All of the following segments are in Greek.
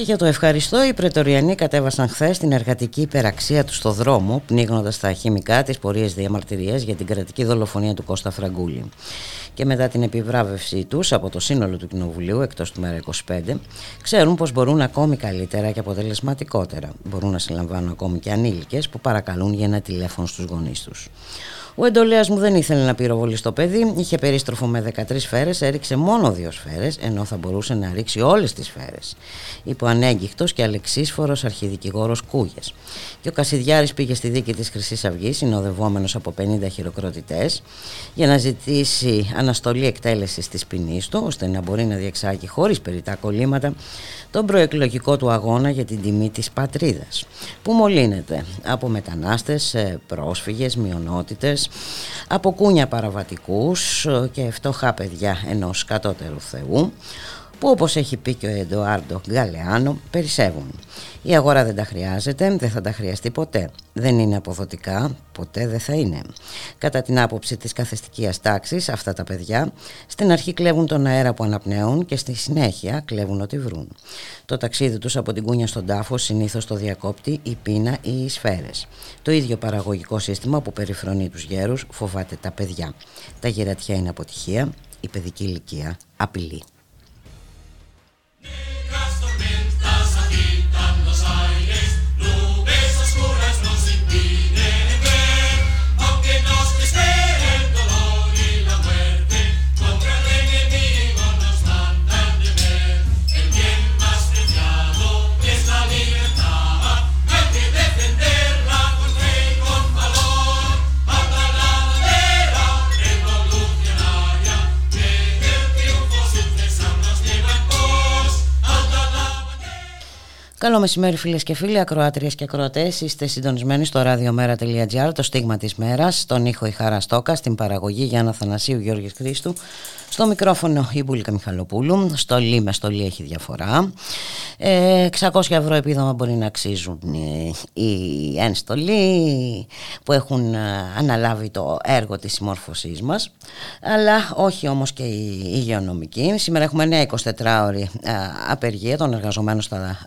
Και για το ευχαριστώ, οι Πρετοριανοί κατέβασαν χθες την εργατική υπεραξία τους στο δρόμο, πνίγοντα τα χημικά τις πορείες διαμαρτυρίας για την κρατική δολοφονία του Κώστα Φραγκούλη. Και μετά την επιβράβευσή τους από το σύνολο του Κοινοβουλίου, εκτός του ΜΕΡΑ 25, ξέρουν πως μπορούν ακόμη καλύτερα και αποτελεσματικότερα. Μπορούν να συλλαμβάνουν ακόμη και ανήλικες που παρακαλούν για ένα τηλέφωνο στους γονείς τους. Ο εντολέας μου δεν ήθελε να πυροβολεί στο παιδί, είχε περίστροφο με 13 σφαίρες, έριξε μόνο δύο σφαίρες, ενώ θα μπορούσε να ρίξει όλες τις σφαίρες. Είπε ο ανέγκυχτο και αλεξίσφορος αρχιδικηγόρος Κούγες. Και ο Κασιδιάρης πήγε στη δίκη της Χρυσής Αυγής, συνοδευόμενος από 50 χειροκροτητές, για να ζητήσει αναστολή εκτέλεσης της ποινής του, ώστε να μπορεί να διεξάγει χωρίς περιτά κολλήματα τον προεκλογικό του αγώνα για την τιμή της πατρίδας που μολύνεται από μετανάστες, ε, πρόσφυγες, μειονότητες από κούνια παραβατικούς ε, και φτωχά παιδιά ενός κατώτερου θεού που όπως έχει πει και ο Εντοάρντο Γκαλεάνο περισσεύουν. Η αγορά δεν τα χρειάζεται, δεν θα τα χρειαστεί ποτέ. Δεν είναι αποδοτικά, ποτέ δεν θα είναι. Κατά την άποψη της καθεστικίας τάξης, αυτά τα παιδιά στην αρχή κλέβουν τον αέρα που αναπνέουν και στη συνέχεια κλέβουν ό,τι βρουν. Το ταξίδι τους από την κούνια στον τάφο συνήθως το διακόπτει η πείνα ή οι σφαίρες. Το ίδιο παραγωγικό σύστημα που περιφρονεί τους γέρους φοβάται τα παιδιά. Τα γερατιά είναι αποτυχία, η παιδική ηλικία απειλή. Yeah. Καλό μεσημέρι φίλες και φίλοι, ακροάτριες και ακροατές. Είστε συντονισμένοι στο radiomera.gr, το στίγμα της μέρας, στον ήχο η Χαρά Στόκα, στην παραγωγή Γιάννα Θανασίου Γιώργης Χρήστου, στο μικρόφωνο η Μπουλίκα Μιχαλοπούλου, στο λί με στο λί έχει διαφορά. Ε, 600 ευρώ επίδομα μπορεί να αξίζουν ε, οι ένστολοι που έχουν ε, αναλάβει το έργο της συμμόρφωσής μας, αλλά όχι όμως και οι υγειονομικοί. Σήμερα έχουμε νέα 24ωρη ε, απεργία των εργαζομένων στα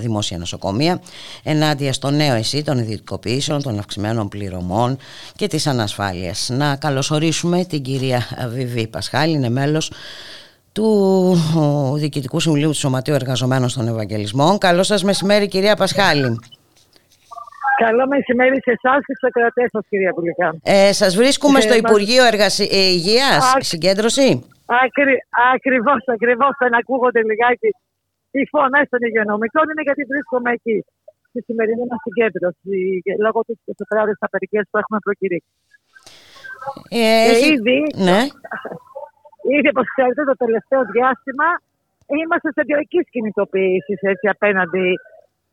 δημόσια νοσοκομεία ενάντια στο νέο εσύ των ιδιωτικοποιήσεων, των αυξημένων πληρωμών και της ανασφάλειας. Να καλωσορίσουμε την κυρία Βιβί Πασχάλη, είναι μέλος του Διοικητικού Συμβουλίου του Σωματείου Εργαζομένων στον Ευαγγελισμό. Καλό σας μεσημέρι κυρία Πασχάλη. Καλό μεσημέρι σε εσάς και στους ακροατές σας, κυρία Πουλικά. Ε, σας βρίσκουμε ε, στο Υπουργείο Εργασι... ε, Υγείας, συγκέντρωση. Ακρι... Ακριβώς, ακριβώς. Δεν ακούγονται λιγάκι οι φωνέ των υγειονομικών, είναι γιατί βρίσκομαι εκεί. Στη σημερινή μας συγκέντρωση, λόγω της 24 απεργίας που έχουμε προκηρύξει. Ε, έχει... ήδη, ναι. ήδη, όπως ξέρετε, το τελευταίο διάστημα είμαστε σε διοική κινητοποίηση απέναντι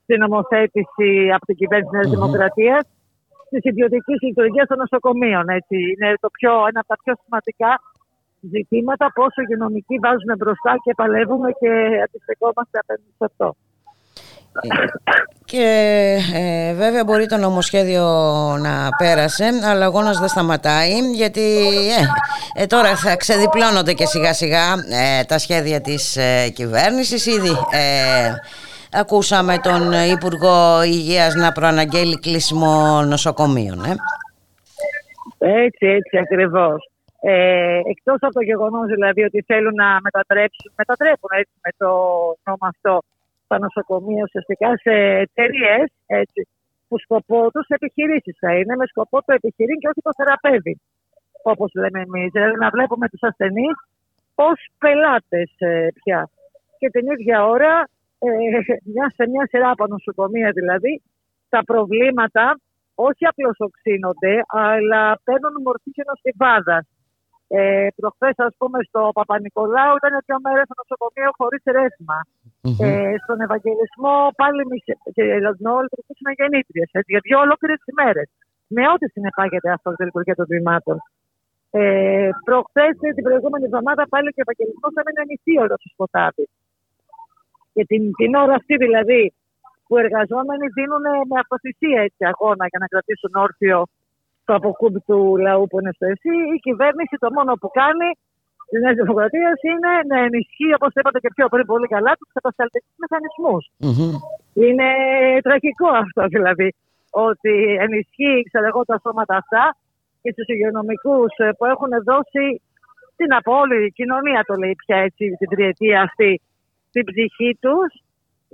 στην νομοθέτηση από την κυβέρνηση τη Νέα Δημοκρατίας τη ιδιωτική λειτουργία των νοσοκομείων. Έτσι. Είναι το πιο, ένα από τα πιο σημαντικά ζητήματα, πόσο υγειονομικοί βάζουμε μπροστά και παλεύουμε και αντιστεκόμαστε απέναντι σε αυτό. Και ε, βέβαια μπορεί το νομοσχέδιο να πέρασε αλλά ο αγώνας δεν σταματάει γιατί ε, ε, τώρα θα ξεδιπλώνονται και σιγά σιγά ε, τα σχέδια της ε, κυβέρνησης. Ήδη ακούσαμε τον Υπουργό Υγείας να προαναγγέλει κλείσιμο νοσοκομείων Έτσι, έτσι ακριβώς ε, εκτός από το γεγονός δηλαδή ότι θέλουν να μετατρέψουν, μετατρέπουν έτσι με το νόμο αυτό τα νοσοκομεία ουσιαστικά σε εταιρείες που σκοπό τους επιχειρήσεις θα είναι, με σκοπό το επιχειρήν και όχι το θεραπεύει. Όπως λέμε εμείς. Δηλαδή να βλέπουμε τους ασθενείς ως πελάτες ε, πια. Και την ίδια ώρα, ε, μια, σε μια σειρά από νοσοκομεία δηλαδή, τα προβλήματα όχι απλώς οξύνονται, αλλά παίρνουν μορφή γενοστιβάδα. Ε, Προχθές, ας πούμε, στο Παπα-Νικολάου ήταν δύο μέρες στο νοσοκομείο χωρίς ρεύμα. Mm-hmm. Ε, στον Ευαγγελισμό πάλι και όλοι τρέχουν γεννήτριες για δύο ολόκληρες ημέρε. Με ό,τι συνεπάγεται αυτό στη λειτουργία των τμήματων. Ε, Προχθές, την προηγούμενη εβδομάδα, πάλι και ο Ευαγγελισμός έμενε νησί όλο στο Σποτάδη. Και την, την ώρα αυτή δηλαδή που οι εργαζόμενοι δίνουν με αυτοθυσία έτσι αγώνα για να κρατήσουν όρθιο το αποκούμπι του λαού που είναι στο ΕΣΥ, η κυβέρνηση το μόνο που κάνει της Νέας Δημοκρατίας είναι να ενισχύει, όπως είπατε και πιο πριν, πολύ καλά, τους κατασταλτικούς μηχανισμούς. Mm-hmm. Είναι τραγικό αυτό δηλαδή. Ότι ενισχύει, ξέρω εγώ, τα σώματα αυτά και στου υγειονομικούς ε, που έχουν δώσει την από όλη η κοινωνία, το λέει πια έτσι, την τριετία αυτή, την ψυχή τους.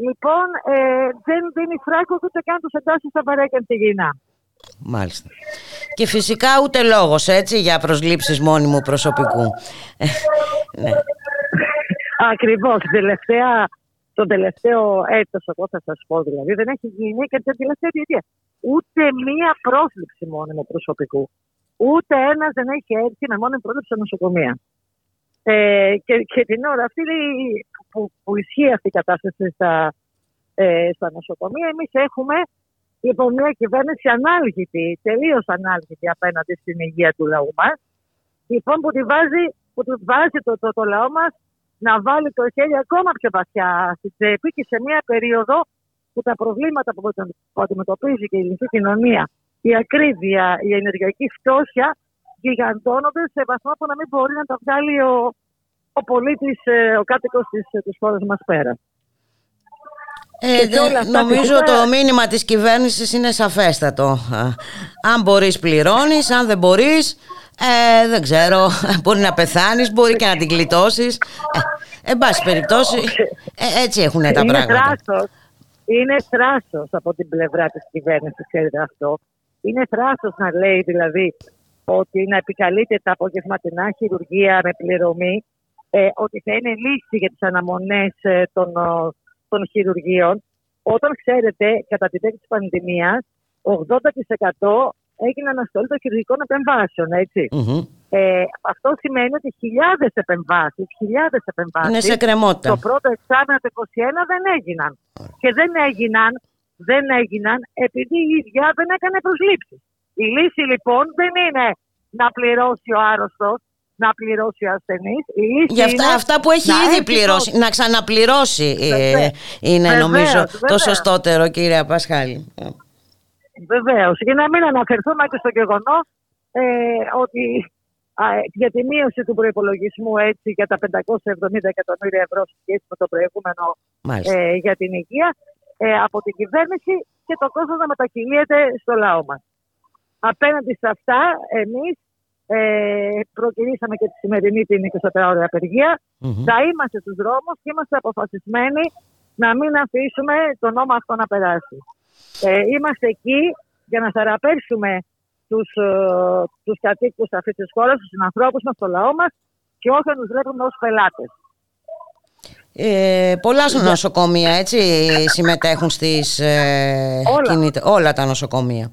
Λοιπόν, ε, δεν δίνει φράγκο ούτε καν τους εντάσσει στα βαρέκια τη γυνά. Μάλιστα. Και φυσικά ούτε λόγος έτσι για προσλήψεις μόνιμου προσωπικού. ναι. Ακριβώς. Τελευταία, το τελευταίο έτος, εγώ θα σας πω δηλαδή, δεν έχει γίνει και την τελευταία διετία. Ούτε μία πρόσληψη μόνιμου προσωπικού. Ούτε ένας δεν έχει έρθει με μόνιμη πρόσληψη σε νοσοκομεία. Ε, και, και την ώρα αυτή που, που ισχύει αυτή η κατάσταση στα, ε, στα νοσοκομεία, εμείς έχουμε Λοιπόν, μια κυβέρνηση ανάλγητη, τελείως ανάλγητη απέναντι στην υγεία του λαού μας. Λοιπόν, που, τη βάζει, που τη βάζει το, το, το λαό μας να βάλει το χέρι ακόμα πιο βαθιά στη τσέπη και σε μια περίοδο που τα προβλήματα που αντιμετωπίζει και η ελληνική κοινωνία, η ακρίβεια, η ενεργειακή φτώχεια, γιγαντώνονται σε βαθμό που να μην μπορεί να τα βγάλει ο, ο πολίτης, ε, ο κάτοικος της χώρας μας πέρα. Ε, νομίζω το μήνυμα της κυβέρνησης είναι σαφέστατο. Αν μπορείς πληρώνεις, αν δεν μπορείς, ε, δεν ξέρω, μπορεί να πεθάνεις, μπορεί και να την γλιτώσεις. Ε, εν πάση περιπτώσει, ε, έτσι έχουν τα είναι πράγματα. Θράσος, είναι θράσος από την πλευρά της κυβέρνησης, ξέρετε αυτό. Είναι θράσος να λέει δηλαδή ότι να επικαλείται τα απογευματινά χειρουργία με πληρωμή, ε, ότι θα είναι λύση για τις αναμονές ε, των των χειρουργείων, όταν ξέρετε κατά τη διάρκεια της πανδημίας, 80% έγινε αναστολή των χειρουργικών επεμβάσεων, Ε, αυτό σημαίνει ότι χιλιάδες επεμβάσεις, χιλιάδες επεμβάσεις. Είναι σε κρεμότητα. Το πρώτο εξάμεινο του 2021 δεν έγιναν. Και δεν έγιναν, δεν έγιναν επειδή η ίδια δεν έκανε προσλήψεις. Η λύση λοιπόν δεν είναι να πληρώσει ο άρρωστος, να πληρώσει ο ασθενής. Για αυτά, αυτά που έχει ήδη πληρώσει, να ξαναπληρώσει ε, είναι νομίζω το σωστότερο, κύριε Πασχάλη. Βεβαίως. Για να μην αναφερθούμε και στο γεγονός ε, ότι για τη μείωση του προπολογισμού έτσι για τα 570 εκατομμύρια ευρώ σχέση με το προηγούμενο ε, για την υγεία ε, από την κυβέρνηση και το κόστος να μετακυλίεται στο λαό μας. Απέναντι σε αυτά, εμείς ε, προκυρήσαμε και τη σημερινή την 24 απεργία. Mm-hmm. Θα είμαστε στους δρόμους και είμαστε αποφασισμένοι να μην αφήσουμε το νόμο αυτό να περάσει. Ε, είμαστε εκεί για να θεραπεύσουμε τους, ε, τους κατοίκους αυτής της χώρας, τους ανθρώπους μας, το λαό μας και όχι να τους βλέπουμε ως πελάτες. Ε, πολλά νοσοκομεία έτσι συμμετέχουν στις ε, όλα. όλα τα νοσοκομεία.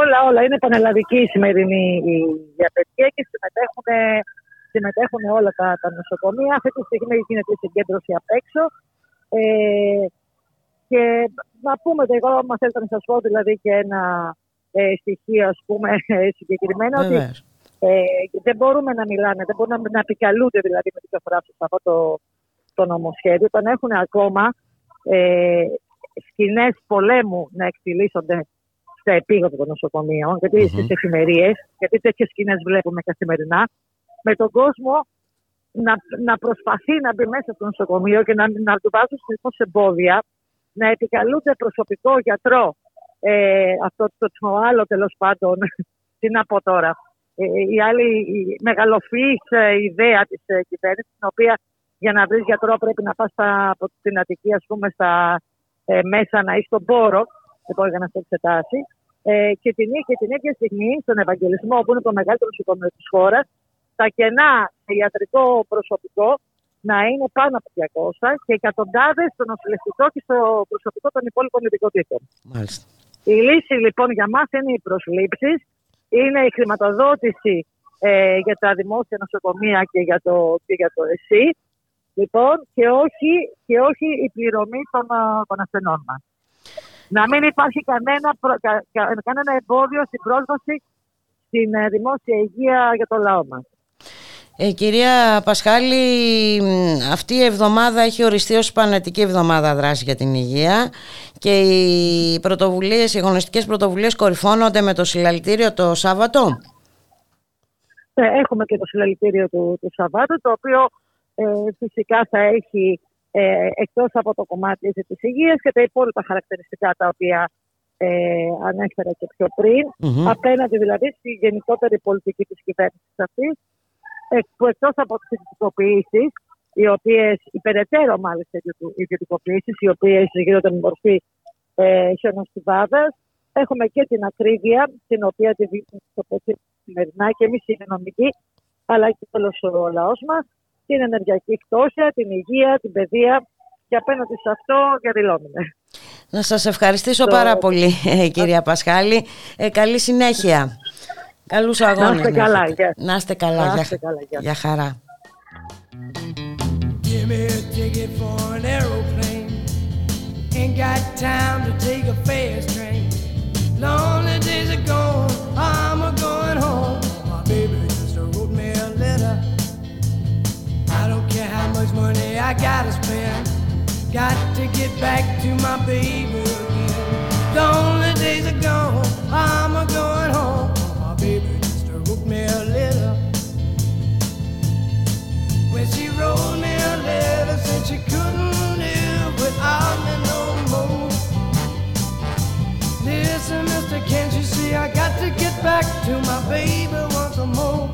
Όλα, όλα. Είναι πανελλαδική η σημερινή η διαπαιδεία και συμμετέχουν, συμμετέχουν όλα τα, τα νοσοκομεία. Αυτή τη στιγμή γίνεται η συγκέντρωση απ' έξω. Ε, και να πούμε, εγώ, μα θέλετε να σας πω δηλαδή και ένα ε, στοιχείο ας πούμε, συγκεκριμένο, ότι ε, δεν μπορούμε να μιλάνε, δεν μπορούν να, να επικαλούνται δηλαδή με την φορά σε αυτό το, το νομοσχέδιο, όταν έχουν ακόμα ε, σκηνές πολέμου να εκτιλήσονται στα επίγοντα των νοσοκομείων, γιατί mm-hmm. στις εφημερίες, γιατί τέτοιες σκηνές βλέπουμε καθημερινά, με τον κόσμο να, να προσπαθεί να μπει μέσα στο νοσοκομείο και να, να του βάζουν συνεχώ εμπόδια, να επικαλούνται προσωπικό γιατρό, ε, αυτό το, το άλλο τέλος πάντων, τι να πω τώρα. Ε, η άλλη μεγαλοφυής ε, ιδέα της ε, κυβέρνησης, την οποία για να βρεις γιατρό πρέπει να πας από την Αττική, ας πούμε, στα ε, μέσα να είσαι στον πόρο λοιπόν, για να σε εξετάσει. Ε, και, την, και την ίδια στιγμή στον Ευαγγελισμό, που είναι το μεγαλύτερο νοσοκομείο της χώρας, τα κενά σε ιατρικό προσωπικό να είναι πάνω από 200 και εκατοντάδες στο νοσηλευτικό και στο προσωπικό των υπόλοιπων ειδικοτήτων. Η λύση λοιπόν για μας είναι οι προσλήψεις, είναι η χρηματοδότηση ε, για τα δημόσια νοσοκομεία και για το, και για το ΕΣΥ, λοιπόν, και όχι, και όχι η πληρωμή των, των ασθενών μας να μην υπάρχει κανένα, κανένα εμπόδιο στην πρόσβαση την δημόσια υγεία για το λαό μας. Ε, κυρία Πασχάλη, αυτή η εβδομάδα έχει οριστεί ως Πανετική Εβδομάδα Δράσης για την Υγεία και οι πρωτοβουλίες, οι αγωνιστικές πρωτοβουλίες κορυφώνονται με το συλλαλητήριο το Σάββατο. Ε, έχουμε και το συλλαλητήριο του, του Σαββάτου, το οποίο ε, φυσικά θα έχει ε, εκτός από το κομμάτι της υγείας και τα υπόλοιπα χαρακτηριστικά τα οποία ε, ανέφερα και πιο πριν, mm-hmm. απέναντι δηλαδή στη γενικότερη πολιτική της κυβέρνησης αυτής, που εκτός από τις ιδιωτικοποιήσεις, οι οποίες υπεραιτέρω μάλιστα ιδιωτικοποιήσεις, οι οποίες γίνονται με μορφή ε, χιονοστιβάδας, έχουμε και την ακρίβεια, την οποία τη δίνουμε καθημερινά και εμείς οι οικονομικοί, αλλά και όλος ο λαός μας, την ενεργειακή φτώχεια, την υγεία, την παιδεία και απέναντι σε αυτό διαδηλώνουμε. Να σας ευχαριστήσω πάρα πολύ ε, κυρία Πασχάλη. Ε, καλή συνέχεια. Καλούς αγώνες. Να είστε καλά. Για... Να είστε καλά. Να είστε καλά. Για, για χαρά. Give me a ticket for an aeroplane Ain't got time to take a fast train Lonely days are gone, money I gotta spend Got to get back to my baby again The Lonely days are gone, I'm a going home My baby just wrote me a letter. When she wrote me a letter, said she couldn't live without me no more. Listen, mister, can't you see I got to get back to my baby once more?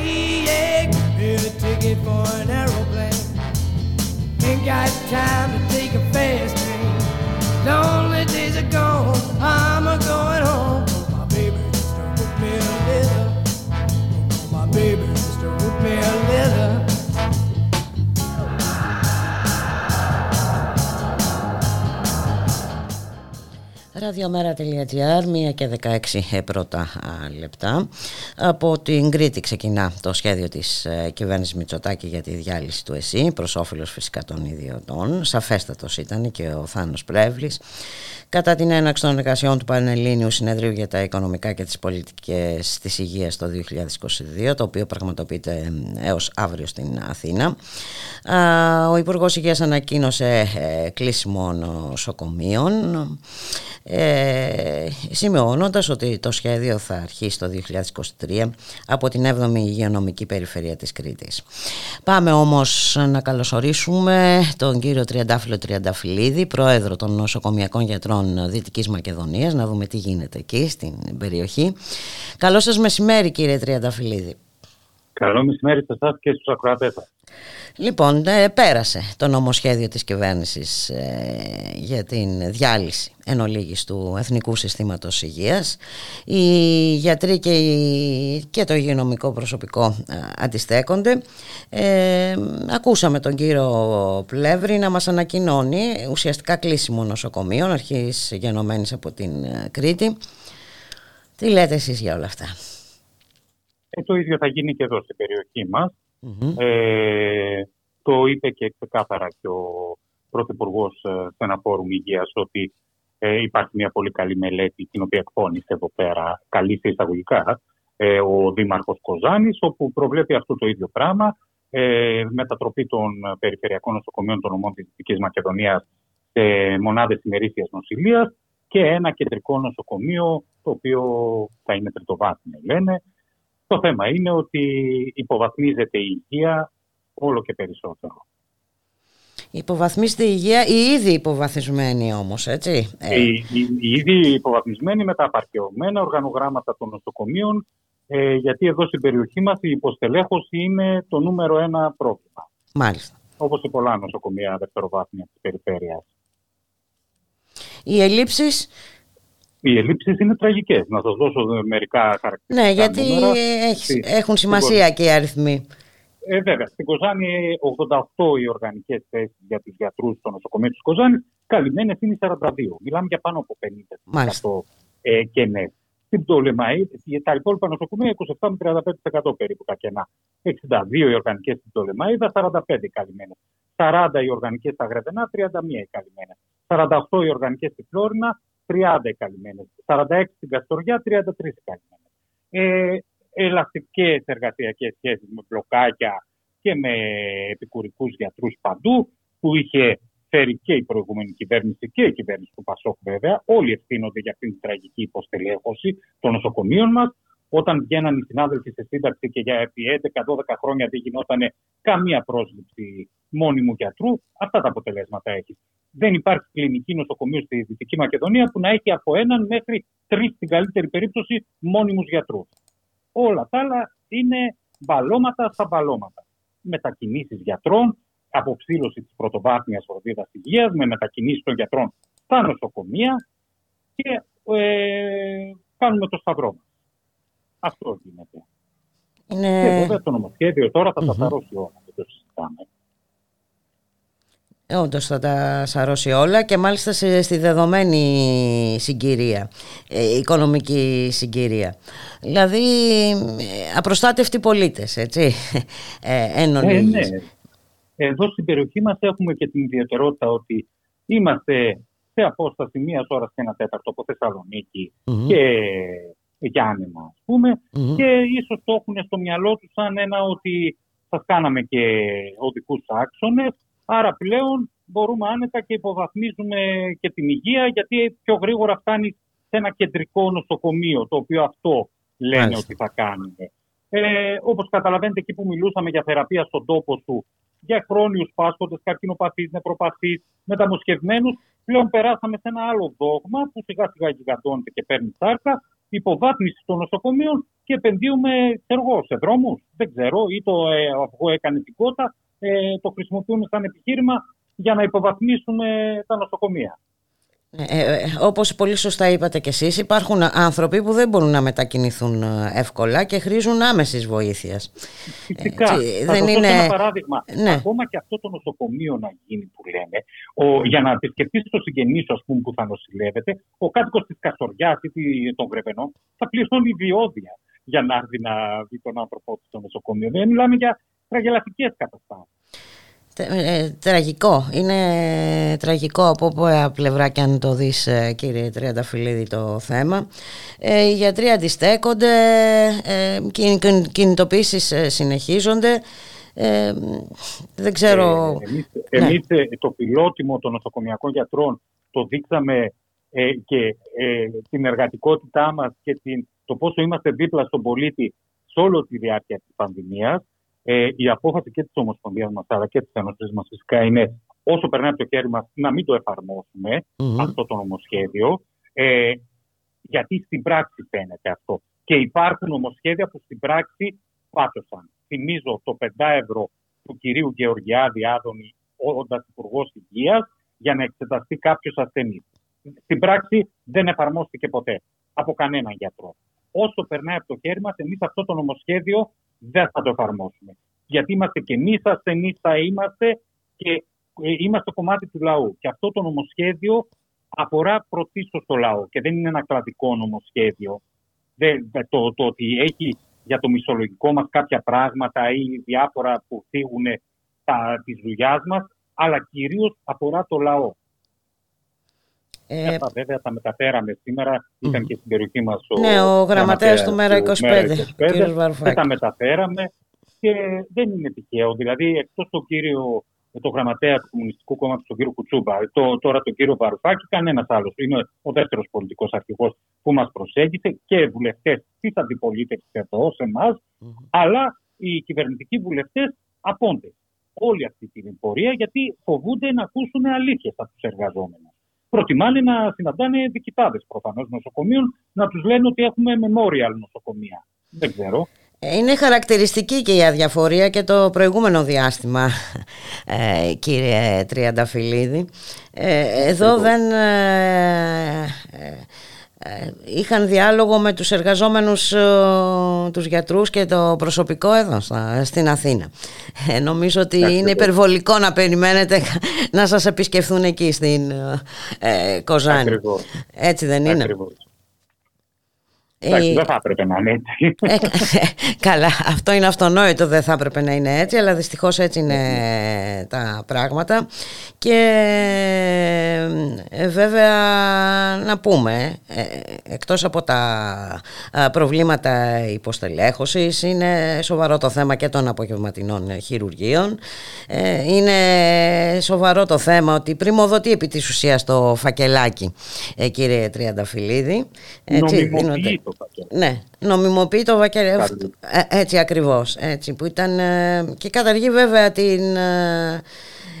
Yeah, give a ticket for an aeroplane. Ain't got time to take a fast train. Lonely days are gone, Ραδιομέρα.gr, 1 και 16 πρώτα λεπτά. Από την Κρήτη ξεκινά το σχέδιο της ε, κυβέρνησης Μητσοτάκη για τη διάλυση του ΕΣΥ, προς όφελος φυσικά των ιδιωτών. Σαφέστατος ήταν και ο Θάνος Πρέβλης κατά την έναξη των εργασιών του Πανελλήνιου Συνεδρίου για τα Οικονομικά και τις Πολιτικές της Υγείας το 2022, το οποίο πραγματοποιείται έως αύριο στην Αθήνα. Ο Υπουργός Υγείας ανακοίνωσε ε, κλείσιμο νοσοκομείων, ε, σημειώνοντας ότι το σχέδιο θα αρχίσει το 2023 από την 7η Υγειονομική Περιφερεια της Κρήτης. Πάμε όμως να καλωσορίσουμε τον κύριο Τριαντάφυλλο Τριανταφυλλίδη, πρόεδρο των νοσοκομιακών γιατρών Δυτική Δυτικής Μακεδονίας να δούμε τι γίνεται εκεί στην περιοχή. Καλό σας μεσημέρι κύριε Τριανταφυλλίδη. Καλό μεσημέρι σε εσάς και στους ακροατές Λοιπόν, ε, πέρασε το νομοσχέδιο της κυβέρνησης ε, για την διάλυση εν ολίγης του Εθνικού Συστήματος Υγείας. Οι γιατροί και, και το υγειονομικό προσωπικό ε, αντιστέκονται. Ε, ακούσαμε τον κύριο Πλεύρη να μας ανακοινώνει ουσιαστικά κλείσιμο νοσοκομείων αρχής γενομένης από την Κρήτη. Τι λέτε εσείς για όλα αυτά; Ε, το ίδιο θα γίνει και εδώ στην περιοχή μας. Ε, το είπε και ξεκάθαρα και ο Πρωθυπουργός ε, σε ένα φόρουμ υγείας ότι ε, υπάρχει μια πολύ καλή μελέτη την οποία εκπώνησε εδώ πέρα, καλή σε εισαγωγικά, ε, ο Δήμαρχος Κοζάνης, όπου προβλέπει αυτό το ίδιο πράγμα, ε, μετατροπή των περιφερειακών νοσοκομείων των νομών της Δυτικής Μακεδονίας σε μονάδες ημερήσιας νοσηλείας και ένα κεντρικό νοσοκομείο το οποίο θα είναι τριτοβάθμιο λένε το θέμα είναι ότι υποβαθμίζεται η υγεία όλο και περισσότερο. Υποβαθμίζεται η υγεία, η ήδη υποβαθμισμένη όμως, έτσι; Ε. Η, η, η ήδη υποβαθμισμένη με τα απαρχαιωμένα οργανογράμματα των νοσοκομείων, ε, γιατί εδώ στην περιοχή μας η υποστελέχωση είναι το νούμερο ένα πρόβλημα. Μάλιστα. Όπως σε πολλά νοσοκομεία δευτεροβάθμια της περιφέρειας. Οι ελλείψεις Οι ελλείψεις είναι τραγικές. Να σας δώσω μερικά χαρακτηριστικά Ναι, γιατί έχουν σημασία και οι αριθμοί. Ε, βέβαια, στην Κοζάνη 88 οι οργανικές θέσεις για τους γιατρούς στο νοσοκομείο της Κοζάνης, καλυμμένες είναι 42. Μιλάμε για πάνω από 50% ε, κενές στην Πτολεμαίδη, τα υπόλοιπα νοσοκομεία 27 με 35% περίπου τα κενά. 62 οι οργανικές στην Πτολεμαίδα, 45 καλυμμένες. 40 οι οργανικές στα Γρεβενά, 31 οι καλυμμένες. 48 οι οργανικές στην Φλόρινα, 30 οι καλυμμένε. 46 στην Καστοριά, 33 οι καλυμμένες. Ε, Ελαστικές εργασιακές σχέσεις με μπλοκάκια και με επικουρικούς γιατρούς παντού, που είχε φέρει και η προηγούμενη κυβέρνηση και η κυβέρνηση του Πασόκ, βέβαια. Όλοι ευθύνονται για αυτήν την τραγική υποστελέχωση των νοσοκομείων μας. Όταν βγαίναν οι συνάδελφοι σε σύνταξη και για επί 11-12 χρόνια δεν γινόταν καμία πρόσληψη μόνιμου γιατρού, αυτά τα αποτελέσματα έχει. Δεν υπάρχει κλινική νοσοκομείο στη Δυτική Μακεδονία που να έχει από έναν μέχρι τρεις, στην καλύτερη περίπτωση, μόνιμους γιατρούς. Όλα τα άλλα είναι μπαλώματα στα μπαλώματα. Μετακινήσεις γιατρών, αποψήλωση της πρωτοβάθμιας φροντίδας υγείας, με μετακινήσεις των γιατρών στα νοσοκομεία και ε, κάνουμε το σταυρό μας. Αυτό γίνεται. Είναι... Και βέβαια το νομοσχέδιο τώρα θα τα σαρώσει όλα, δεν το συζητάμε. Όντως θα τα σαρώσει όλα και μάλιστα στη δεδομένη συγκυρία, ε, οικονομική συγκυρία. Δηλαδή ε, απροστάτευτοι πολίτες, έτσι, ε, ε, ναι. Εδώ στην περιοχή μας έχουμε και την ιδιαιτερότητα ότι είμαστε σε απόσταση μία ώρα και ένα τέταρτο από Θεσσαλονίκη mm-hmm. και Γιάννενα, ας πούμε, mm-hmm. και ίσως το έχουν στο μυαλό τους σαν ένα ότι θα κάναμε και οδικούς άξονες, άρα πλέον μπορούμε άνετα και υποβαθμίζουμε και την υγεία, γιατί πιο γρήγορα φτάνει σε ένα κεντρικό νοσοκομείο, το οποίο αυτό λένε ότι θα κάνουμε. Ε, όπως καταλαβαίνετε εκεί που μιλούσαμε για θεραπεία στον τόπο σου, για χρόνιους πάσχοντες, καρκινοπαθείς, νεπροπαθεί, μεταμοσχευμένους. Πλέον περάσαμε σε ένα άλλο δόγμα που σιγά σιγά γιγαντώνεται και παίρνει σάρκα, υποβάθμιση των νοσοκομείων και επενδύουμε εγώ, σε δρόμους. Δεν ξέρω, ή το ε, αυγό έκανε την κότα, ε, το χρησιμοποιούμε σαν επιχείρημα για να υποβαθμίσουμε τα νοσοκομεία. Ε, ε, ε, όπως πολύ σωστά είπατε και εσείς υπάρχουν άνθρωποι που δεν μπορούν να μετακινηθούν ε, εύκολα και χρήζουν άμεσης βοήθειας Φυσικά, θα δεν είναι... ένα παράδειγμα ναι. ακόμα και αυτό το νοσοκομείο να γίνει που λέμε ο, για να επισκεφτείς το συγγενής σου πούμε, που θα νοσηλεύεται ο κάτοικος της Καστοριάς ή των Γρεβενών θα πληρώνει διόδια για να έρθει να δει τον άνθρωπό του στο νοσοκομείο δεν μιλάμε για τραγελαφικές καταστάσεις ε, τραγικό. Είναι τραγικό από όποια πλευρά και αν το δεις ε, κύριε Τριανταφυλλίδη το θέμα. Ε, οι γιατροί αντιστέκονται, ε, κινητοποίησεις ε, συνεχίζονται. Ε, δεν ξέρω... Ε, εμείς, ναι. το πιλότιμο των νοσοκομιακών γιατρών το δείξαμε και την εργατικότητά μας και την, το πόσο είμαστε δίπλα στον πολίτη σε όλη τη διάρκεια της πανδημίας ε, η απόφαση και της Ομοσπονδίας μας αλλά και της Ένωσης μας φυσικά είναι όσο περνάει από το χέρι μας να μην το εφαρμοσουμε αυτό το νομοσχέδιο. Ε, γιατί στην πράξη φαίνεται αυτό. Και υπάρχουν νομοσχέδια που στην πράξη πάτωσαν. Θυμίζω το 5 ευρώ του κυρίου Γεωργιάδη Άδωνη, όντας Υπουργός Υγείας, για να εξεταστεί κάποιος ασθενής. Στην πράξη δεν εφαρμόστηκε ποτέ από κανέναν γιατρό. Όσο περνάει από το χέρι μας, εμείς αυτό το νομοσχέδιο δεν θα το εφαρμόσουμε. Γιατί είμαστε και εμείς ασθενείς, θα είμαστε και ε, είμαστε κομμάτι του λαού. Και αυτό το νομοσχέδιο αφορά πρωτίστως το λαό και δεν είναι ένα κρατικό νομοσχέδιο. Δεν, το, το ότι έχει για το μισολογικό μας κάποια πράγματα ή διάφορα που θίγουν τα, της δουλειάς μας, αλλά κυρίως αφορά το λαό. Ε, Αυτά βέβαια τα μεταφέραμε σήμερα, ήταν και στην περιοχή μας ο, ναι, ο γραμματέας του Μέρα 25, 25 Δεν τα μεταφέραμε και δεν είναι τυχαίο. Δηλαδή, εκτός το κύριο το γραμματέα του Κομμουνιστικού Κόμματος, τον κύριο Κουτσούμπα, το, τώρα τον κύριο Βαρουφάκη, κανένας άλλος. Είναι ο δεύτερος πολιτικός αρχηγός που μας προσέγγισε και βουλευτές της αντιπολίτευσης εδώ, σε εμάς, αλλά οι κυβερνητικοί βουλευτές απόντες. Όλη αυτή την πορεία γιατί φοβούνται να ακούσουν αλήθεια από τους εργαζόμενους προτιμάνε να συναντάνε διοικητάδες προφανώς νοσοκομείων, να τους λένε ότι έχουμε memorial νοσοκομεία. Δεν ξέρω. Είναι χαρακτηριστική και η αδιαφορία και το προηγούμενο διάστημα, ε, κύριε Τριανταφυλλίδη. Ε, εδώ δεν... Ε, ε, είχαν διάλογο με τους εργαζόμενους ε, τους γιατρούς και το προσωπικό εδώ στην Αθήνα. Ε, νομίζω ότι είναι υπερβολικό να περιμένετε να σας επισκεφθούν εκεί στην ε, Κοζάνη. Έτσι δεν είναι; Εντάξει, δεν θα έπρεπε να είναι έτσι. Ε, καλά, αυτό είναι αυτονόητο, δεν θα έπρεπε να είναι έτσι, αλλά δυστυχώς έτσι είναι τα πράγματα. Και ε, βέβαια να πούμε, ε, εκτός από τα προβλήματα υποστελέχωσης, είναι σοβαρό το θέμα και των απογευματινών χειρουργείων. Είναι σοβαρό το θέμα ότι πριμοδοτεί επί της ουσίας το φακελάκι, κύριε Τριανταφυλλίδη. Έτσι, ναι, νομιμοποιεί το βακελάκι. Ε, έτσι ακριβώς. Έτσι, που ήταν, ε, και καταργεί βέβαια την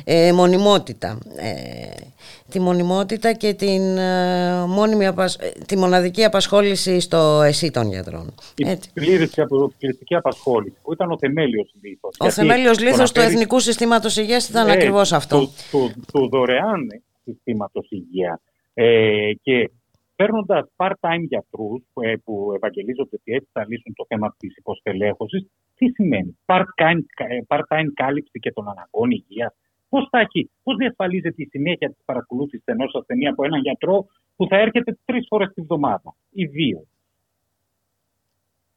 ε, μονιμότητα. τη μονιμότητα και την, μόνιμη τη μοναδική απασχόληση στο ΕΣΥ των γιατρών. Η πλήρης απασχόληση που ήταν ο θεμέλιος λήθος. Ο θεμέλιος λήθος του Εθνικού Συστήματος Υγείας ήταν ε, ακριβώς αυτό. Του, του, του δωρεάν συστήματος υγείας. Ε, και παίρνοντας part-time γιατρούς ε, που ευαγγελίζονται ότι έτσι θα λύσουν το θέμα της υποστελέχωσης, τι σημαίνει; Part-time, ε, part-time κάλυψη και των αναγκών υγείας. Πώς θα έχει, πώς διασφαλίζεται η συνέχεια της παρακολούθησης ενός ασθενή από έναν γιατρό που θα έρχεται τρεις φορές τη βδομάδα ή δύο;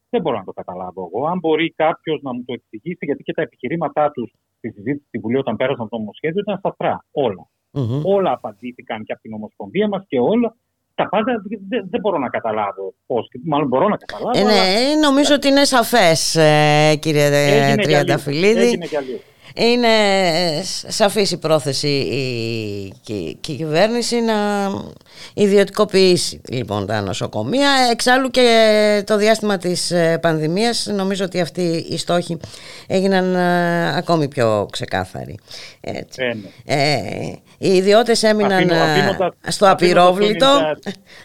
Δεν μπορώ να το καταλάβω εγώ. Αν μπορεί κάποιος να μου το εξηγήσει, γιατί και τα επιχειρήματά τους στη συζήτηση στη Βουλή όταν πέρασαν το νομοσχέδιο ήταν σταθρά. Όλα. Mm-hmm. Όλα απαντήθηκαν και από την Ομοσπονδία μας και όλα τα πάντα δεν, δεν μπορώ να καταλάβω πώς. Μάλλον μπορώ να καταλάβω. Ε, ναι, αλλά... νομίζω ότι είναι σαφές, ε, κύριε Τριανταφυλλίδη. Έγινε για είναι σαφής η πρόθεση η, η, κυβέρνηση να ιδιωτικοποιήσει λοιπόν τα νοσοκομεία. Εξάλλου και το διάστημα της ε, πανδημίας νομίζω ότι αυτοί οι στόχοι έγιναν ε, ακόμη πιο ξεκάθαροι. Έτσι. Ε, ναι. οι ιδιώτες έμειναν στο απειρόβλητο.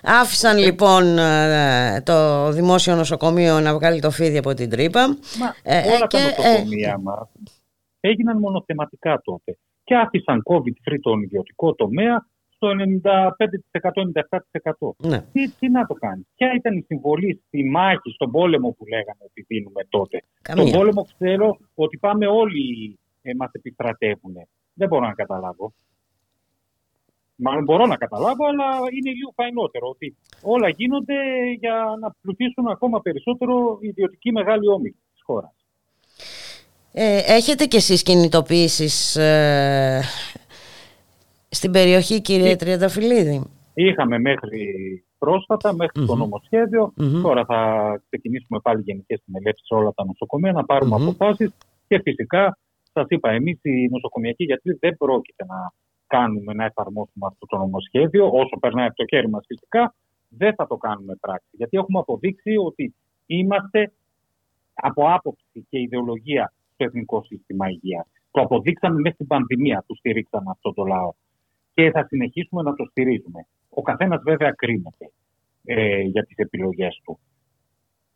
Άφησαν λοιπόν το δημόσιο νοσοκομείο να βγάλει το φίδι από την τρύπα. Μα, όλα τα νοσοκομεία μας έγιναν μονοθεματικά τότε και άφησαν COVID-free τον ιδιωτικό τομέα στο 95%-97%. Ναι. Τι, τι να το κάνεις; Ποια ήταν η συμβολή στη μάχη, στον πόλεμο που λέγαμε ότι δίνουμε τότε; Καμία. Στον πόλεμο ξέρω ότι πάμε όλοι ε, μας επιστρατεύουν. Δεν μπορώ να καταλάβω. Μάλλον μπορώ να καταλάβω, αλλά είναι λίγο φαϊνότερο ότι όλα γίνονται για να πλουτίσουν ακόμα περισσότερο οι ιδιωτικοί μεγάλοι όμιλοι της χώρας. Ε, έχετε κι εσείς κινητοποιήσεις ε, στην περιοχή κύριε Τριανταφυλλίδη; Είχαμε μέχρι πρόσφατα, το νομοσχεδιο Τώρα θα ξεκινήσουμε πάλι γενικές μελέτες σε όλα τα νοσοκομεία να πάρουμε mm αποφάσεις. Και φυσικά σας είπα εμείς οι νοσοκομιακοί γιατροί δεν πρόκειται να κάνουμε να εφαρμόσουμε αυτό το νομοσχέδιο. Όσο περνάει από το χέρι μας φυσικά δεν θα το κάνουμε πράξη. Γιατί έχουμε αποδείξει ότι είμαστε από άποψη και ιδεολογία στο εθνικό σύστημα υγείας. Το αποδείξαμε μέσα στην πανδημία που στηρίξαμε αυτό το λαό. Και θα συνεχίσουμε να το στηρίζουμε. Ο καθένας βέβαια κρίνεται ε, για τις επιλογές του.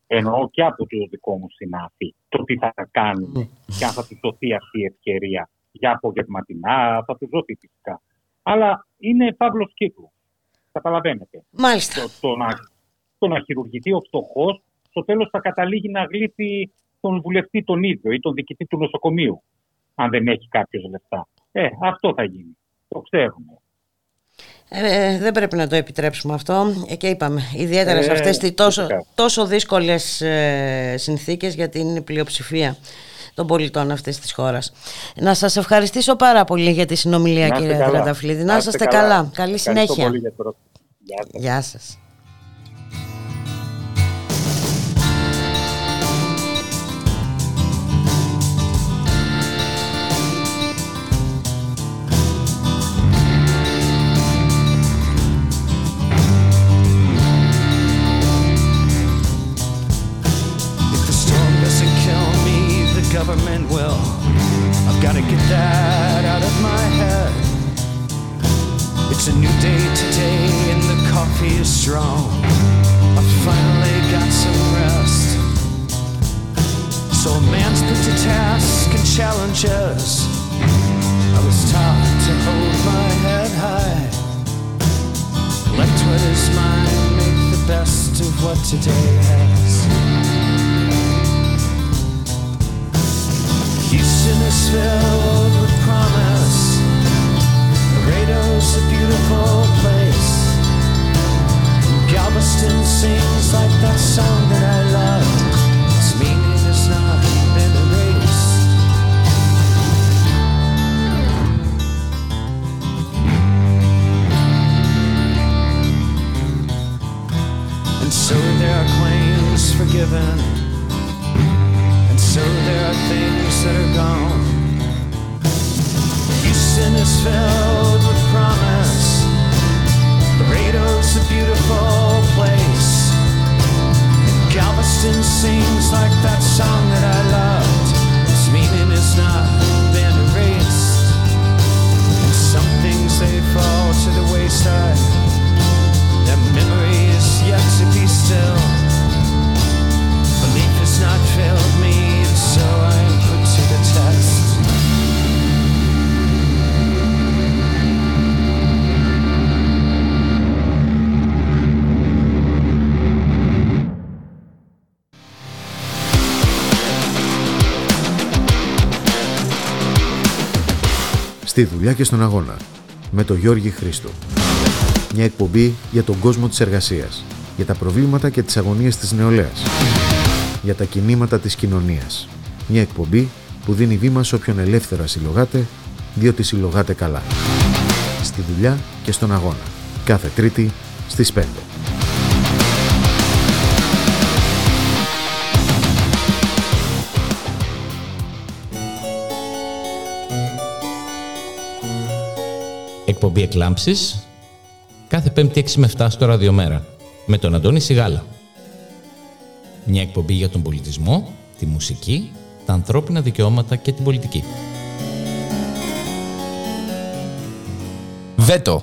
Εννοώ και από το δικό μου συνάφη το τι θα κάνουμε ναι. και αν θα του δοθεί αυτή η ευκαιρία για απογευματινά, θα του δοθεί φυσικά. Αλλά είναι παύλος κύκλος. Καταλαβαίνετε. Μάλιστα. Το, το, να, το να χειρουργηθεί ο φτωχός, στο τέλος θα καταλήγει να γλύφει τον βουλευτή τον ίδιο ή τον διοικητή του νοσοκομείου, αν δεν έχει κάποιος λεφτά. Ε, αυτό θα γίνει. Το ξέρουμε. Ε, δεν πρέπει να το επιτρέψουμε αυτό ε, και είπαμε ιδιαίτερα σε ε, αυτές τις τόσο, τόσο δύσκολες ε, συνθήκες για την πλειοψηφία των πολιτών αυτής της χώρας. Να σας ευχαριστήσω πάρα πολύ για τη συνομιλία κύριε Τραταφλίδη. Να είστε καλά. καλά. Καλή συνέχεια. Γεια σας. government Στη δουλειά και στον αγώνα. Με τον Γιώργη Χρήστο. Μια εκπομπή για τον κόσμο της εργασίας. Για τα προβλήματα και τις αγωνίες της νεολαίας. Για τα κινήματα της κοινωνίας. Μια εκπομπή που δίνει βήμα σε όποιον ελεύθερα συλλογάται, διότι συλλογάται καλά. Στη δουλειά και στον αγώνα. Κάθε Τρίτη στις 5. Εκπομπή Εκλάμψης κάθε 5η 6 με 7 στο Ραδιομέρα με τον Αντώνη Σιγάλα. Μια εκπομπή για τον πολιτισμό, τη μουσική, τα ανθρώπινα δικαιώματα και την πολιτική. Βέτο.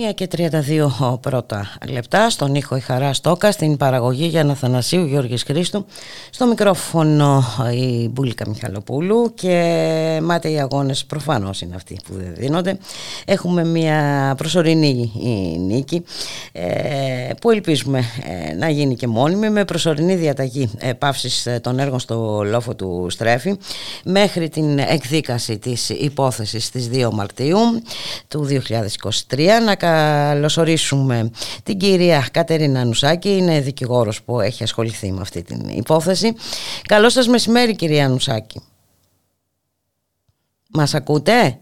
Μία και 32 πρώτα λεπτά στον ήχο η Χαρά Στόκα, στην παραγωγή για Αθανασίου Γιώργης Χρήστου, στο μικρόφωνο η Μπούλικα Μιχαλοπούλου και μάται οι αγώνες προφανώς είναι αυτοί που δεν δίνονται. Έχουμε μία προσωρινή νίκη ε, που ελπίζουμε ε, να γίνει και μόνιμη με προσωρινή διαταγή πάυσης των έργων στο λόφο του Στρέφη μέχρι την εκδίκαση της υπόθεσης στις 2 Μαρτίου του 2023 να καλωσορίσουμε την κυρία Κατερίνα Νουσάκη, είναι δικηγόρος που έχει ασχοληθεί με αυτή την υπόθεση. Καλό σας μεσημέρι κυρία Νουσάκη. Μας ακούτε;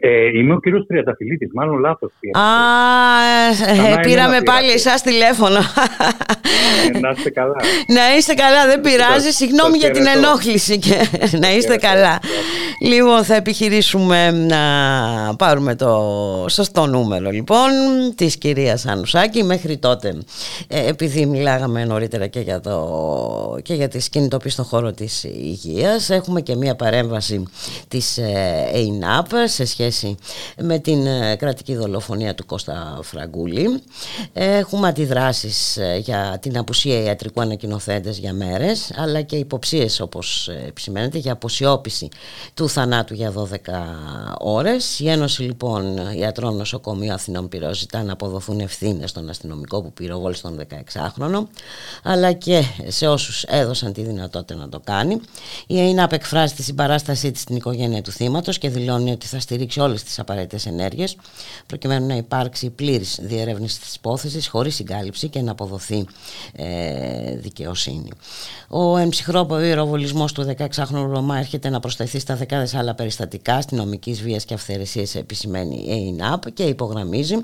Ε, είμαι ο κύριος Τριανταφυλλίτης, μάλλον λάθος. Α, ε, πήραμε πάλι εσάς τηλέφωνο. Ε, να είστε καλά. να είστε καλά, δεν πειράζει. Συγγνώμη για την ενόχληση και να είστε καλά. Λοιπόν, θα επιχειρήσουμε να πάρουμε το σωστό νούμερο λοιπόν της κυρίας Ανουσάκη. Μέχρι τότε, ε, επειδή μιλάγαμε νωρίτερα και για, το, και για τη σκηνητοποίηση στον χώρο της υγείας, έχουμε και μία παρέμβαση της ΕΙΝΑΠ σε σχέση με την ε, κρατική δολοφονία του Κώστα Φραγκούλη. Έχουμε αντιδράσεις ε, για την απουσία ιατρικού ανακοινοθέντες για μέρες, αλλά και υποψίες όπως επισημαίνεται για αποσιώπηση του θανάτου για 12 ώρες. Η Ένωση λοιπόν Ιατρών Νοσοκομείου Αθηνών Πυρό ζητά να αποδοθούν ευθύνες στον αστυνομικό που πυροβόλησε τον 16χρονο, αλλά και σε όσους έδωσαν τη δυνατότητα να το κάνει. Η ΕΙΝΑΠ εκφράζει τη συμπαράστασή της στην οικογένεια του θύματος και δηλώνει ότι θα στηρίξει ρίξει όλες τις απαραίτητες ενέργειες προκειμένου να υπάρξει πλήρης διερεύνηση της υπόθεσης χωρίς συγκάλυψη και να αποδοθεί ε, δικαιοσύνη. Ο εμψυχρό πυροβολισμός του 16χρονου Ρωμά έρχεται να προσθεθεί στα δεκάδες άλλα περιστατικά αστυνομικής βίας και αυθαιρεσίας επισημαίνει η ΕΙΝΑΠ και υπογραμμίζει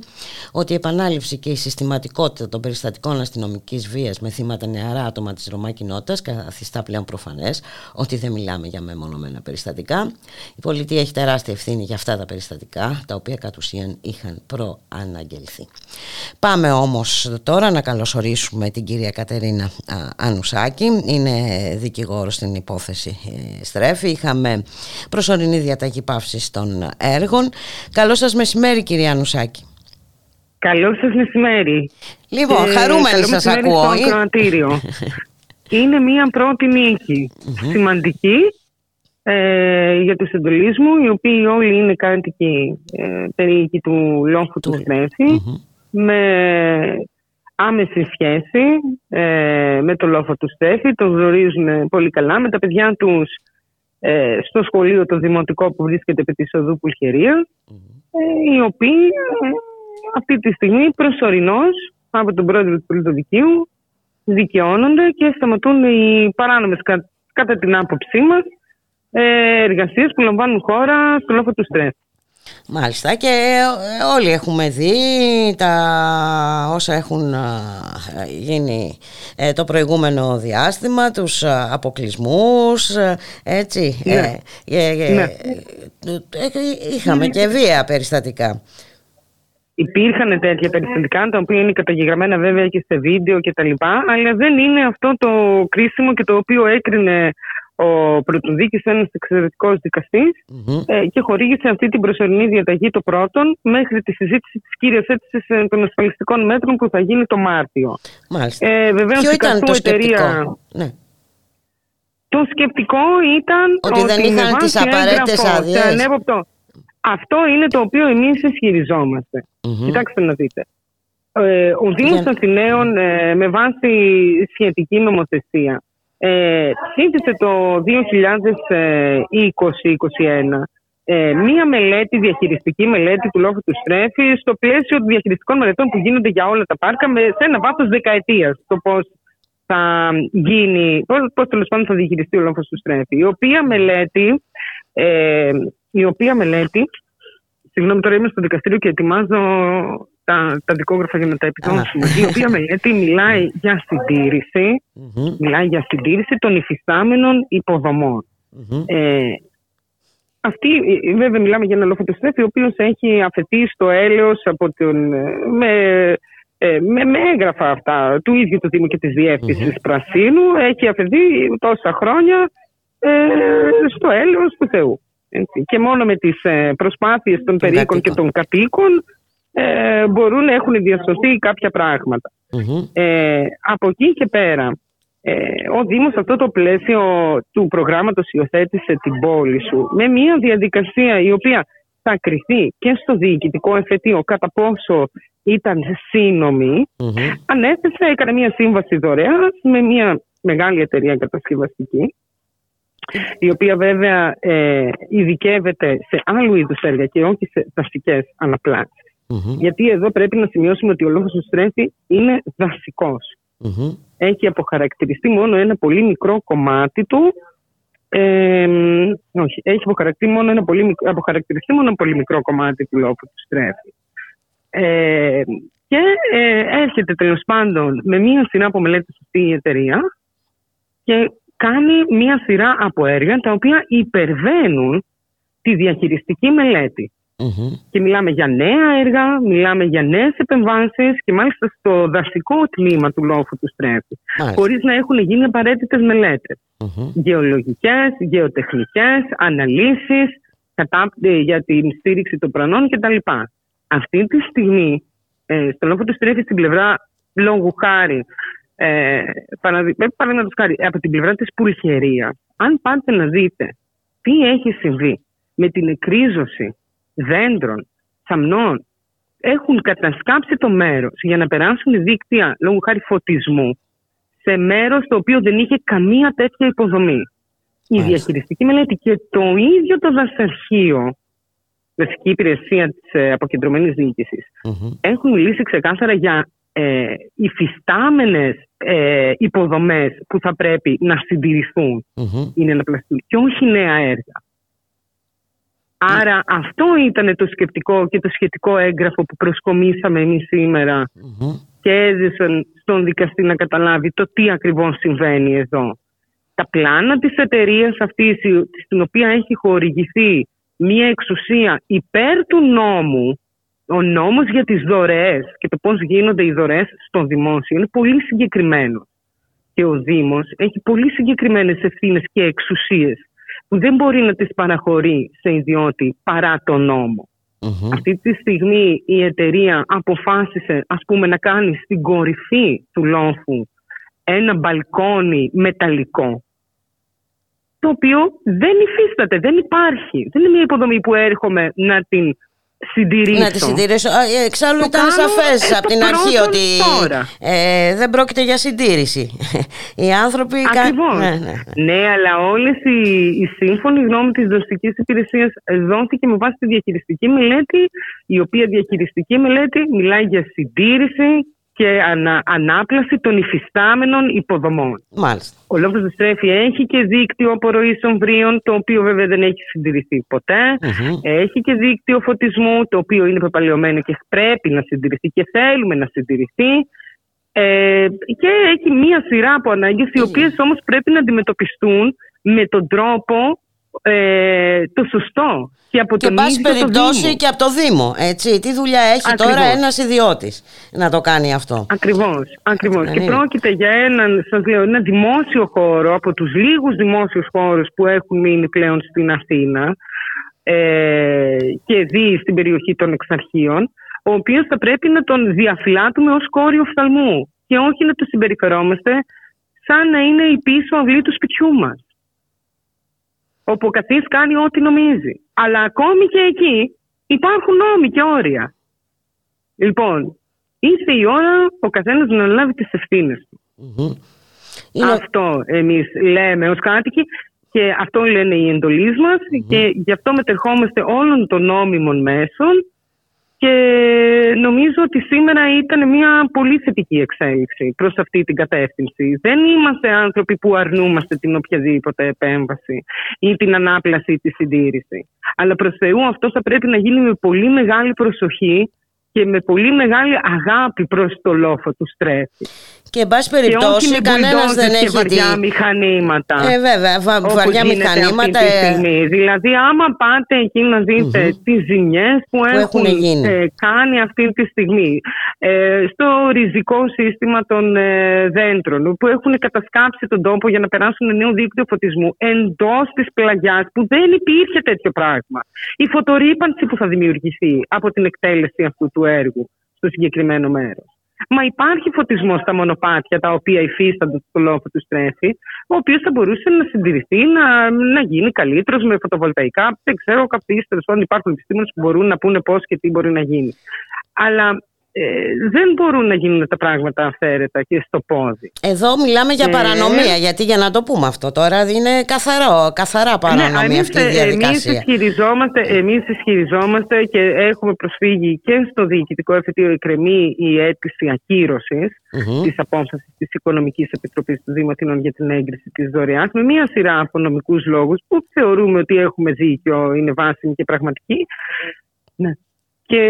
ότι η επανάληψη και η συστηματικότητα των περιστατικών αστυνομικής βίας με θύματα νεαρά άτομα της Ρωμά κοινότητας καθιστά πλέον προφανές ότι δεν μιλάμε για μεμονωμένα περιστατικά. Η πολιτεία έχει τεράστια ευθύνη για αυτά τα περιστατικά τα οποία κατ' ουσίαν είχαν προαναγγελθεί. Πάμε όμως τώρα να καλωσορίσουμε την κυρία Κατερίνα Ανουσάκη. Είναι δικηγόρος στην υπόθεση ε, Στρέφη. Είχαμε προσωρινή διαταγή πάυσης των έργων. Καλό σας μεσημέρι κυρία Ανουσάκη. Καλό σας μεσημέρι. Λοιπόν, ε, χαρούμενη σας ακούω. Είναι μια πρώτη νίκη. Σημαντική ε, για τους εντολείς μου, οι οποίοι όλοι είναι κάτοικοι ε, περίοικοι του λόφου του, στρεφη με άμεση σχέση ε, με το λόφο του Στέφη, το γνωρίζουν πολύ καλά, με τα παιδιά τους ε, στο σχολείο το δημοτικό που βρίσκεται επί της οδού Πουλχερία, ε, οι οποίοι ε, αυτή τη στιγμή προσωρινώς από τον πρόεδρο του Πολιτοδικείου δικαιώνονται και σταματούν οι παράνομες κατά την άποψή μας εργασίες που λαμβάνουν χώρα στο λόφο του Στέφη. Μάλιστα και ε, όλοι έχουμε δει τα όσα έχουν γίνει ε, το προηγούμενο διάστημα, τους αποκλισμούς, έτσι. Ναι. Ε, ναι. Είχαμε και βία περιστατικά. Υπήρχαν τέτοια περιστατικά, τα οποία είναι καταγεγραμμένα βέβαια και σε βίντεο και τα λοιπά, αλλά δεν είναι αυτό το κρίσιμο και το οποίο έκρινε ο πρωτοδίκης, ένας εξαιρετικός ε, και χορήγησε αυτή την προσωρινή διαταγή το πρώτον μέχρι τη συζήτηση της κύριας αίτησης ε, των ασφαλιστικών μέτρων που θα γίνει το Μάρτιο. Μάλιστα. Ε, βεβαίως, Ποιο ήταν το σκεπτικό; Ναι. Το σκεπτικό ήταν ότι, ότι δεν είχαν τις απαραίτητες άδειες. Αυτό είναι το οποίο εμείς ισχυριζόμαστε. Mm-hmm. Κοιτάξτε να δείτε. Ε, ο Δήμος yeah. Αθηναίων ε, με βάση σχετική νομοθεσία ε, ψήφισε το 2020-2021 ε, μία μελέτη, διαχειριστική μελέτη του λόγου του Στρέφη στο πλαίσιο των διαχειριστικών μελετών που γίνονται για όλα τα πάρκα με, σε ένα βάθος δεκαετίας το πώς θα γίνει, πώς, πώς τέλος πάντων θα διαχειριστεί ο λόγος του Στρέφη. Η οποία μελέτη, ε, η οποία μελέτη Συγγνώμη, τώρα είμαι στο δικαστήριο και ετοιμάζω τα, τα δικόγραφα για να τα επιδώσουμε. η οποία μελέτη μιλάει για συντηρηση μιλάει για συντήρηση των υφιστάμενων Ε, αυτή, ε, βέβαια, μιλάμε για ένα λοφοτοστρέφη, ο οποίος έχει αφαιτεί στο έλεος από τον, ε, με, ε, με, με έγγραφα αυτά του ίδιου του Δήμου και της διεύθυνσης Πρασίνου. Έχει αφαιθεί τόσα χρόνια ε, στο έλεος του Θεού. Και μόνο με τις προσπάθειες των περίοικων και των κατοίκων ε, μπορούν να έχουν διασωθεί κάποια Ε, από εκεί και πέρα, ε, ο Δήμος αυτό το πλαίσιο του προγράμματος υιοθέτησε την πόλη σου με μια διαδικασία η οποία θα κριθεί και στο διοικητικό εφετείο κατά πόσο ήταν Ανέθεσε, έκανε μια σύμβαση δωρεάς με μια μεγάλη εταιρεία κατασκευαστική η οποία βέβαια ε, ειδικεύεται σε άλλου είδους έργα και όχι σε δασικές αναπλάσεις. Γιατί εδώ πρέπει να σημειώσουμε ότι ο λόγος του στρέφει είναι δασικός. Έχει αποχαρακτηριστεί μόνο ένα πολύ μικρό κομμάτι του. Ε, όχι, έχει αποχαρακτηριστεί μόνο ένα πολύ, αποχαρακτηριστεί μόνο ένα πολύ μικρό κομμάτι του λόγου του στρέφει. Ε, και ε, έρχεται τέλος πάντων με μία σειρά από μελέτες αυτή η εταιρεία και κάνει μία σειρά από έργα τα οποία υπερβαίνουν τη διαχειριστική μελέτη. Και μιλάμε για νέα έργα, μιλάμε για νέες επεμβάσεις και μάλιστα στο δασικό τμήμα του λόφου του στρέφει, χωρίς να έχουν γίνει απαραίτητες μελέτες. Mm-hmm. Γεωλογικές, γεωτεχνικές, αναλύσεις ε, για την στήριξη των πρανών κτλ. Αυτή τη στιγμή, ε, στο λόφο του στρέφει στην πλευρά λόγου χάρη, ε, ε παραδείγματος χάρη, από την πλευρά της Πουλχερίας, αν πάτε να δείτε τι έχει συμβεί με την εκρίζωση δέντρων, σαμνών, έχουν κατασκάψει το μέρος για να περάσουν δίκτυα λόγω χάρη φωτισμού σε μέρος το οποίο δεν είχε καμία τέτοια υποδομή. Η διαχειριστική μελέτη και το ίδιο το δασαρχείο βασική υπηρεσία της ε, αποκεντρωμένης έχουν μιλήσει ξεκάθαρα για ε, υφιστάμενες ε, υποδομές που θα πρέπει να συντηρηθούν mm-hmm. είναι ένα και όχι νέα έργα. Άρα αυτό ήταν το σκεπτικό και το σχετικό έγγραφο που προσκομίσαμε εμείς και έζησαν στον δικαστή να καταλάβει το τι ακριβώς συμβαίνει εδώ. Τα πλάνα της εταιρείας αυτής στην οποία έχει χορηγηθεί μία εξουσία υπέρ του νόμου ο νόμος για τις δωρεές και το πώς γίνονται οι δωρεές στο δημόσιο είναι πολύ συγκεκριμένος. Και ο Δήμος έχει πολύ συγκεκριμένες ευθύνες και εξουσίες που δεν μπορεί να τις παραχωρεί σε ιδιώτη παρά τον νομο Αυτή τη στιγμή η εταιρεία αποφάσισε ας πούμε να κάνει στην κορυφή του λόφου ένα μπαλκόνι μεταλλικό το οποίο δεν υφίσταται, δεν υπάρχει. Δεν είναι μια υποδομή που έρχομαι να την συντηρήσω. Να τη συντηρήσω. Εξάλλου ήταν σαφές από την αρχή ότι ε, δεν πρόκειται για συντήρηση. Οι άνθρωποι. Ακριβώς. Ναι, ναι, ναι. ναι, αλλά όλες οι, οι σύμφωνοι γνώμη της δοστική υπηρεσίας δόθηκε με βάση τη διαχειριστική μελέτη, η οποία διαχειριστική μελέτη μιλάει για συντήρηση και ανα, ανάπλαση των υφιστάμενων υποδομών. Μάλιστα. Ο λόγος του Στρέφη έχει και δίκτυο απορροής ομβρίων, το οποίο βέβαια δεν έχει συντηρηθεί Έχει και δίκτυο φωτισμού, το οποίο είναι πεπαλαιωμένο και πρέπει να συντηρηθεί και θέλουμε να συντηρηθεί. Ε, και έχει μία σειρά από ανάγκες, οι οποίες όμως πρέπει να αντιμετωπιστούν με τον τρόπο ε, το σωστό. Και από και πάση περιπτώσει και από το Δήμο. Έτσι. Τι δουλειά έχει τώρα ένας ιδιώτης να το κάνει αυτό; Ακριβώς. Ακριβώς. Και πρόκειται για έναν, σας λέω, ένα δημόσιο χώρο από τους λίγους δημόσιους χώρους που έχουν μείνει πλέον στην Αθήνα ε, και δει στην περιοχή των εξαρχείων, ο οποίος θα πρέπει να τον διαφυλάτουμε ως κόριο φθαλμού και όχι να το συμπεριφερόμαστε σαν να είναι η πίσω αυλή του σπιτιού μας όπου ο καθής κάνει ό,τι νομίζει. Αλλά ακόμη και εκεί υπάρχουν νόμοι και όρια. Λοιπόν, ήρθε η ώρα ο καθένας να αναλάβει τις ευθύνες του. Αυτό εμείς λέμε ως κάτοικοι και αυτό λένε οι εντολείς μας και γι' αυτό μετερχόμαστε όλων των νόμιμων μέσων και νομίζω ότι σήμερα ήταν μια πολύ θετική εξέλιξη προς αυτή την κατεύθυνση. Δεν είμαστε άνθρωποι που αρνούμαστε την οποιαδήποτε επέμβαση ή την ανάπλαση ή τη συντήρηση. Αλλά προς Θεού αυτό θα πρέπει να γίνει με πολύ μεγάλη προσοχή και με πολύ μεγάλη αγάπη προς το λόφο του στρέφει. Και εν πάση περιπτώσει κανένας δεν έχει. Και βαριά μηχανήματα. Ε, βέβαια, βα, βαριά μηχανήματα. Αυτή τη ε, στιγμή. Δηλαδή, άμα πάτε εκεί να δείτε mm-hmm. τις ζημιές που, που, έχουν, ε, κάνει αυτή τη στιγμή ε, στο ριζικό σύστημα των ε, δέντρων, που έχουν κατασκάψει τον τόπο για να περάσουν νέο δίκτυο φωτισμού εντός της πλαγιάς, που δεν υπήρχε τέτοιο πράγμα. Η φωτορύπανση που θα δημιουργηθεί από την εκτέλεση αυτού του έργου στο συγκεκριμένο μέρος. Μα υπάρχει φωτισμός στα μονοπάτια τα οποία υφίστανται στο λόγο του στρέφει, ο οποίος θα μπορούσε να συντηρηθεί, να, να γίνει καλύτερος με φωτοβολταϊκά. Δεν ξέρω, κάποιοι τέλος υπάρχουν επιστήμονες που μπορούν να πούνε πώς και τι μπορεί να γίνει. Αλλά ε, δεν μπορούν να γίνουν τα πράγματα αυθαίρετα και στο πόδι. Εδώ μιλάμε για ε, παρανομία, γιατί για να το πούμε αυτό τώρα είναι καθαρό, καθαρά ναι, παρανομία ναι, αυτή η διαδικασία. Εμείς ισχυριζόμαστε, εμείς ισχυριζόμαστε και έχουμε προσφύγει και στο Διοικητικό Εφετείο εκκρεμή η αίτηση ακύρωσης mm-hmm. της απόφασης της Οικονομικής Επιτροπής του Δήμου Αθηνών για την έγκριση της δωρεάς με μία σειρά από νομικούς λόγους που θεωρούμε ότι έχουμε δίκιο, είναι βάσιμη και πραγματική. Ναι. Και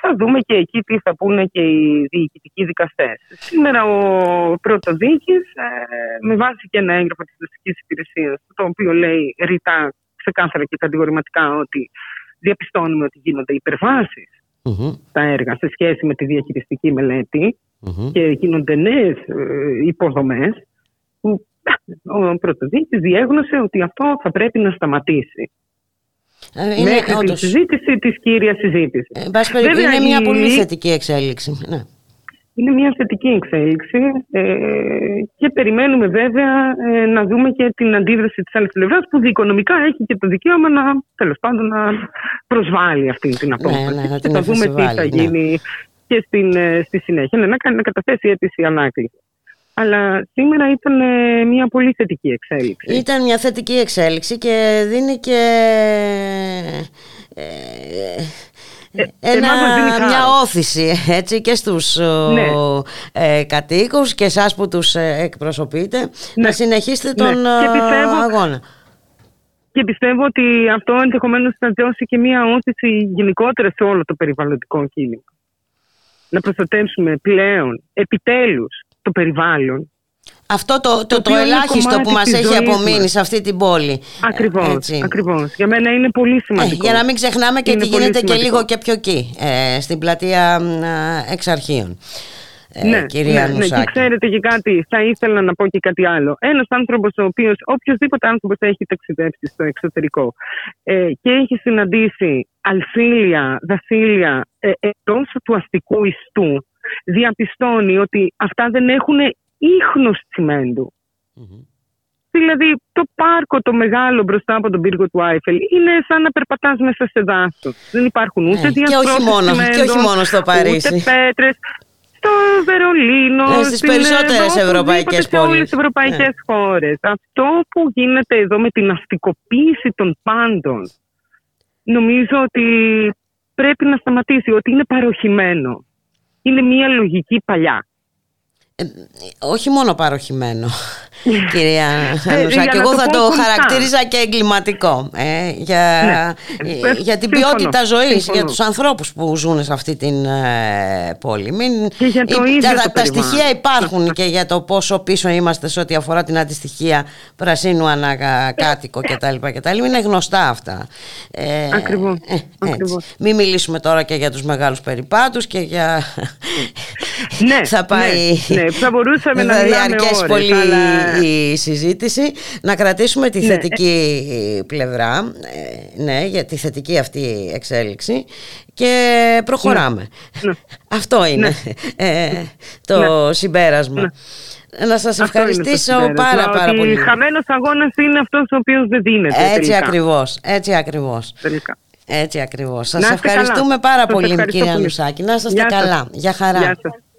θα δούμε και εκεί τι θα πούνε και οι διοικητικοί δικαστές. Σήμερα ο πρώτος δίκη, ε, με βάση και ένα έγγραφο της Δυτική Υπηρεσίας, το οποίο λέει ρητά, ξεκάθαρα και κατηγορηματικά ότι διαπιστώνουμε ότι γίνονται υπερβάσεις mm-hmm. τα έργα σε σχέση με τη διαχειριστική και γίνονται νέες υποδομές. Που ο πρωτοδίκης διέγνωσε ότι αυτό θα πρέπει να σταματήσει. Ε, είναι, μέχρι όντως. τη συζήτηση της κύριας συζήτησης. Ε, είναι μια πολύ θετική εξέλιξη. Ναι. Είναι μια θετική εξέλιξη ε, και περιμένουμε βέβαια ε, να δούμε και την αντίδραση της άλλης πλευράς που δικονομικά έχει και το δικαίωμα να, τέλος πάντων, να προσβάλλει αυτή την ναι, απόφαση. Ναι, ναι, και θα δούμε τι θα γίνει και στην, στη συνέχεια. Ναι, να, να καταθέσει αίτηση ανάκληση. Αλλά σήμερα ήταν ε, μια πολύ θετική εξέλιξη. Ήταν μια θετική εξέλιξη και δίνει και ε, ε, ένα, μια όθηση έτσι, και στους ναι. ε, κατοίκους και εσάς που τους εκπροσωπείτε ναι. να συνεχίσετε ναι. τον αγώνα. Και πιστεύω ότι αυτό ενδεχομένως θα δώσει και μια όθηση γενικότερα σε όλο το περιβαλλοντικό κίνημα. Να προστατεύσουμε πλέον, επιτέλους, το περιβάλλον. Αυτό το, το, το, ελάχιστο που μας έχει απομείνει σε αυτή την πόλη. Ακριβώς, Έτσι. ακριβώς. Για μένα είναι πολύ ε, σημαντικό. Ε, για να μην ξεχνάμε και τι γίνεται και λίγο και πιο εκεί, ε, στην πλατεία εξ αρχείων. Ε, ναι, κυρία ναι, ναι, και ξέρετε και κάτι, θα ήθελα να πω και κάτι άλλο. Ένας άνθρωπος ο οποίος, οποιοδήποτε άνθρωπος έχει ταξιδέψει στο εξωτερικό ε, και έχει συναντήσει αλφίλια, δασίλια ε, εκτός του αστικού ιστού, διαπιστώνει ότι αυτά δεν έχουν ίχνος Δηλαδή το πάρκο το μεγάλο μπροστά από τον πύργο του Άιφελ είναι σαν να περπατάς μέσα σε δάσος. Δεν υπάρχουν ούτε ε, και, όχι μόνος, και όχι μόνος στο Παρίσι. Ούτε πέτρες. Στο Βερολίνο, ε, στις περισσότερες ευρωπαϊκές πόλεις. Σε όλες τις ευρωπαϊκές ε. χώρες. Αυτό που γίνεται εδώ με την αστικοποίηση των πάντων νομίζω ότι πρέπει να σταματήσει, ότι είναι παροχημένο. Είναι μια λογική παλιά. Ε, όχι μόνο παροχημένο κυρία Ανουσά και εγώ θα το χαρακτήριζα και εγκληματικό ε, για, ναι. Ε, για την ποιότητα ζωής για τους ανθρώπους που ζουν σε αυτή την ε, πόλη. Μην, και για το τα, τα στοιχεία υπάρχουν και για το πόσο πίσω είμαστε σε ό,τι αφορά την αντιστοιχεία πρασίνου ανακάτοικο κτλ. Είναι γνωστά αυτά. Ε, ακριβώς, ακριβώς. Μην μιλήσουμε τώρα και για τους μεγάλους περιπάτους και για ναι, θα πάει ναι, ναι, θα μπορούσαμε να διαρκέσει πολύ η συζήτηση να κρατήσουμε τη ναι. θετική πλευρά ε, ναι, για τη θετική αυτή εξέλιξη και προχωράμε ναι. αυτό είναι ε, το συμπέρασμα να σας ευχαριστήσω πάρα πάρα πολύ. Χαμένος αγώνας είναι αυτός ο οποίος δεν δίνεται Έτσι τελικά. ακριβώς, έτσι ακριβώς. Έτσι ακριβώς. Σας ευχαριστούμε πάρα πολύ κύριε Ανουσάκη. Να είστε καλά. Για χαρά. Γεια σας.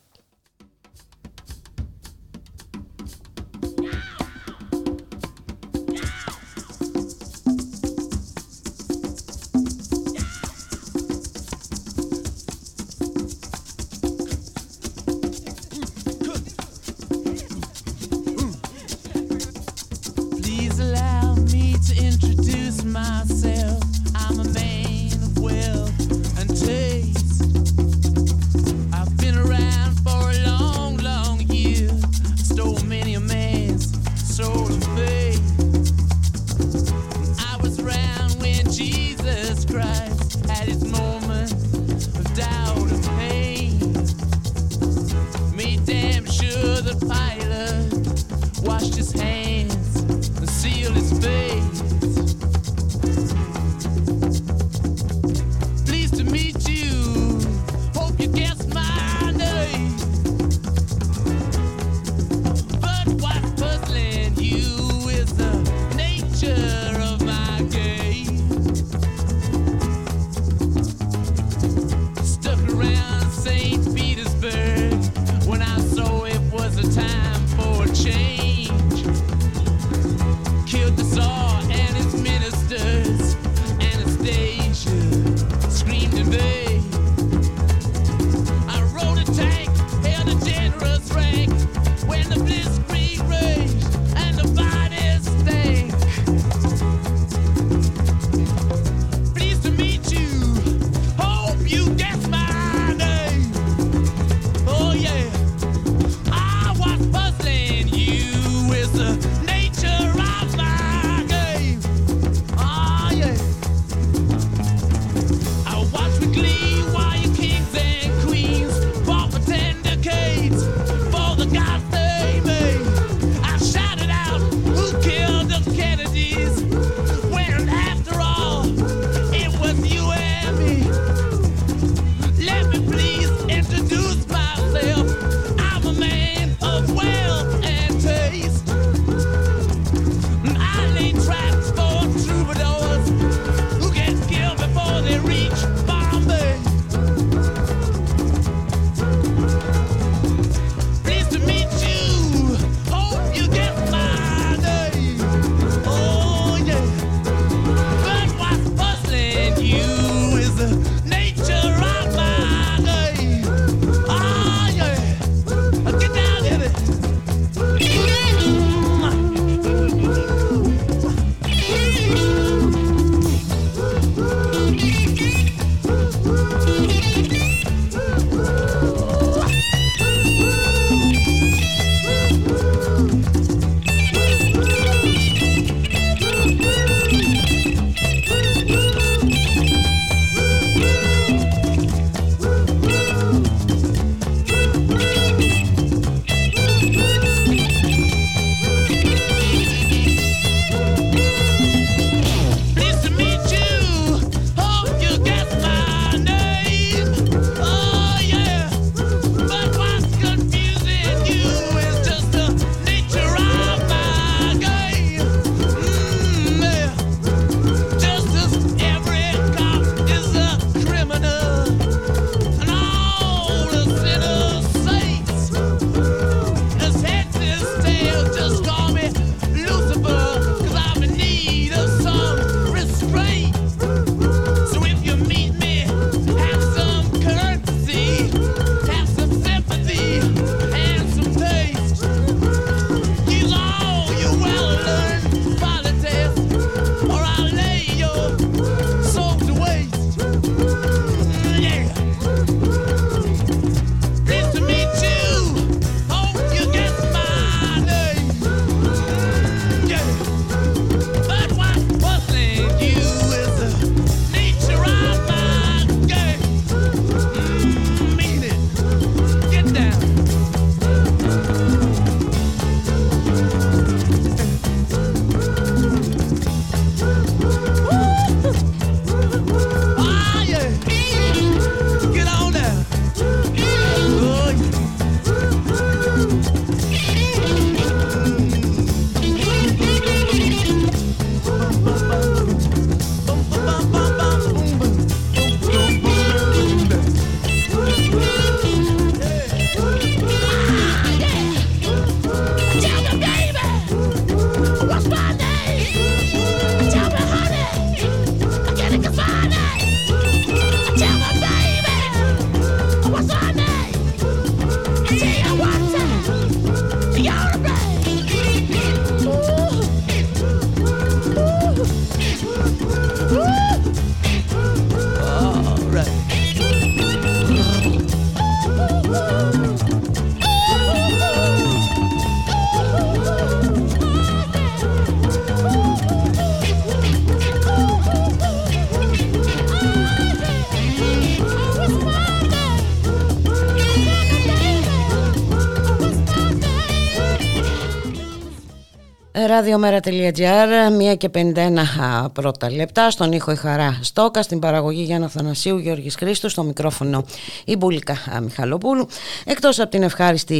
Ραδιομέρα.gr, 1 και 51 πρώτα λεπτά. Στον ήχο η Χαρά Στόκα, στην παραγωγή Γιάννα Θανασίου, Γιώργης Χρήστου, στο μικρόφωνο η Μπουλικά Μιχαλοπούλου. Εκτός από την ευχάριστη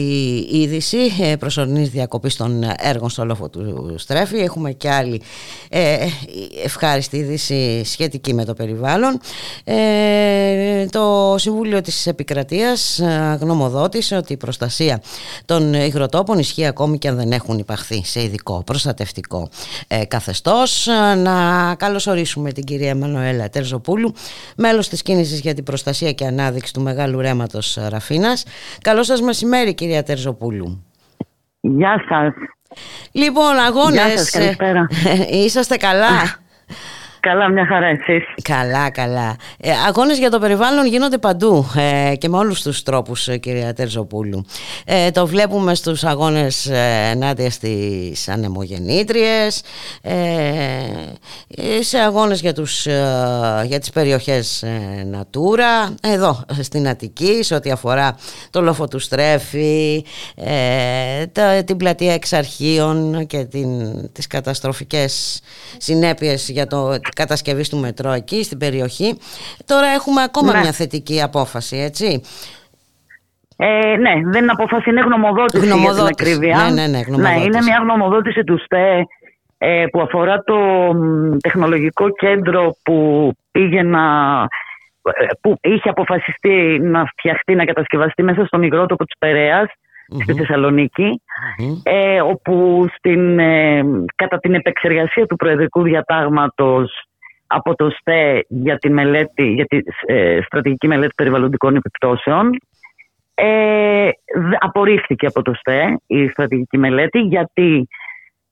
είδηση ε, προσωρινής διακοπής των έργων στο λόφο του Στρέφη, έχουμε και άλλη ε, ευχάριστη είδηση σχετική με το περιβάλλον. Ε, το Συμβούλιο της Επικρατείας γνωμοδότησε ότι η προστασία των υγροτόπων ισχύει ακόμη και αν δεν έχουν υπαχθεί σε ειδικό προστατευτικό ε, καθεστώς. Να καλωσορίσουμε την κυρία Εμμανουέλα Τερζοπούλου, μέλος της κίνησης για την προστασία και ανάδειξη του μεγάλου ρέματος Ραφίνας. Καλό σας μεσημέρι κυρία Τερζοπούλου. Γεια σας. Λοιπόν, αγώνες. Γεια σας, καλησπέρα. είσαστε καλά; Καλά, μια χαρά εσείς. Καλά, καλά. Ε, αγώνες για το περιβάλλον γίνονται παντού ε, και με όλους τους τρόπους, ε, κυρία Τερζοπούλου. Ε, το βλέπουμε στους αγώνες ε, ενάντια στις ανεμογεννήτριες, ε, σε αγώνες για, τους, για τις περιοχές Natura, εδώ στην Αττική, σε ό,τι αφορά το λόφο του Στρέφη, την πλατεία εξαρχείων και την, τις καταστροφικές συνέπειες για το κατασκευής του μετρό εκεί στην περιοχή. Τώρα έχουμε ακόμα ναι. μια θετική απόφαση, έτσι. Ε, ναι, δεν είναι απόφαση, είναι γνωμοδότηση, γνωμοδότηση. για την ακρίβεια. Ναι, ναι, ναι, γνωμοδότηση. ναι, είναι μια γνωμοδότηση του ΣΤΕ ε, που αφορά το τεχνολογικό κέντρο που πήγε να ε, που είχε αποφασιστεί να φτιαχτεί, να κατασκευαστεί μέσα στον υγρότοπο της Περαίας στη θεσσαλονικη ε, όπου στην, ε, κατά την επεξεργασία του Προεδρικού Διατάγματος από το ΣΤΕ για τη, μελέτη, για τη ε, στρατηγική μελέτη περιβαλλοντικών επιπτώσεων ε, απορρίφθηκε από το ΣΤΕ η στρατηγική μελέτη γιατί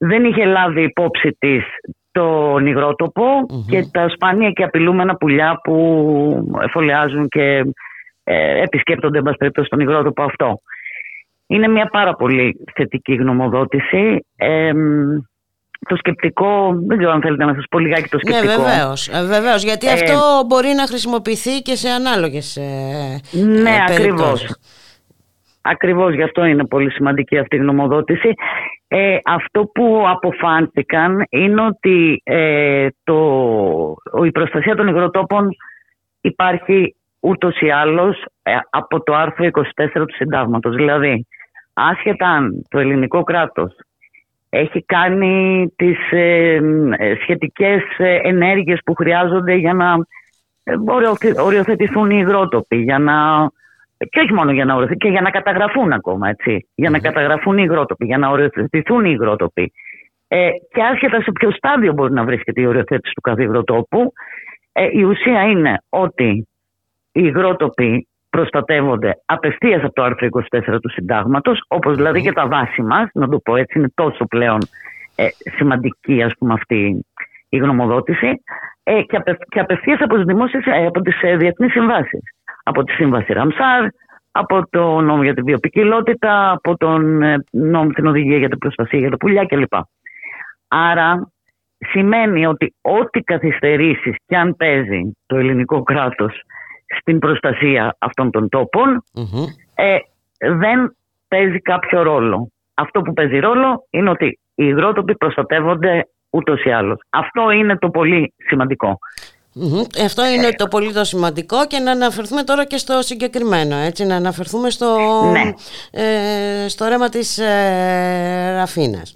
δεν είχε λάβει υπόψη της τον υγροτοπο και τα σπάνια και απειλούμενα πουλιά που εφολιάζουν και ε, επισκέπτονται εν στον υγρότοπο αυτό. Είναι μια πάρα πολύ θετική γνωμοδότηση. Ε, το σκεπτικό, δεν ξέρω αν θέλετε να σας πω λιγάκι το ναι, σκεπτικό. Ναι βεβαίως, βεβαίως γιατί ε, αυτό μπορεί να χρησιμοποιηθεί και σε ανάλογες ε, Ναι ε, ακριβώς. Ακριβώς γι' αυτό είναι πολύ σημαντική αυτή η γνωμοδότηση. Ε, αυτό που αποφάνθηκαν είναι ότι ε, το, η προστασία των υγροτόπων υπάρχει ούτως ή άλλως ε, από το άρθρο 24 του συντάγματος. Δηλαδή άσχετα αν το ελληνικό κράτος έχει κάνει τις ε, ε σχετικές ε, ενέργειες που χρειάζονται για να ε, οριοθετηθούν οι υγρότοποι, για να, και όχι μόνο για να οριοθετηθούν, και για να καταγραφούν ακόμα, έτσι, για να καταγραφούν οι υγρότοποι, για να οριοθετηθούν οι υγρότοποι. Ε, και άσχετα σε ποιο στάδιο μπορεί να βρίσκεται η οριοθέτηση του κάθε υγροτόπου, ε, η ουσία είναι ότι οι υγρότοποι προστατεύονται απευθείας από το άρθρο 24 του συντάγματος, όπως δηλαδή και τα βάση μας, να το πω έτσι, είναι τόσο πλέον ε, σημαντική ας πούμε, αυτή η γνωμοδότηση, ε, και, απε, και απευθείας από, τις δημόσιες, ε, από τις ε, διεθνείς συμβάσεις. Από τη Σύμβαση Ραμσάρ, από το νόμο για την βιοπικιλότητα, από τον ε, νόμο την οδηγία για την προστασία για τα πουλιά κλπ. Άρα σημαίνει ότι ό,τι καθυστερήσεις και αν παίζει το ελληνικό κράτος στην προστασία αυτών των τοπων ε, δεν παίζει κάποιο ρόλο. Αυτό που παίζει ρόλο είναι ότι οι υγρότοποι προστατεύονται ούτως ή άλλως. Αυτό είναι το πολύ σημαντικό. Αυτό είναι το πολύ το σημαντικό και να αναφερθούμε τώρα και στο συγκεκριμένο, έτσι, να αναφερθούμε στο, ναι. ε, στο ρέμα της ε, Ραφίνας.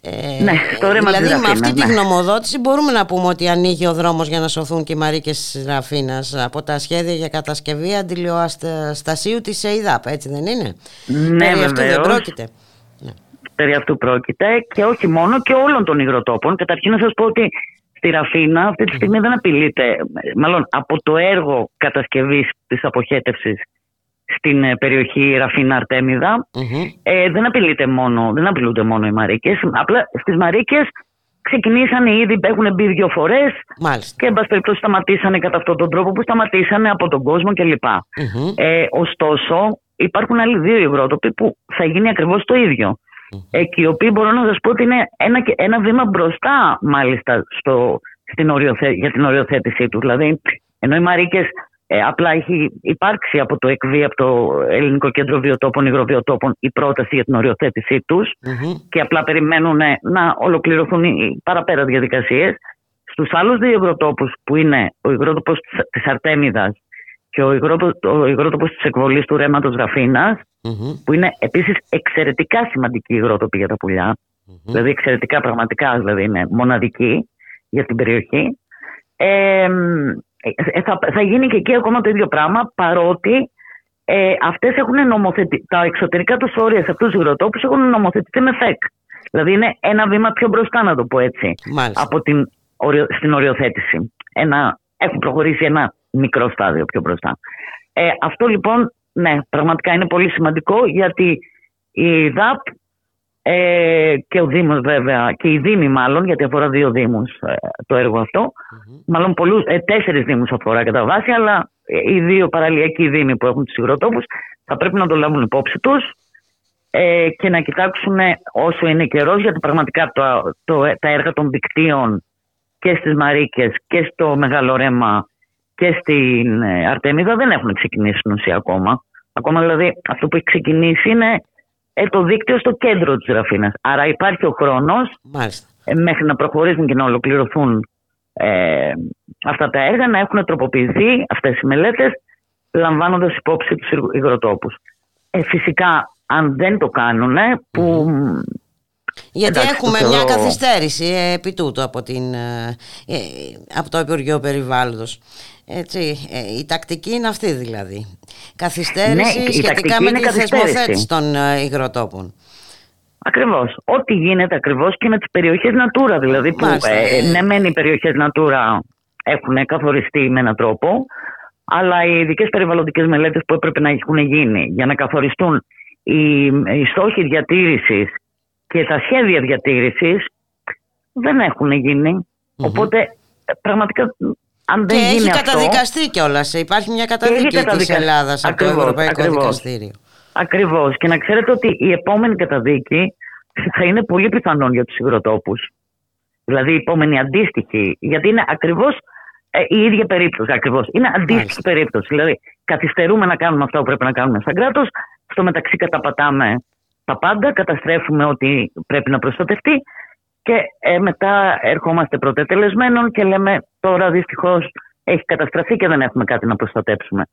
Ε, ναι, στο ρέμα δηλαδή της με αυτή ναι. τη γνωμοδότηση μπορούμε να πούμε ότι ανοίγει ο δρόμος για να σωθούν και οι Μαρίκες της Ραφίνας από τα σχέδια για κατασκευή αντιλιοαστασίου της ΕΙΔΑΠ, έτσι δεν είναι; Ναι, Περί αυτού δεν πρόκειται. Περί αυτού πρόκειται και όχι μόνο και όλων των υγροτόπων. Καταρχήν να σας πω ότι στη Ραφίνα αυτή τη στιγμή δεν απειλείται, μάλλον από το έργο κατασκευής της αποχέτευσης στην ε, περιοχή Ραφίνα ε, δεν, απειλείται μόνο, δεν απειλούνται μόνο οι Μαρίκες. Απλά στις Μαρίκες ξεκινήσαν ήδη, έχουν μπει δύο φορές και εν πάση περιπτώσει σταματήσανε κατά αυτόν τον τρόπο που σταματήσανε από τον κόσμο κλπ. Ε, ωστόσο υπάρχουν άλλοι δύο υγρότοποι που θα γίνει ακριβώς το ίδιο. Ε, και οι οποίοι μπορώ να σας πω ότι είναι ένα, ένα βήμα μπροστά μάλιστα στο, στην οριοθέ, για την οριοθέτησή τους. Δηλαδή, ενώ οι Μαρίκες Ε, απλά έχει υπάρξει από το ΕΚΒ, από το Ελληνικό Κέντρο Βιοτόπων, Υγροβιοτόπων, η πρόταση για την οριοθέτησή τους και απλά περιμένουν να ολοκληρωθούν οι παραπέρα διαδικασίες. Στους άλλους δύο υγροτόπους, που είναι ο υγρότοπος της Αρτέμιδας και ο υγρότοπος της εκβολής του ρέματο που είναι επίσης εξαιρετικά σημαντική υγρότοπη για τα πουλια δηλαδή εξαιρετικά πραγματικά δηλαδή είναι μοναδική για την περιοχή. Ε, ε, θα, θα γίνει και εκεί ακόμα το ίδιο πράγμα, παρότι ε, αυτές έχουν νομοθετη... τα εξωτερικά τους όρια σε αυτούς τους υγροτόπους έχουν νομοθετηθεί με ΦΕΚ. Δηλαδή είναι ένα βήμα πιο μπροστά, να το πω έτσι, από την, στην οριοθέτηση. Ένα, έχουν προχωρήσει ένα μικρό στάδιο πιο μπροστά. Ε, αυτό λοιπόν, ναι, πραγματικά είναι πολύ σημαντικό γιατί η ΔΑΠ ε, και ο Δήμος βέβαια, και οι Δήμοι μάλλον, γιατί αφορά δύο Δήμους ε, το έργο αυτό. Μάλλον πολλούς, ε, τέσσερις Δήμους αφορά κατά βάση, αλλά ε, οι δύο παραλιακοί Δήμοι που έχουν τους υγροτόπους θα πρέπει να το λάβουν υπόψη τους ε, και να κοιτάξουν όσο είναι καιρός, γιατί πραγματικά το, το, τα έργα των δικτύων και στις Μαρίκες και στο Μεγαλορέμα και στην Αρτέμιδα δεν έχουν ξεκινήσει στην ουσία ακόμα. Ακόμα δηλαδή αυτό που έχει ξεκινήσει είναι ε, το δίκτυο στο κέντρο της Ραφίνας. Άρα υπάρχει ο χρόνος ε, μέχρι να προχωρήσουν και να ολοκληρωθούν ε, αυτά τα έργα, να έχουν τροποποιηθεί αυτές οι μελέτες λαμβάνοντας υπόψη τους υγροτόπους. Ε, φυσικά αν δεν το κάνουν, που γιατί έχουμε μια καθυστέρηση ε, επί τούτου από, την, ε, ε, από το Υπουργείο Περιβάλλοντος. Έτσι, η τακτική είναι αυτή δηλαδή. Καθυστέρηση ναι, σχετικά με τη θεσμοθέτηση των υγροτόπων. Ακριβώς. Ό,τι γίνεται ακριβώς και με τις περιοχές Natura. Δηλαδή, που ε, ναι, μεν οι περιοχές Natura έχουν καθοριστεί με έναν τρόπο, αλλά οι ειδικές περιβαλλοντικές μελέτες που έπρεπε να έχουν γίνει για να καθοριστούν οι, οι στόχοι διατήρησης και τα σχέδια διατήρησης δεν έχουν Οπότε πραγματικά αν δεν και γίνει έχει καταδικαστεί κιόλας. Υπάρχει μια καταδίκη της Ελλάδας από το Ευρωπαϊκό ακριβώς, Δικαστήριο. Ακριβώς. Και να ξέρετε ότι η επόμενη καταδίκη θα είναι πολύ πιθανόν για τους υγροτόπους. Δηλαδή η επόμενη αντίστοιχη. Γιατί είναι ακριβώς ε, η ίδια περίπτωση. Ακριβώς. Είναι αντίστοιχη περίπτωση. Δηλαδή καθυστερούμε να κάνουμε αυτά που πρέπει να κάνουμε σαν κράτος. Στο μεταξύ καταπατάμε τα πάντα, καταστρέφουμε ότι πρέπει να προστατευτεί και ε, μετά ερχόμαστε πρωτετελεσμένων και λέμε τώρα δυστυχώς έχει καταστραφεί και δεν έχουμε κάτι να προστατέψουμε.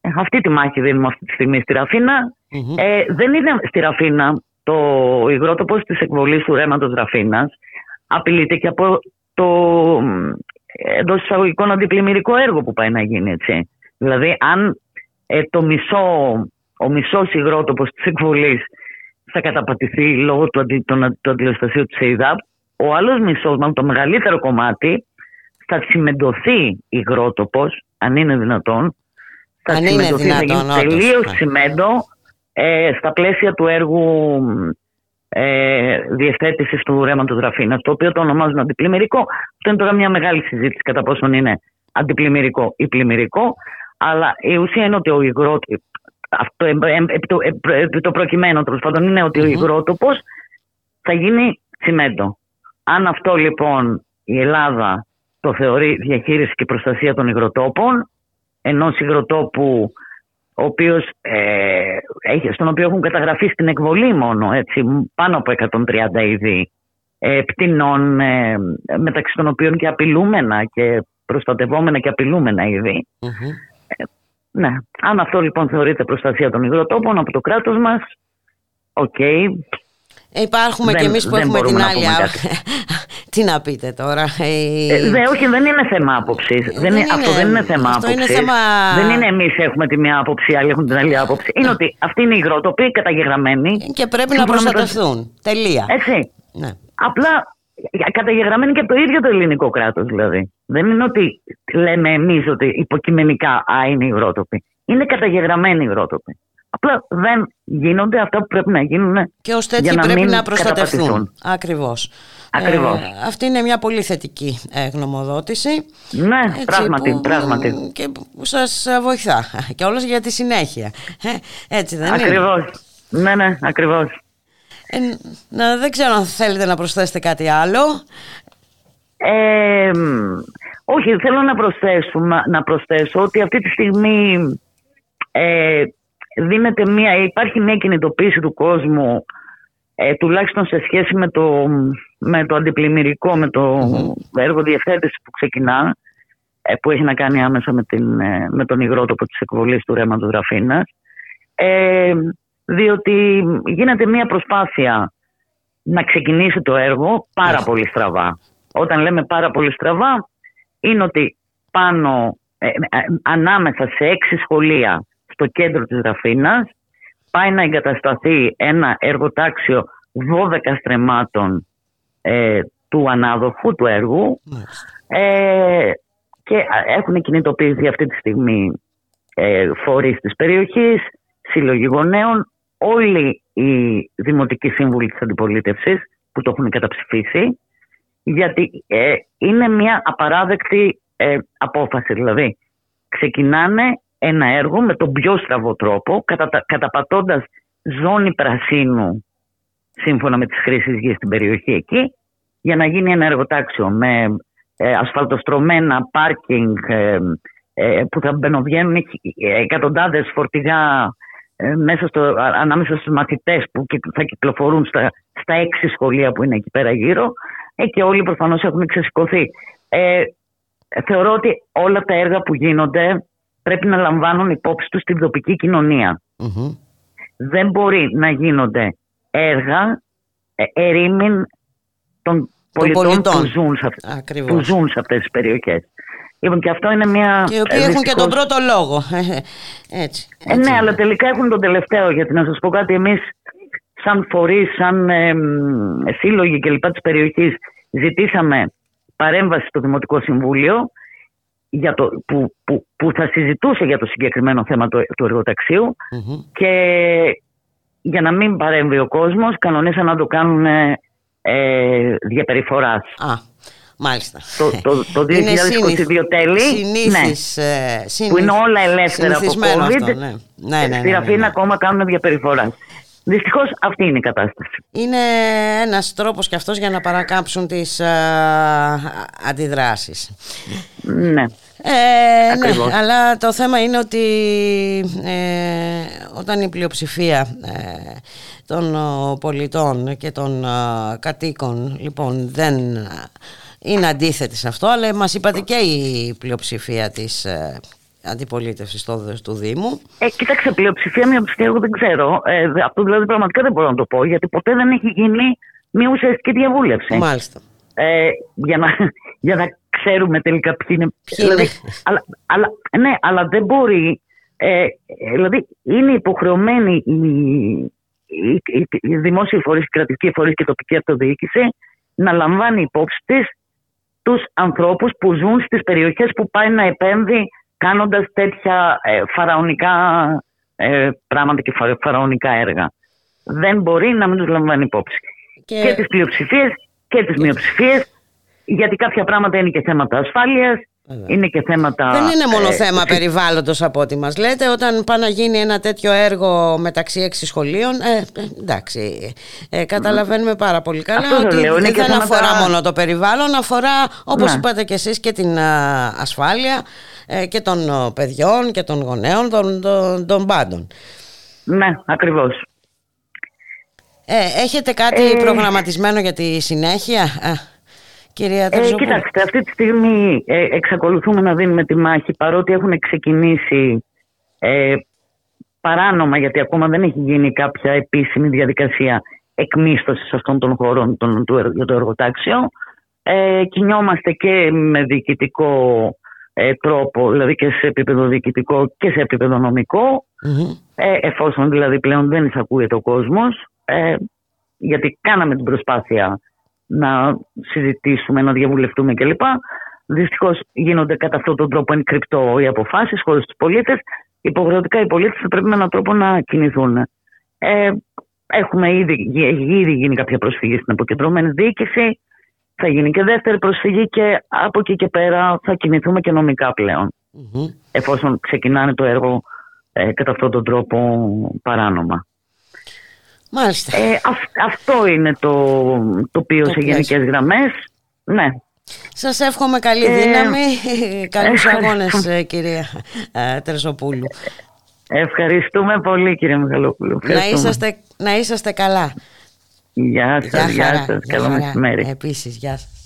Ε, αυτή τη μάχη δίνουμε αυτή τη στιγμή στη ραφινα Ε, δεν είναι στη Ραφίνα το υγρότοπος της εκβολής του ρέματος Ραφίνας. Απειλείται και από το εντός εισαγωγικών αντιπλημμυρικό έργο που πάει να γίνει έτσι. Δηλαδή αν ε, το μισό, ο μισός υγρότοπος της εκβολής θα καταπατηθεί λόγω του, αντι, του αντιλαστασίου της ΕΙΔΑΠ. Ο άλλος μισός, το μεγαλύτερο κομμάτι, θα τσιμεντωθεί υγρότοπος, αν είναι δυνατόν. Θα αν τσιμεντωθεί, είναι δυνατόν, θα γίνει τελείως ναι. τσιμέντο ε, στα πλαίσια του έργου ε, διευθέτησης του ρέματος Ραφίνας, το οποίο το ονομάζουν αντιπλημμυρικό. Αυτό είναι τώρα μια μεγάλη συζήτηση κατά πόσον είναι αντιπλημμυρικό ή πλημμυρικό. Αλλά η ουσία είναι ότι ο υγρότοπος, αυτό, επί το, επί το προκειμένο τέλος πάντων είναι ότι ο υγρότοπος θα γίνει τσιμέντο. Αν αυτό λοιπόν η Ελλάδα το θεωρεί διαχείριση και προστασία των υγροτόπων, ενός υγροτόπου ο οποίος, ε, στον οποίο έχουν καταγραφεί στην εκβολή μόνο έτσι, πάνω από 130 είδη ε, πτηνών, ε, μεταξύ των οποίων και απειλούμενα και προστατευόμενα και απειλούμενα είδη. Ναι. Αν αυτό λοιπόν θεωρείται προστασία των υγροτόπων από το κράτος μας, OK. Okay. Υπάρχουμε και εμείς που έχουμε την άλλη άποψη. Τι να πείτε τώρα. Ε, δε, όχι, δεν είναι θέμα άποψης. αυτό δεν είναι θέμα άποψης. Θέμα... Δεν είναι εμείς έχουμε τη μία άποψη, οι άλλοι έχουν την άλλη άποψη. Είναι ότι αυτοί είναι οι υγρότοποι καταγεγραμμένοι. Και πρέπει να προστατευτούν. Τελεία. Έτσι. Ναι. Απλά καταγεγραμμένοι και από το ίδιο το ελληνικό κράτος δηλαδή. Δεν είναι ότι λέμε εμείς ότι υποκειμενικά α, είναι υγρότοποι. Είναι καταγεγραμμένοι υγρότοποι. Απλά δεν γίνονται αυτά που πρέπει να γίνουν. Και ως τέτοιοι πρέπει να προστατευτούν. Ακριβώς. Ακριβώς. Ε, αυτή είναι μια πολύ θετική ε, γνωμοδότηση. Ναι, έτσι, πράγματι, που, πράγματι. Και που σα βοηθά. Και όλος για τη συνέχεια. Ε, έτσι δεν ακριβώς. είναι. Ναι, ναι, ακριβώς. Ε, να, δεν ξέρω αν θέλετε να προσθέσετε κάτι άλλο. Ε, όχι, θέλω να προσθέσω, να προσθέσω ότι αυτή τη στιγμή ε, δίνεται μια, υπάρχει μια κινητοποίηση του κόσμου ε, τουλάχιστον σε σχέση με το, με το αντιπλημμυρικό, με το έργο διευθέτησης που ξεκινά ε, που έχει να κάνει άμεσα με, την, ε, με τον υγρότοπο της εκβολής του ρέματος Ραφίνας ε, διότι γίνεται μια προσπάθεια να ξεκινήσει το έργο πάρα πολύ στραβά. Όταν λέμε πάρα πολύ στραβά είναι ότι πάνω ε, ανάμεσα σε έξι σχολεία στο κέντρο της Ραφίνας πάει να εγκατασταθεί ένα εργοτάξιο 12 στρεμάτων ε, του ανάδοχου του έργου. Ε, και έχουν κινητοποιηθεί αυτή τη στιγμή ε, φορείς της περιοχής, σύλλογοι γονέων, όλοι οι δημοτικοί σύμβουλοι της αντιπολίτευσης που το έχουν καταψηφίσει γιατί ε, είναι μια απαράδεκτη ε, απόφαση. Δηλαδή ξεκινάνε ένα έργο με τον πιο στραβό τρόπο, κατα, καταπατώντας ζώνη πρασίνου σύμφωνα με τις χρήσεις γης στην περιοχή εκεί, για να γίνει ένα εργοτάξιο με ε, ασφαλτοστρωμένα πάρκινγκ ε, ε, που θα μπαινοβγαίνουν εκατοντάδες φορτηγά ε, μέσα στο, ανάμεσα στους μαθητές που θα κυκλοφορούν στα, στα έξι σχολεία που είναι εκεί πέρα γύρω ε, και όλοι προφανώς έχουν ξεσηκωθεί. Ε, θεωρώ ότι όλα τα έργα που γίνονται πρέπει να λαμβάνουν υπόψη τους την τοπική Δεν μπορεί να γίνονται έργα ε, ερήμην των πολιτών, Που, ζουν σε, που ζουν σε αυτές τις περιοχές. Λοιπόν, και αυτό είναι μια. Και οι οποίοι έχουν και τον πρώτο λόγο. Έτσι, έτσι. Ε, ναι, αλλά τελικά έχουν τον τελευταίο. Γιατί να σας πω κάτι, εμείς, σαν φορείς, σαν ε, σύλλογοι κλπ. της περιοχής, ζητήσαμε παρέμβαση στο Δημοτικό Συμβούλιο για το, που, που, που θα συζητούσε για το συγκεκριμένο θέμα του, του εργοταξιου και για να μην παρέμβει ο κόσμος κανονίσαν να το κάνουν ε, διαπεριφοράς. Α, μάλιστα. Το, το, το 2022 τέλη, συνήθις, ναι, ε, που είναι όλα ελεύθερα από COVID, αυτό, ναι. Ναι, ναι, ναι, στη Ραφίνα ναι, ακόμα κάνουν διαπεριφοράς. Δυστυχώς αυτή είναι η κατάσταση. Είναι ένας τρόπος και αυτός για να παρακάψουν τις α, αντιδράσεις. Ναι. Ε, ναι, αλλά το θέμα είναι ότι ε, όταν η πλειοψηφία ε, των πολιτών και των κατοίκων λοιπόν δεν είναι αντίθετη σε αυτό αλλά μας είπατε και η πλειοψηφία της αντιπολίτευσης του Δήμου. Ε, κοίταξε, πλειοψηφία, μειοψηφία, εγώ δεν ξέρω. Ε, αυτό δηλαδή πραγματικά δεν μπορώ να το πω, γιατί ποτέ δεν έχει γίνει μια ουσιαστική διαβούλευση. Μάλιστα. Ε, για, να, για να ξέρουμε τελικά ποιοι είναι. δηλαδή, αλλά, αλλά, ναι, αλλά δεν μπορεί. Ε, δηλαδή, είναι υποχρεωμένοι οι, οι, οι, οι δημόσιοι φορείς, οι κρατικοί φορείς και η τοπική αυτοδιοίκηση να λαμβάνει υπόψη της τους ανθρώπους που ζουν στις περιοχές που πάει να επέμβει κάνοντας τέτοια ε, φαραωνικά ε, πράγματα και φαραωνικά έργα. Δεν μπορεί να μην τους λαμβάνει υπόψη. Και, και τις πλειοψηφίες και τις μειοψηφίες, γιατί κάποια πράγματα είναι και θέματα ασφάλειας, είναι και θέματα... Δεν είναι μόνο ε, θέμα ε, περιβάλλοντος από ό,τι μας λέτε. Όταν πάει να γίνει ένα τέτοιο έργο μεταξύ έξι σχολείων, ε, εντάξει, ε, καταλαβαίνουμε πάρα πολύ καλά ότι δεν αφορά μόνο το περιβάλλον, αφορά όπως ναι. είπατε και εσείς και την ασφάλεια ε, και των παιδιών και των γονέων, των, των, των πάντων. Ναι, ακριβώς. Ε, έχετε κάτι ε, προγραμματισμένο για τη συνέχεια, κυρία ε, Κοιτάξτε, αυτή τη στιγμή ε, εξακολουθούμε να δίνουμε τη μάχη παρότι έχουν ξεκινήσει ε, παράνομα γιατί ακόμα δεν έχει γίνει κάποια επίσημη διαδικασία εκμίσθωσης αυτών των χωρών των, του, για το εργοτάξιο. Ε, κινιόμαστε και με διοικητικό ε, τρόπο, δηλαδή και σε επίπεδο διοικητικό και σε επίπεδο ε, εφόσον δηλαδή πλέον δεν εισακούεται ο κόσμος, ε, γιατί κάναμε την προσπάθεια να συζητήσουμε, να διαβουλευτούμε κλπ. Δυστυχώς γίνονται κατά αυτόν τον τρόπο κρυπτό οι αποφάσεις χωρίς τους πολίτες. Υποχρεωτικά οι πολίτες θα πρέπει με έναν τρόπο να κινηθούν. Ε, έχουμε ήδη, έχει ήδη γίνει κάποια προσφυγή στην αποκεντρωμένη διοίκηση. Θα γίνει και δεύτερη προσφυγή και από εκεί και πέρα θα κινηθούμε και νομικά Εφόσον ξεκινάνε το έργο ε, κατά αυτόν τον τρόπο παράνομα. Μάλιστα. Ε, αυτό είναι το, το οποίο σε γενικές γραμμές. Ναι. Σας εύχομαι καλή ε, δύναμη, καλούς αγώνες ε, κυρία ε, Τρεσοπούλου. Ευχαριστούμε πολύ κύριε Μιχαλόπουλου. Να είσαστε, να είσαστε καλά. Γεια σας, γεια, σας, καλό μεσημέρι. Επίσης, γεια σας.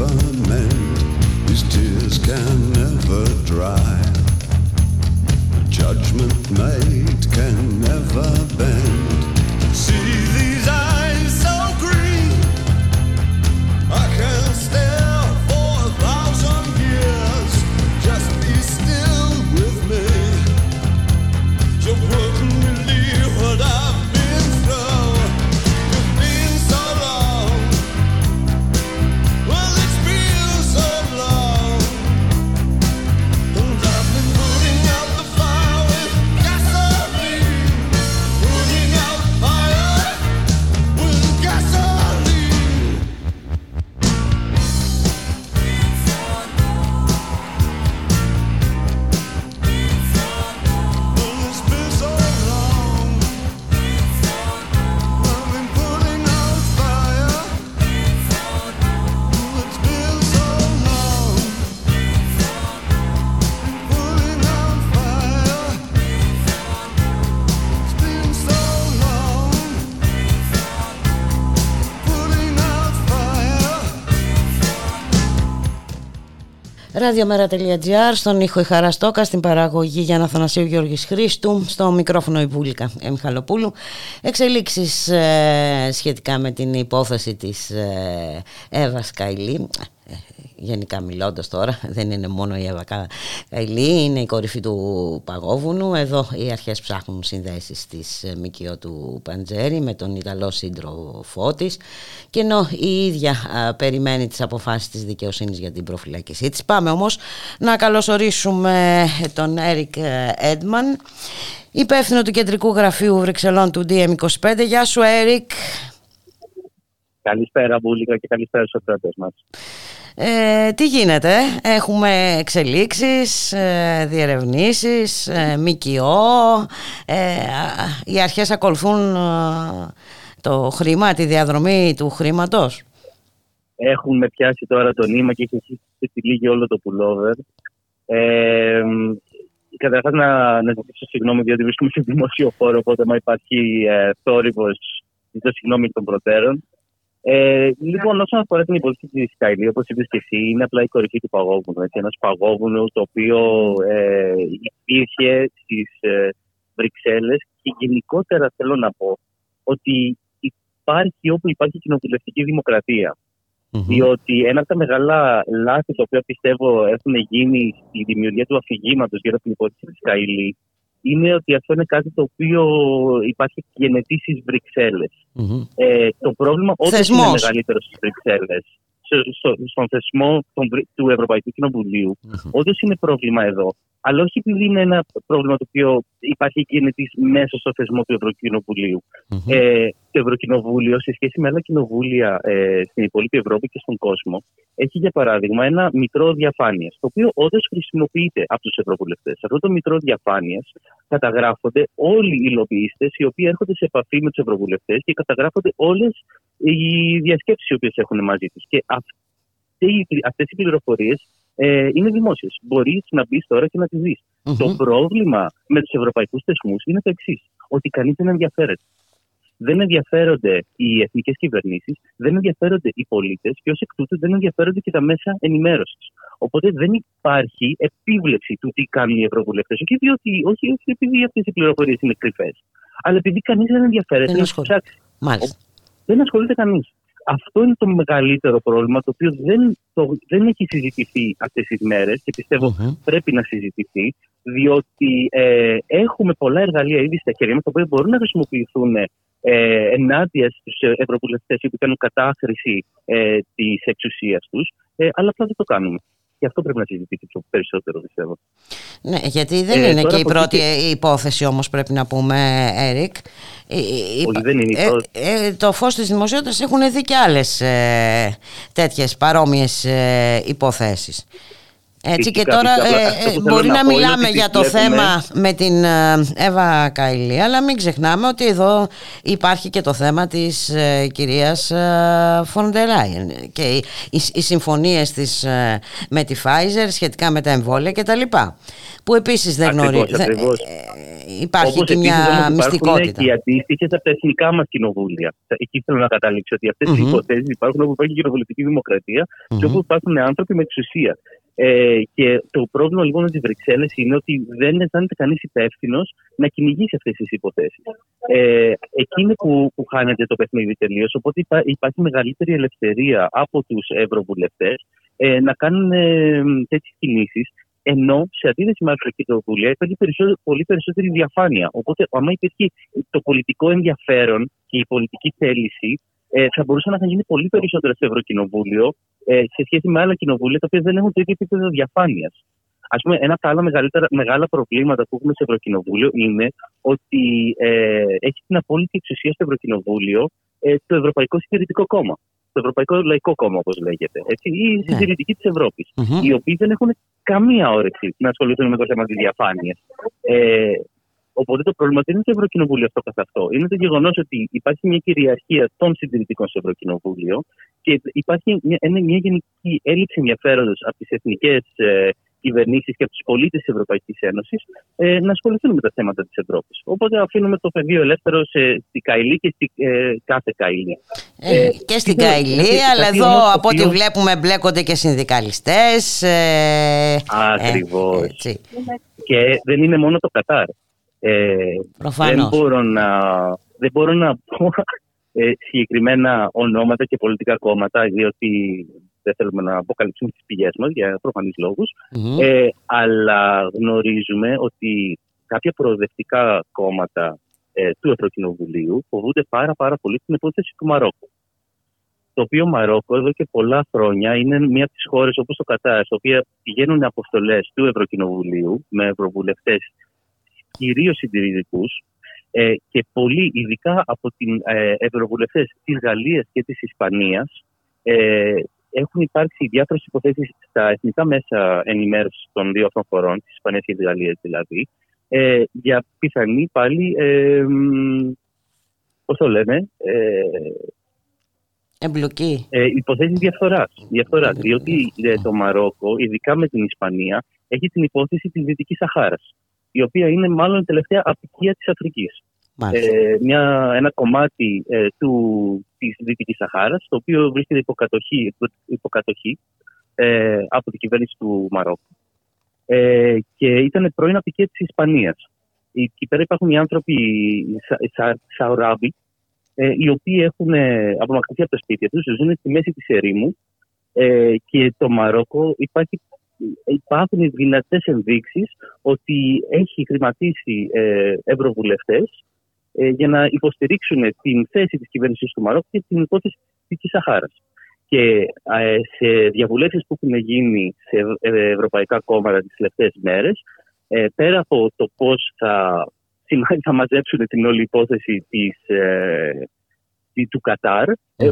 never mend, these tears can never dry. Judgment made can never bend. See these eyes. Ραδιομέρα.gr, στον ήχο η Χαραστόκα, στην παραγωγή Γιάννα Θανασίου Γιώργης Χρήστου, στο μικρόφωνο η Βούλικα ε, Μιχαλοπούλου. Εξελίξεις ε, σχετικά με την υπόθεση της ε, Εύα Καηλή γενικά μιλώντας τώρα, δεν είναι μόνο η Εύα Καηλή, είναι η κορυφή του Παγόβουνου. Εδώ οι αρχές ψάχνουν συνδέσεις της ε, ΜΚΟ του Παντζέρη με τον Ιταλό σύντροφό τη. και ενώ η ίδια περιμένει τις αποφάσεις της δικαιοσύνης για την προφυλάκησή της. Πάμε όμως να καλωσορίσουμε τον Έρικ Έντμαν, υπεύθυνο του Κεντρικού Γραφείου Βρυξελών του DM25. Γεια σου Έρικ. Καλησπέρα Μπούλικα και καλησπέρα στους ακροατές μας. Ε, τι γίνεται, έχουμε εξελίξεις, ε, διερευνήσεις, ε, ΜΚΟ, ε, οι αρχές ακολουθούν ε, το χρήμα, τη διαδρομή του χρήματος. Έχουν με πιάσει τώρα το νήμα και έχει λίγη όλο το πουλόβερ. Ε, Καταρχάς να, να ζητήσω συγγνώμη διότι βρίσκομαι σε δημοσίο χώρο οπότε μα υπάρχει ε, θόρυβος ζητώ συγγνώμη των προτέρων. Ε, λοιπόν, όσον αφορά την υπόθεση της Σκαϊλή, όπως είπες και εσύ, είναι απλά η κορυφή του παγόβουνου. Ένας παγόβουνος το οποίο ε, υπήρχε στις ε, Βρυξέλλες και γενικότερα θέλω να πω ότι υπάρχει όπου υπάρχει κοινοβουλευτική δημοκρατία. Mm-hmm. Διότι ένα από τα μεγάλα λάθη τα οποία πιστεύω έχουν γίνει στη δημιουργία του αφηγήματος γύρω από την υπόθεση της Καηλή είναι ότι αυτό είναι κάτι το οποίο υπάρχει γενετή στι βρυξελλε Ε, το πρόβλημα όντω είναι μεγαλύτερο στις Βρυξέλλε. στον θεσμό του Ευρωπαϊκού Κοινοβουλίου. Mm-hmm. Όντως είναι πρόβλημα εδώ. Αλλά όχι επειδή είναι ένα πρόβλημα το οποίο υπάρχει γενετή μέσα στο θεσμό του ευρωκοινοβουλιου Ε, το Ευρωκοινοβούλιο, σε σχέση με άλλα κοινοβούλια ε, στην υπόλοιπη Ευρώπη και στον κόσμο, έχει για παράδειγμα ένα μητρό διαφάνειας, το οποίο όντως χρησιμοποιείται από τους Ευρωβουλευτές. Σε αυτό το μητρό διαφάνειας καταγράφονται όλοι οι υλοποιήστε οι οποίοι έρχονται σε επαφή με τους Ευρωβουλευτές και καταγράφονται όλες οι διασκέψεις οι οποίες έχουν μαζί τους. Και αυτές οι πληροφορίες ε, είναι δημόσιες. Μπορείς να μπεις τώρα και να τις δεις. Το πρόβλημα με τους ευρωπαϊκούς θεσμούς είναι το εξής: Ότι κανείς δεν ενδιαφέρεται. Δεν ενδιαφέρονται οι εθνικές κυβερνήσεις, δεν ενδιαφέρονται οι πολίτες και ως εκ τούτου δεν ενδιαφέρονται και τα μέσα ενημέρωσης. Οπότε δεν υπάρχει επίβλεψη του τι κάνουν οι ευρωβουλευτές. Όχι, διότι, όχι, όχι επειδή αυτές οι πληροφορίες είναι κρυφές, αλλά επειδή κανείς δεν ενδιαφέρεται δεν να ψάξει. Δεν ασχολείται κανείς. Αυτό είναι το μεγαλύτερο πρόβλημα το οποίο δεν, το, δεν έχει συζητηθεί αυτές τις μέρες και πιστευω πρέπει να συζητηθεί διότι ε, έχουμε πολλά εργαλεία ήδη στα χέρια μας τα οποία μπορούν να χρησιμοποιηθούν ε, ενάντια στους ευρωβουλευτές που κάνουν κατάχρηση ε, της εξουσίας τους ε, αλλά απλά δεν το κάνουμε. Και αυτό πρέπει να συζητήσει περισσότερο, πιστεύω. Ναι, γιατί δεν ε, είναι και η πρώτη υπόθεση όμως πρέπει να πούμε, Έρικ. Όχι, δεν είναι η πρώτη. Ε, το φως της δημοσιότητας έχουν δει και άλλες ε, τέτοιες παρόμοιες ε, υποθέσεις. Έτσι και τώρα ε, ε, μπορεί να, μιλάμε για το θέμα με την ε, Εύα Καηλή αλλά μην ξεχνάμε ότι εδώ υπάρχει και το θέμα της ε, κυρίας ε, και οι, οι, συμφωνίες της με τη Pfizer σχετικά με τα εμβόλια κτλ. Που επίσης δεν γνωρίζει. υπάρχει Όπως και μια μυστικότητα. Υπάρχουν και οι αντίστοιχες από τα εθνικά μας κοινοβούλια. Εκεί θέλω να καταλήξω ότι αυτές οι υποθέσεις υπάρχουν όπου υπάρχει κοινοβουλευτική δημοκρατία και όπου υπάρχουν άνθρωποι με εξουσία. Ε, και το πρόβλημα λοιπόν με τις Βρυξέλλες είναι ότι δεν αισθάνεται κανείς υπεύθυνος να κυνηγήσει αυτές τις υποθέσεις. Ε, εκεί είναι που, που χάνεται το παιχνίδι τελείως. Οπότε υπάρχει μεγαλύτερη ελευθερία από τους ευρωβουλευτές ε, να κάνουν ε, τέτοιες κινήσεις. Ενώ σε αντίθεση με άλλα κοινοβούλια υπάρχει πολύ περισσότερη διαφάνεια. Οπότε, άμα υπήρχε το πολιτικό ενδιαφέρον και η πολιτική θέληση, ε, θα μπορούσε να είχαν γίνει πολύ περισσότερο στο Ευρωκοινοβούλιο ε, σε σχέση με άλλα κοινοβούλια τα οποία δεν έχουν το ίδιο επίπεδο διαφάνειας. Α πούμε, ένα από τα άλλα μεγάλα προβλήματα που έχουμε στο Ευρωκοινοβούλιο είναι ότι ε, έχει την απόλυτη εξουσία στο Ευρωκοινοβούλιο ε, το Ευρωπαϊκό Συντηρητικό Κόμμα. Το Ευρωπαϊκό Λαϊκό Κόμμα, όπως λέγεται. Έτσι, ή η ναι. συντηρητικη της Ευρώπης. Mm-hmm. Οι οποίοι δεν έχουν καμία όρεξη να ασχοληθούν με το θέμα της διαφάνειας. Ε, Οπότε το πρόβλημα δεν είναι το Ευρωκοινοβούλιο αυτό καθ' αυτό. Είναι το γεγονός ότι υπάρχει μια κυριαρχία των συντηρητικών στο Ευρωκοινοβούλιο και υπάρχει μια, μια γενική έλλειψη ενδιαφέροντος από τις εθνικές ε, κυβερνήσεις και από τους πολίτες της Ευρωπαϊκής Ένωσης ε, να ασχοληθούν με τα θέματα της Ευρώπης. Οπότε αφήνουμε το πεδίο ελεύθερο σε, στη Καηλή και στη ε, κάθε Καηλή. Ε, και στην Καηλή, αλλά εδώ από ό,τι βλέπουμε μπλέκονται και συνδικαλιστές. Ε, Ακριβώς. και δεν είναι μόνο το Κατάρ. Ε, δεν, μπορώ να, δεν μπορώ να πω ε, συγκεκριμένα ονόματα και πολιτικά κόμματα, διότι δεν θέλουμε να αποκαλύψουμε τις πηγές μας για προφανείς ε, αλλά γνωρίζουμε ότι κάποια προοδευτικά κόμματα ε, του Ευρωκοινοβουλίου φοβούνται πάρα, πάρα πολύ την υπόθεση του Μαρόκου. Το οποίο Μαρόκο εδώ και πολλά χρόνια είναι μία από τις χώρες όπως το Κατάρ, στο οποίο πηγαίνουν αποστολές του Ευρωκοινοβουλίου με ευρωβουλευτές κυρίως συντηρητικούς, ε, και πολλοί, ειδικά από την ε, ευρωβουλευτές της Γαλλίας και της Ισπανίας, ε, έχουν υπάρξει διάφορες υποθέσεις στα εθνικά μέσα ενημέρωσης των δύο αυτών χωρών, της Ισπανίας και της Γαλλίας δηλαδή, ε, για πιθανή πάλι. Ε, Πώς το λένε, ε, Εμπλοκή. Ε, υποθέσεις διαφθοράς. Διαφθοράς, διότι ε, το Μαρόκο, ειδικά με την Ισπανία, έχει την υπόθεση της Δυτικής Σαχάρας η οποία είναι μάλλον η τελευταία απικία της Αφρικής. Ε, μια, ένα κομμάτι ε, του, της Δυτικής Σαχάρας, το οποίο βρίσκεται υποκατοχή, υποκατοχή ε, από την κυβέρνηση του Μαρόκου. Ε, και ήταν πρώην απικία της Ισπανίας. Εκεί πέρα υπάρχουν οι άνθρωποι, οι σα, Σαουράμπι, ε, οι οποίοι έχουν ε, απομακρυνθεί από τα σπίτια τους, ζουν στη μέση της ερήμου ε, και το Μαρόκο υπάρχει υπάρχουν δυνατές ενδείξεις ότι έχει χρηματίσει ε, ευρωβουλευτές ε, για να υποστηρίξουν την θέση της κυβέρνησης του Μαρόκου και την υπόθεση της Σαχάρας. Και ε, σε διαβουλεύσεις που έχουν γίνει σε ε, ευρωπαϊκά κόμματα τις τελευταίες μέρες, ε, πέρα από το πώς θα, θα μαζέψουν την όλη υπόθεση της, του Κατάρ,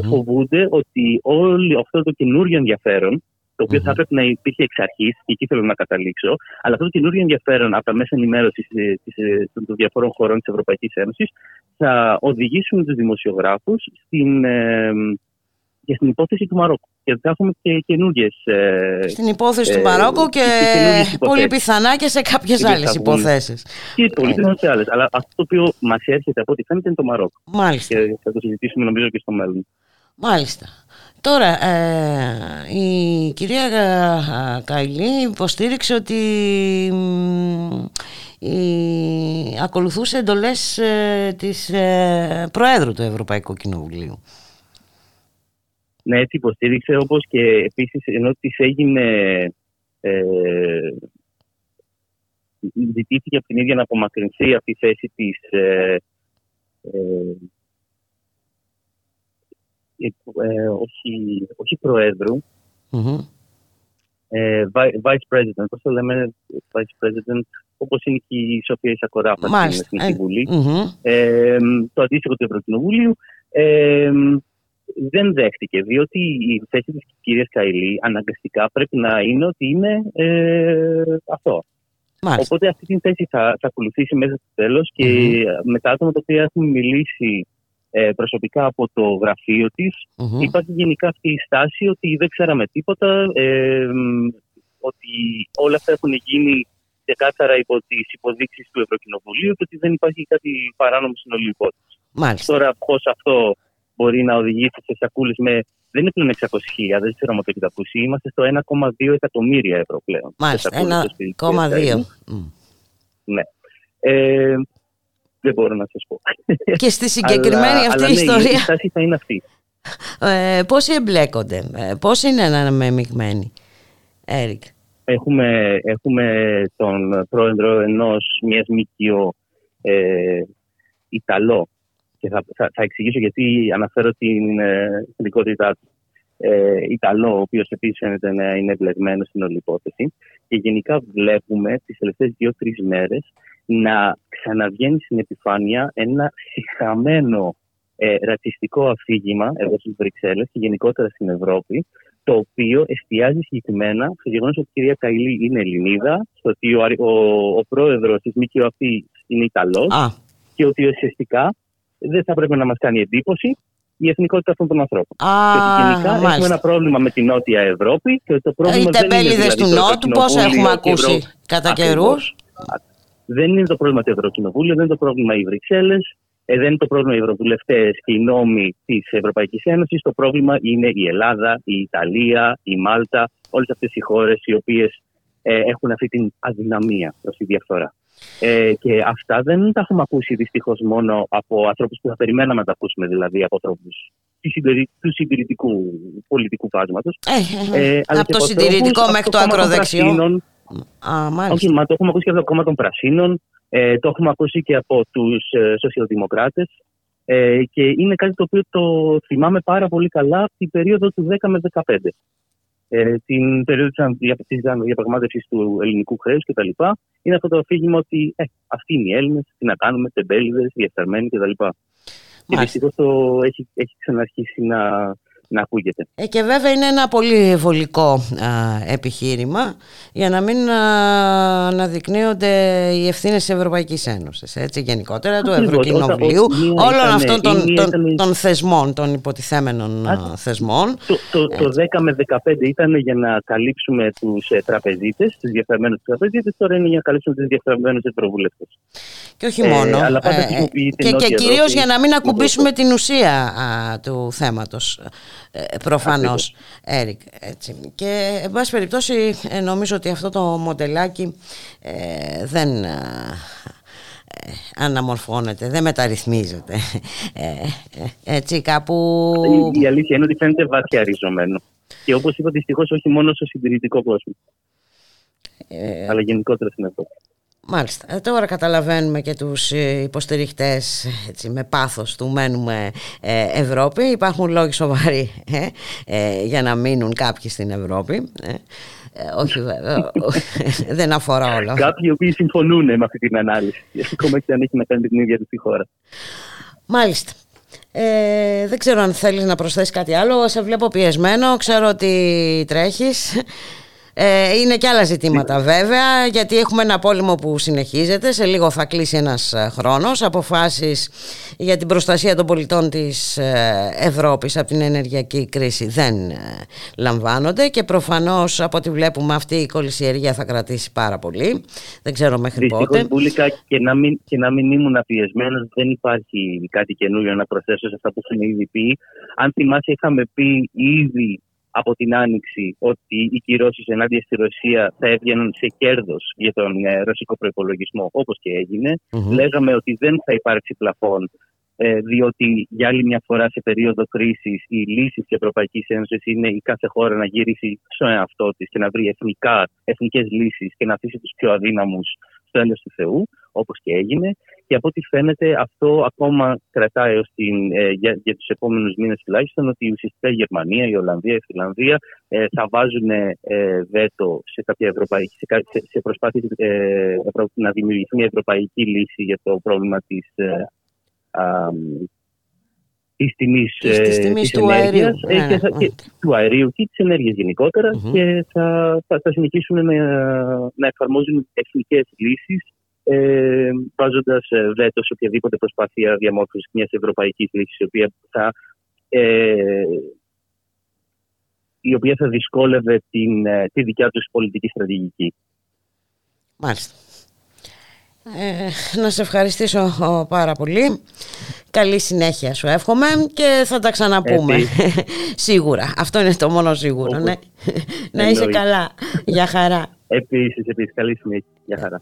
φοβούνται ότι όλο αυτό το καινούριο ενδιαφέρον το οποιο θα έπρεπε να υπήρχε εξ αρχής, και εκεί θέλω να καταλήξω. Αλλά αυτό το καινούργιο ενδιαφέρον από τα μέσα ενημέρωσης ε, ε, των διαφορών χωρών της Ευρωπαϊκής Ένωσης θα οδηγήσουν τους δημοσιογράφους στην, ε, για στην υπόθεση του Μαρόκου. Και θα έχουμε και καινούργιες. Ε, στην υπόθεση ε, του Μαρόκου και, και πολύ πιθανά και σε κάποιες άλλες υποθέσεις. Και πολύ πιθανά σε άλλες. Αλλά αυτό το οποίο μας έρχεται από ό,τι φαίνεται είναι το Μαρόκο. Μάλιστα. Και θα το συζητήσουμε νομίζω και στο μέλλον. Μάλιστα. Τώρα, ε, η κυρία Καηλή υποστήριξε ότι η, ακολουθούσε εντολές ε, της ε, Προέδρου του Ευρωπαϊκού Κοινοβουλίου. Ναι, έτσι υποστήριξε, όπως και επίσης ενώ της έγινε... Ε, ζητήθηκε από την ίδια να απομακρυνθεί από τη θέση της ε, όχι, όχι προέδρου, ε, vice president, πώς το λέμε, vice president, όπως είναι και η Σοφία Ισακοράφα στην Εθνική Βουλή, ε, το αντίστοιχο του Ευρωκοινοβουλίου, δεν δέχτηκε, διότι η θέση της κυρίας Καηλή αναγκαστικά πρέπει να είναι ότι είναι αυτό. Οπότε αυτή την θέση θα, θα ακολουθήσει μέσα στο τέλος και mm-hmm. με τα άτομα τα οποία έχουμε μιλήσει ε, προσωπικά από το γραφείο της mm υπάρχει γενικά αυτή η στάση ότι δεν ξέραμε τίποτα, ε, ότι όλα αυτά έχουν γίνει ξεκάθαρα υπό τις υποδείξεις του Ευρωκοινοβουλίου και ότι δεν υπάρχει κάτι παράνομο στην Μάλιστα. Τώρα, πώς αυτό μπορεί να οδηγήσει σε σακούλες με. Δεν είναι πλέον 600.000, δεν ξέρω αν το έχετε ακούσει. Είμαστε στο 1,2 εκατομμύρια ευρώ πλέον. Μάλιστα, 1,2. Ναι. Ε, δεν μπορώ να σας πω. Και στη συγκεκριμένη αυτή αλλά, ιστορία... Ναι, η στάση θα είναι αυτή. Ε, πόσοι εμπλέκονται, ε, πόσοι είναι αναμεμειγμένοι, Έρικ; Έχουμε, έχουμε τον πρόεδρο ενός μιας ΜΚΟ ε, Ιταλό και θα, θα, θα, εξηγήσω γιατί αναφέρω την ε, εθνικότητά του. Ε, Ιταλό, ο οποίος επίσης φαίνεται να είναι εμπλεγμένος στην όλη υπόθεση. Και γενικά βλέπουμε τις τελευταίες δύο-τρεις μέρες να ξαναβγαίνει στην επιφάνεια ένα συγχαμένο ε, ρατσιστικό αφήγημα εδώ στις Βρυξέλλες και γενικότερα στην Ευρώπη, το οποίο εστιάζει συγκεκριμένα στο γεγονός ότι η κυρία Καηλή είναι Ελληνίδα, στο ότι ο, ο, ο πρόεδρος της ΜΚΟ αυτή είναι Ιταλός και ότι ουσιαστικά δεν θα πρέπει να μας κάνει εντύπωση η εθνικότητα αυτών των ανθρώπων. Α, και ότι γενικά μάλιστα. έχουμε ένα πρόβλημα με την Νότια Ευρώπη και ότι το πρόβλημα Οι δεν είναι τεμπέληδες δηλαδή του το Νότου, πώς Ευρωκοινοβούλιο έχουμε και η ακούσει Ευρω- κατά Ακριβώς. καιρούς; Δεν είναι το πρόβλημα το Ευρωκοινοβούλιο, δεν είναι το πρόβλημα οι Βρυξέλλες, δεν είναι το πρόβλημα οι Ευρωβουλευτές και οι νόμοι της Ευρωπαϊκής Ένωσης. Το πρόβλημα είναι η Ελλάδα, η Ιταλία, η Μάλτα, όλες αυτές οι χώρες οι οποίες έχουν αυτή την αδυναμία προς τη διαφθορά. Ε, και αυτά δεν τα έχουμε ακούσει δυστυχώς μόνο από ανθρώπους που θα περιμέναμε να τα ακούσουμε, δηλαδή από ανθρώπους του συντηρητικού πολιτικού φάσματος. Ε, ε, από το συντηρητικό μέχρι το ακροδεξιό. Α, μάλιστα. Όχι, μα το έχουμε ακούσει και από το κόμμα των Πρασίνων, ε, το έχουμε ακούσει και από τους ε, σοσιαλδημοκράτες. Ε, και είναι κάτι το οποίο το θυμάμαι πάρα πολύ καλά από την περίοδο του 10 με 15. Ε, την περίοδο της διαπραγμάτευσης του ελληνικού χρέους κτλ. Είναι αυτό το αφήγημα ότι ε, αυτοί είναι οι Έλληνες, τι να κάνουμε, τεμπέληδες, διεφθαρμένοι κτλ. Και δυστυχώς το έχει, έχει ξαναρχίσει να, να ακούγεται. Ε, και βέβαια είναι ένα πολύ βολικό α, επιχείρημα για να μην α, αναδεικνύονται οι ευθύνες της Ευρωπαϊκής Ένωσης. Έτσι, γενικότερα του Ευρωκοινοβουλίου, όλων αυτών των, των, των, θεσμών, των υποτιθέμενων α, θεσμών. Το, το, το 10 με 15 ήταν για να καλύψουμε τους ε, τραπεζίτες, του διαφθαρμένους τραπεζίτες, τώρα είναι για να καλύψουμε τους διαφθαρμένους ευρωβουλευτές. Και όχι μόνο. Ε, αλλά πάντα ε, και και κυρίως για να μην ακουμπήσουμε την ουσία α, του θέματος. Ε, προφανώς. Έρικ έτσι. και εν πάση περιπτώσει ε, νομίζω ότι αυτό το μοντελάκι ε, δεν ε, αναμορφώνεται, δεν μεταρρυθμίζεται. Έτσι κάπου η, η αλήθεια είναι ότι φαίνεται βαθιά ριζωμένο. Και όπως είπα δυστυχώς όχι μόνο στο συντηρητικό κόσμο αλλά γενικότερα στην Ευρώπη Μάλιστα. Ε, τώρα καταλαβαίνουμε και τους υποστηριχτές έτσι, με πάθος του μένουμε ε, Ευρώπη. Υπάρχουν λόγοι σοβαροί ε, ε, για να μείνουν κάποιοι στην Ευρώπη. όχι βέβαια, δεν αφορά όλα. Κάποιοι οποίοι συμφωνούν με αυτή την ανάλυση. Ακόμα και αν έχει να κάνει την ίδια τη χώρα. Μάλιστα. Ε, δεν ξέρω αν θέλεις να προσθέσεις κάτι άλλο. Σε βλέπω πιεσμένο. Ξέρω ότι τρέχεις. Ε, είναι και άλλα ζητήματα βέβαια γιατί έχουμε ένα πόλεμο που συνεχίζεται. Σε λίγο θα κλείσει ένας χρόνος. Αποφάσεις για την προστασία των πολιτών της Ευρώπης από την ενεργειακή κρίση δεν λαμβάνονται και προφανώς από ό,τι βλέπουμε αυτή η κολυσιεργία θα κρατήσει πάρα πολύ. Δεν ξέρω μέχρι Δυστυχώς, πότε. Μπουλίκα, και, να μην, και να μην ήμουν πιεσμένος δεν υπάρχει κάτι καινούριο να προσθέσω σε αυτά που έχουμε ήδη πει. Αν θυμάσαι είχαμε πει ήδη από την Άνοιξη ότι οι κυρώσεις ενάντια στη Ρωσία θα έβγαιναν σε κέρδος για τον ε, ρωσικό προπολογισμό, όπως και έγινε. Mm-hmm. Λέγαμε ότι δεν θα υπάρξει πλαφόν, ε, διότι για άλλη μια φορά σε περίοδο κρίσης η λύση της Ευρωπαϊκής Ένωσης είναι η κάθε χώρα να γυρίσει στο εαυτό της και να βρει εθνικές λύσεις και να αφήσει τους πιο αδύναμους στο έλεος του Θεού, όπως και έγινε. Και από ό,τι φαίνεται αυτό ακόμα κρατάει έως την, ε, για, για τους επόμενους μήνες τουλάχιστον ότι ουσιαστικά η Γερμανία, η Ολλανδία, η Φιλανδία ε, θα βάζουν ε, βέτο σε κάποια ευρωπαϊκή, σε, σε, σε προσπάθειες ε, να δημιουργηθεί μια ευρωπαϊκή λύση για το πρόβλημα της της τιμής, της, τιμής του αερίου. Ε, και θα, και, του αερίου και της ενέργειας γενικότερα mm-hmm. και θα, θα, θα συνεχίσουν να, να εφαρμόζουν εθνικές λύσεις ε, βάζοντας βέτος σε οποιαδήποτε προσπάθεια διαμόρφωσης μιας ευρωπαϊκής λύσης, η οποία θα, ε, η οποία θα δυσκόλευε την, τη δικιά τους πολιτική στρατηγική. Μάλιστα. Ε, να σε ευχαριστήσω πάρα πολύ. Καλή συνέχεια σου εύχομαι και θα τα ξαναπούμε. σίγουρα. Αυτό είναι το μόνο σίγουρο. Ναι. να είσαι καλά. Για χαρά. Επίσης, επίσης. Καλή συνέχεια. Για χαρά.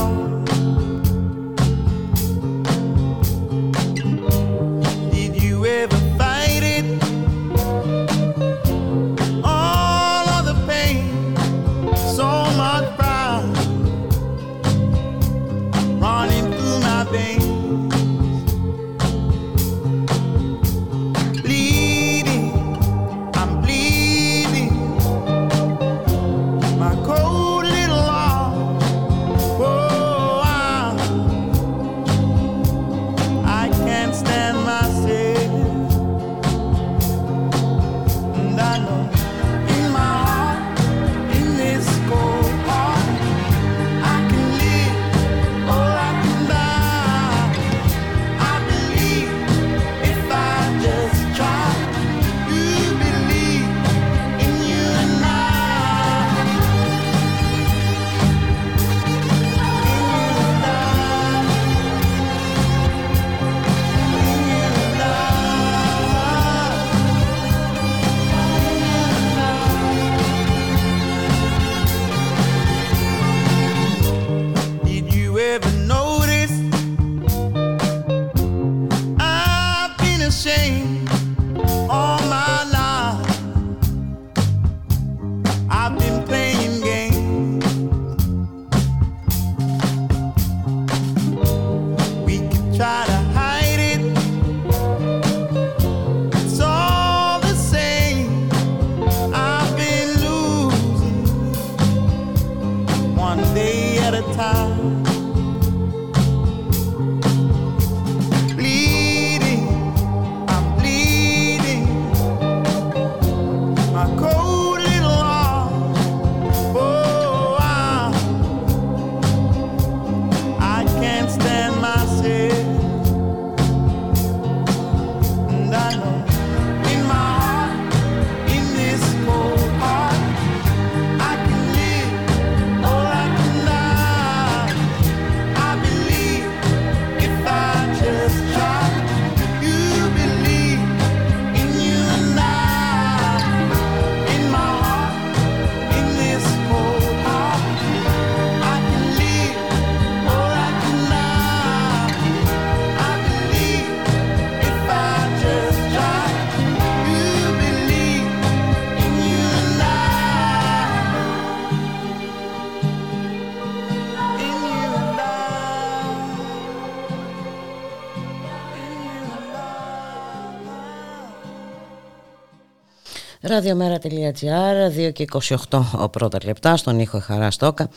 Ραδιομέρα.gr 2 και 28 πρώτα λεπτά στον ήχο Χαρά Στόκα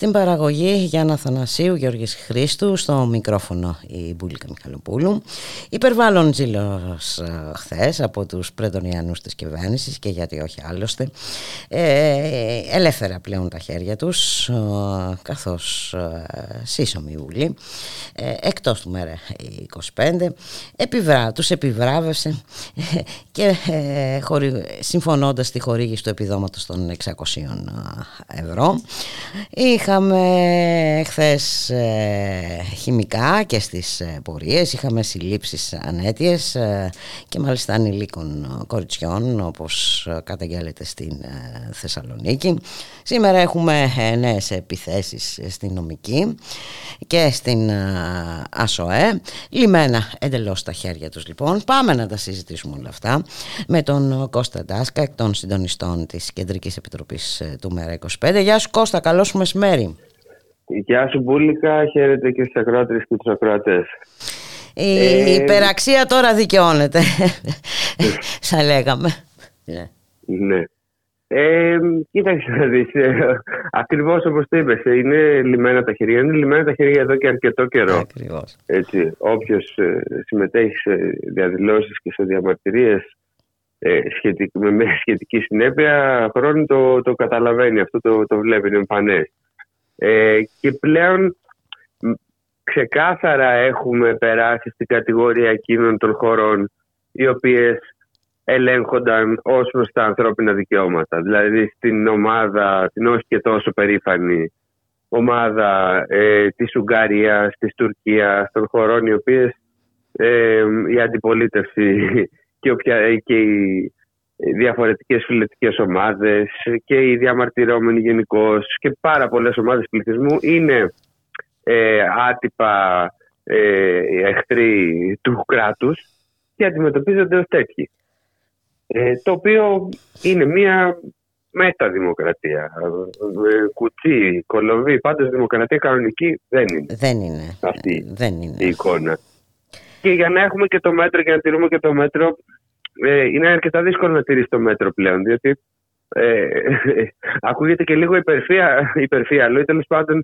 στην παραγωγή Γιάννα Θανασίου, Γιώργης Χρήστου, στο μικρόφωνο η Μπουλίκα Μιχαλοπούλου. Υπερβάλλον ζήλος ε, χθες από τους πρετονιανούς της κυβέρνησης και γιατί όχι άλλωστε. Ε, ελεύθερα πλέον τα χέρια τους, ε, καθώς ε, σύσσωμη ούλη, ε, εκτός του μέρα 25, επιβρά, τους επιβράβευσε και ε, χωρι, συμφωνώντας τη χορήγηση του επιδόματος των 600 ευρώ. Είχαμε χθες ε, χημικά και στις ε, πορείες, είχαμε συλλήψεις ανέτειες ε, και μάλιστα ανηλίκων κοριτσιών όπως καταγγέλλεται στην Θεσσαλονίκη. Σήμερα έχουμε νέες επιθέσεις στην νομική και στην ΑΣΟΕ, λιμένα εντελώς στα χέρια τους λοιπόν. Πάμε να τα συζητήσουμε όλα αυτά με τον Κώστα Ντάσκα, εκ των συντονιστών της Κεντρικής Επιτροπής του ΜΕΡΑ25. Γεια σου Κώστα, καλώς μεσημέρι. Γεια σου Μπούλικα, χαίρετε και στους ακροάτες και τους ακροατές. Η ε... υπεραξία τώρα δικαιώνεται, θα λέγαμε. Ναι. Ε, κοίταξε να δεις, ε, ακριβώς όπως το είπες, ε, είναι λιμένα τα χέρια. Είναι λιμένα τα χέρια εδώ και αρκετό καιρό. Ακριβώς. Έτσι, όποιος ε, συμμετέχει σε διαδηλώσεις και σε διαμαρτυρίες ε, σχετικ, με σχετική συνέπεια χρόνου το, το καταλαβαίνει, αυτό το, το βλέπει, είναι εμφανές. Ε, και πλέον ξεκάθαρα έχουμε περάσει στην κατηγορία εκείνων των χωρών οι οποίες ελέγχονταν ως προς τα ανθρώπινα δικαιώματα. Δηλαδή στην ομάδα, την όχι και τόσο περήφανη ομάδα ε, της Ουγγαρίας, της Τουρκίας, των χωρών οι οποίες ε, η αντιπολίτευση και, οποια, και οι διαφορετικές φιλετικές ομάδες και οι διαμαρτυρόμενοι γενικώ και πάρα πολλές ομάδες πληθυσμού είναι ε, άτυπα ε, εχθροί του κράτους και αντιμετωπίζονται ως τέτοιοι. Ε, το οποίο είναι μια μεταδημοκρατία. Ε, κουτσί, κολοβή, πάντως δημοκρατία κανονική δεν είναι. Δεν είναι. Αυτή δεν είναι. η εικόνα. Και για να έχουμε και το μέτρο και να τηρούμε και το μέτρο ε, είναι αρκετά δύσκολο να τηρήσει το μέτρο πλέον, διότι ε, ακούγεται και λίγο υπερφία, υπερφία ή τέλος πάντων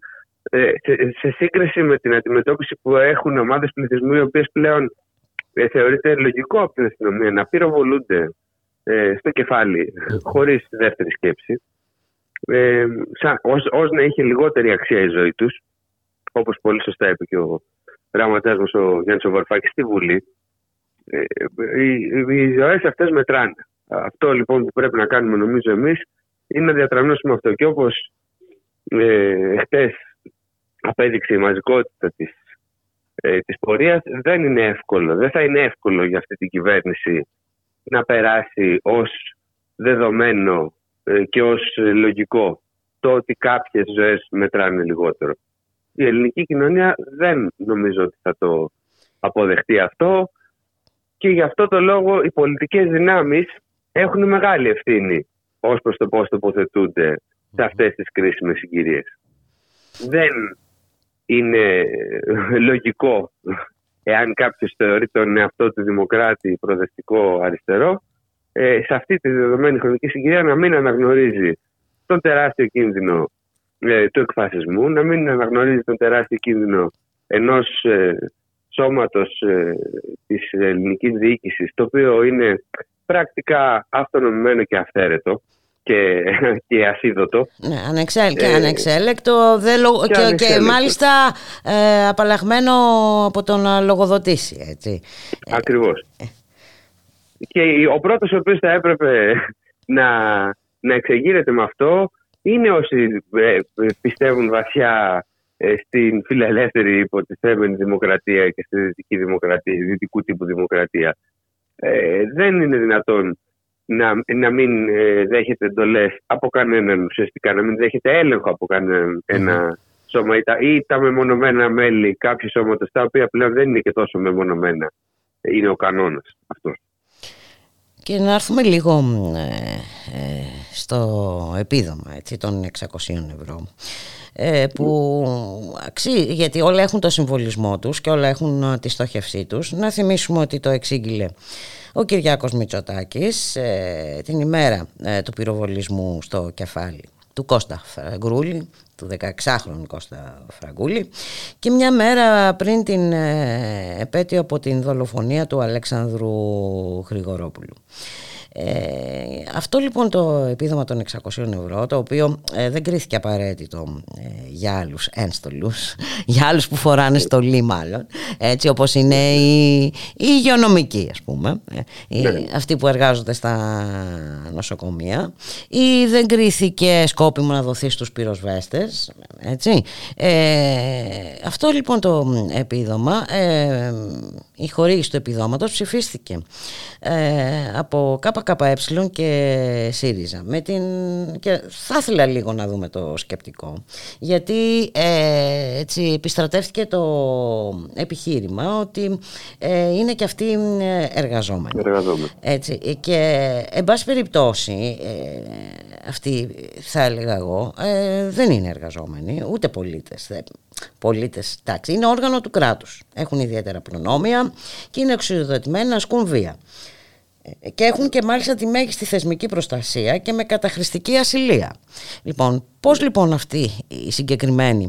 ε, σε, σε, σύγκριση με την αντιμετώπιση που έχουν ομάδες πληθυσμού οι οποίες πλέον ε, θεωρείται λογικό από την αστυνομία να πυροβολούνται ε, στο κεφάλι χωρίς δεύτερη σκέψη. Ε, σαν, ως, ως να είχε λιγότερη αξία η ζωή τους όπως πολύ σωστά είπε και ο γραμματέας μας ο Γιάννης Βαρφάκης στη Βουλή ε, οι, οι ζωές αυτές μετράνε. Αυτό λοιπόν που πρέπει να κάνουμε νομίζω εμείς είναι να διατραμνώσουμε αυτό. Και όπως ε, χτες απέδειξε η μαζικότητα της, ε, της πορείας δεν είναι εύκολο. Δεν θα είναι εύκολο για αυτή την κυβέρνηση να περάσει ως δεδομένο ε, και ως λογικό το ότι κάποιες ζωές μετράνε λιγότερο. Η ελληνική κοινωνία δεν νομίζω ότι θα το αποδεχτεί αυτό και γι' αυτό το λόγο οι πολιτικές δυνάμεις έχουν μεγάλη ευθύνη ως προς το πώς τοποθετούνται σε αυτές τις κρίσιμες συγκυρίες. Δεν είναι λογικό εάν κάποιος θεωρεί τον εαυτό του δημοκράτη προοδευτικό αριστερό ε, σε αυτή τη δεδομένη χρονική συγκυρία να μην αναγνωρίζει τον τεράστιο κίνδυνο ε, του εκφασισμού, να μην αναγνωρίζει τον τεράστιο κίνδυνο ενός ε, σώματος ε, της ελληνικής διοίκησης το οποίο είναι πρακτικά αυτονομημένο και αυθαίρετο και, και ασίδωτο. Ναι, ανεξέλ, και ε, ανεξέλεκτο δε, και, και, και, μάλιστα ε, απαλλαγμένο από τον λογοδοτήσει. Έτσι. Ακριβώς. Ε. Και ο πρώτος ο οποίος θα έπρεπε να, να εξεγείρεται με αυτό είναι όσοι ε, πιστεύουν βαθιά ε, στην φιλελεύθερη υποτιθέμενη δημοκρατία και στη δυτική δημοκρατία, δυτικού τύπου δημοκρατία. Ε, δεν είναι δυνατόν να, να μην ε, δέχεται εντολές από κανέναν ουσιαστικά, να μην δέχεται έλεγχο από κανέναν ένα σώμα ή τα, ή τα μεμονωμένα μέλη κάποιου σώματος, τα οποία πλέον δεν είναι και τόσο μεμονωμένα. Είναι ο κανόνας αυτός. Και να έρθουμε λίγο στο επίδομα έτσι, των 600 ευρώ. Ε, που αξίζει, γιατί όλα έχουν το συμβολισμό τους και όλα έχουν ε, τη στόχευσή τους. Να θυμίσουμε ότι το εξήγηλε ο Κυριάκος Μητσοτάκης ε, την ημέρα ε, του πυροβολισμού στο κεφάλι του Κώστα Φραγκούλη, του 16χρονου Κώστα Φραγκούλη και μια μέρα πριν την ε, επέτειο από την δολοφονία του Αλέξανδρου Γρηγορόπουλου. Ε, αυτό λοιπόν το επίδομα των 600 ευρώ το οποίο ε, δεν κρίθηκε απαραίτητο ε, για άλλους ένστολους για άλλους που φοράνε στολή μάλλον έτσι όπως είναι οι, οι υγειονομικοί ας πούμε οι, ναι. αυτοί που εργάζονται στα νοσοκομεία. Ή δεν κρίθηκε σκόπιμο να δοθεί στους πυροσβέστες έτσι. Αυτό λοιπόν το επίδομα η χορήγηση του επιδόματος ψηφίστηκε από ΚΚΕ και ΣΥΡΙΖΑ. Με την... και θα ήθελα λίγο να δούμε το σκεπτικό. Γιατί ε, έτσι επιστρατεύτηκε το επιχείρημα ότι ε, είναι και αυτοί ε, εργαζόμενοι. εργαζόμενοι. Έτσι, και εν πάση περιπτώσει ε, αυτοί θα έλεγα εγώ δεν είναι εργαζόμενοι ούτε πολίτες. Πολίτες, εντάξει, είναι όργανο του κράτους. Έχουν ιδιαίτερα προνόμια και είναι εξουδοτημένοι να ασκούν βία και έχουν και μάλιστα τη μέγιστη θεσμική προστασία και με καταχρηστική ασυλία. Λοιπόν, πώς λοιπόν αυτοί οι συγκεκριμένοι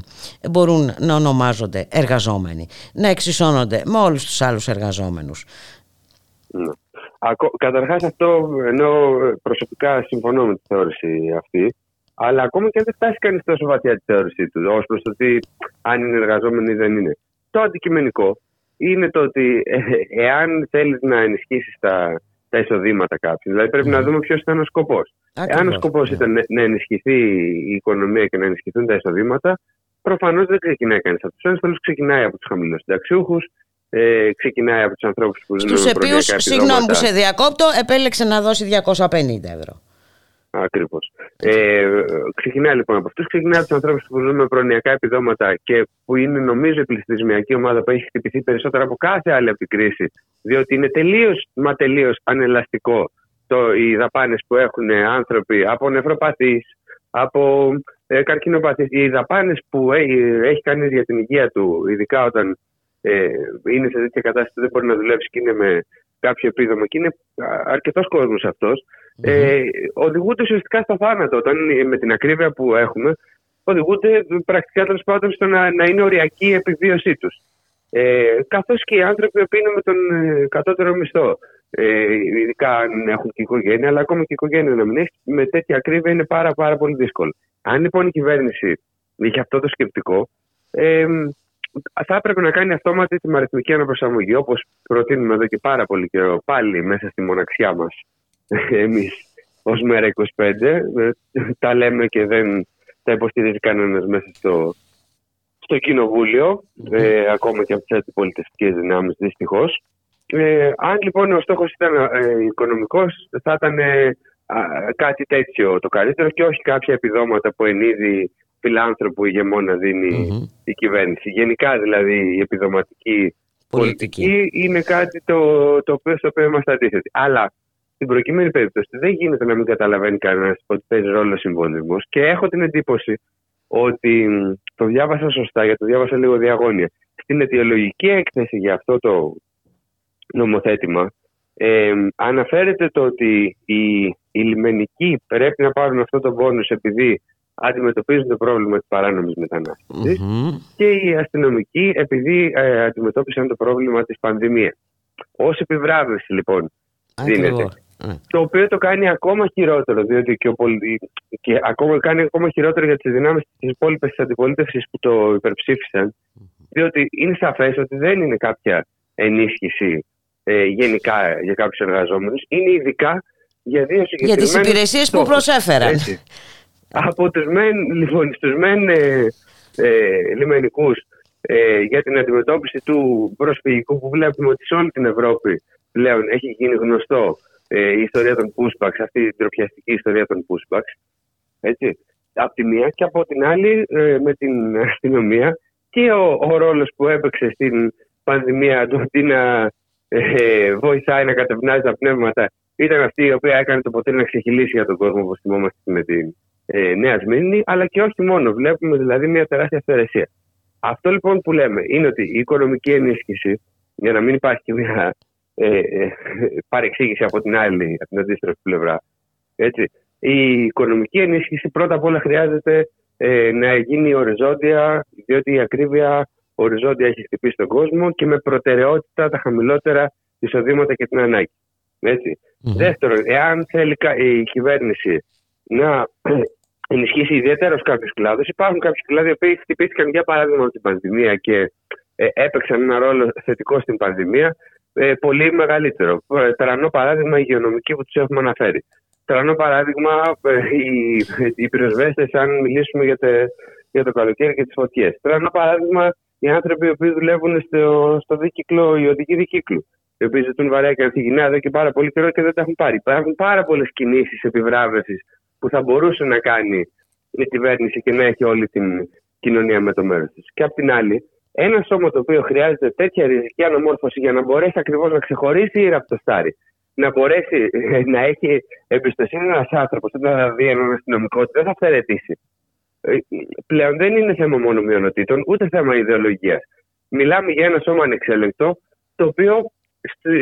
μπορούν να ονομάζονται εργαζόμενοι, να εξισώνονται με όλους τους άλλους εργαζόμενους; Ναι. Καταρχάς αυτό, ενώ προσωπικά συμφωνώ με τη θεώρηση αυτή, αλλά ακόμα και αν δεν φτάσει κανείς τόσο βαθιά τη θεώρησή του, ως προς το ότι αν είναι εργαζόμενοι ή δεν είναι. Το αντικειμενικό είναι το ότι ε, εάν θέλεις να ενισχύσεις τα τα εισοδήματα κάποιου. Δηλαδή πρέπει να δούμε ποιος ήταν ο σκοπός. Αν ο σκοπός ναι. ήταν να ενισχυθεί η οικονομία και να ενισχυθούν τα εισοδήματα, προφανώς δεν ξεκινάει κανείς από τους ένστολους, ξεκινάει από τους χαμηλούς συνταξιούχους, ε, ξεκινάει από τους ανθρώπους που ζουν Στου οποίους, συγγνώμη που σε διακόπτω, επέλεξε να δώσει 250 ευρώ. Ακριβώς. Ε, ξεκινάει λοιπόν από αυτούς, ξεκινάει από τους ανθρώπους που ζουν με προνοιακά επιδόματα και που είναι νομίζω η πληθυσμιακή ομάδα που έχει χτυπηθεί περισσότερο από κάθε άλλη από την κρίση, διότι είναι τελείως μα τελείως ανελαστικό το, οι δαπάνες που έχουν άνθρωποι από νευροπαθείς, από ε, καρκινοπαθείς. Οι δαπάνες που έχει, έχει κανείς για την υγεία του, ειδικά όταν ε, είναι σε τέτοια κατάσταση που δεν μπορεί να δουλέψει και είναι με κάποιο επίδομα και είναι αρκετός κόσμος αυτός, mm-hmm. Ε, οδηγούνται ουσιαστικά στο θάνατο. Όταν με την ακρίβεια που έχουμε, οδηγούνται πρακτικά τέλος πάντων στο να, να είναι οριακή η επιβίωσή τους. Ε, Καθώς και οι άνθρωποι που είναι με τον ε, κατώτερο μισθό. Ε, ειδικά αν έχουν και οικογένεια, αλλά ακόμα και η οικογένεια να μην έχει, με τέτοια ακρίβεια είναι πάρα, πάρα πολύ δύσκολο. Αν λοιπόν η κυβέρνηση είχε αυτό το σκεπτικό, ε, θα έπρεπε να κάνει αυτόματη τη αριθμική αναπροσαρμογή, όπως προτείνουμε εδώ και πάρα πολύ καιρό, πάλι μέσα στη μοναξιά μας, εμείς ως μέρα 25. Ε, τα λέμε και δεν τα υποστηρίζει κανένας μέσα στο, στο κοινοβούλιο, ε, ακόμα και από τις αντιπολιτευτικέ δυνάμεις, δυστυχώς. Ε, αν λοιπόν ο στόχος ήταν ε, οικονομικός, θα ήταν ε, κάτι τέτοιο το καλύτερο και όχι κάποια επιδόματα που εν φιλάνθρωπου ηγεμόνα η κυβέρνηση. Γενικά δηλαδή η επιδοματική πολιτική, είναι κάτι το, το οποίο στο οποίο είμαστε αντίθετοι. Αλλά στην προκειμένη περίπτωση δεν γίνεται να μην καταλαβαίνει κανένας ότι παίζει ρόλο ο συμβολισμός και έχω την εντύπωση ότι το διάβασα σωστά, γιατί το διάβασα λίγο διαγώνια. Στην αιτιολογική έκθεση για αυτό το νομοθέτημα ε, αναφέρεται το ότι οι, οι λιμενικοί πρέπει να πάρουν αυτό το πόνους επειδή αντιμετωπίζουν το πρόβλημα της παράνομης και οι αστυνομικοί επειδή ε, αντιμετώπισαν το πρόβλημα της πανδημίας. Ως επιβράβευση λοιπόν δίνεται. Ναι. Το οποίο το κάνει ακόμα χειρότερο, διότι και, ο και ακόμα, κάνει ακόμα χειρότερο για τις δυνάμεις της υπόλοιπης της αντιπολίτευσης που το υπερψήφισαν, διότι είναι σαφές ότι δεν είναι κάποια ενίσχυση ε, γενικά για κάποιους εργαζόμενους, είναι ειδικά για δύο συγκεκριμένους... Για τις υπηρεσίες που προσέφεραν. Έτσι. Από τους μεν, λοιπόν, στους μεν ε, ε, λιμενικούς ε, για την αντιμετώπιση του προσφυγικού που βλέπουμε ότι σε όλη την Ευρώπη πλέον έχει γίνει γνωστό ε, η ιστορία των pushbacks, αυτή η τροπιαστική ιστορία των pushbacks. Έτσι. Από τη μία και από την άλλη ε, με την αστυνομία και ο, ο ρόλος που έπαιξε στην πανδημία του αντί να ε, βοηθάει να κατευνάζει τα πνεύματα ήταν αυτή η οποία έκανε το ποτέ να ξεχυλήσει για τον κόσμο όπως θυμόμαστε με την ε, Νέα Σμύρνη, αλλά και όχι μόνο. Βλέπουμε δηλαδή μια τεράστια αυθαιρεσία. Αυτό λοιπόν που λέμε είναι ότι η οικονομική ενίσχυση, για να μην υπάρχει μια ε, ε, παρεξήγηση από την άλλη, από την αντίστροφη πλευρά. Έτσι. Η οικονομική ενίσχυση πρώτα απ' όλα χρειάζεται ε, να γίνει οριζόντια, διότι η ακρίβεια οριζόντια έχει χτυπήσει τον κόσμο και με προτεραιότητα τα χαμηλότερα εισοδήματα και την ανάγκη. Έτσι. Δεύτερον, εάν θέλει η κυβέρνηση να ενισχύσει ιδιαίτερα κάποιους κλάδους, υπάρχουν κάποιοι κλάδοι που χτυπήθηκαν για παράδειγμα από την πανδημία και ε, έπαιξαν ένα ρόλο θετικό στην πανδημία, ε, πολύ μεγαλύτερο. Ε, τρανό παράδειγμα η υγειονομική που τους έχουμε αναφέρει. Τρανό παράδειγμα οι, οι πυροσβέστες, αν μιλήσουμε για, τε, για το καλοκαίρι και τις φωτιές. Τρανό παράδειγμα οι άνθρωποι που δουλεύουν στο, στο δίκυκλο, οι οδικοί δικύκλου. Οι οποίοι ζητούν βαρέα και ανθυγινά εδώ και πάρα πολύ καιρό και δεν τα έχουν πάρει. Υπάρχουν πάρα πολλές κινήσεις επιβράβευσης που θα μπορούσε να κάνει η κυβέρνηση και να έχει όλη την κοινωνία με το μέρος της. Και απ' την άλλη, ένα σώμα το οποίο χρειάζεται τέτοια ριζική αναμόρφωση για να μπορέσει ακριβώς να ξεχωρίσει η ραπτοστάρι, να μπορέσει ε, να έχει εμπιστοσύνη ένας άνθρωπος όταν θα δει έναν αστυνομικό ότι δεν θα αφαιρετήσει. Ε, πλέον δεν είναι θέμα μόνο μειονοτήτων, ούτε θέμα ιδεολογίας. Μιλάμε για ένα σώμα ανεξέλεγκτο, το οποίο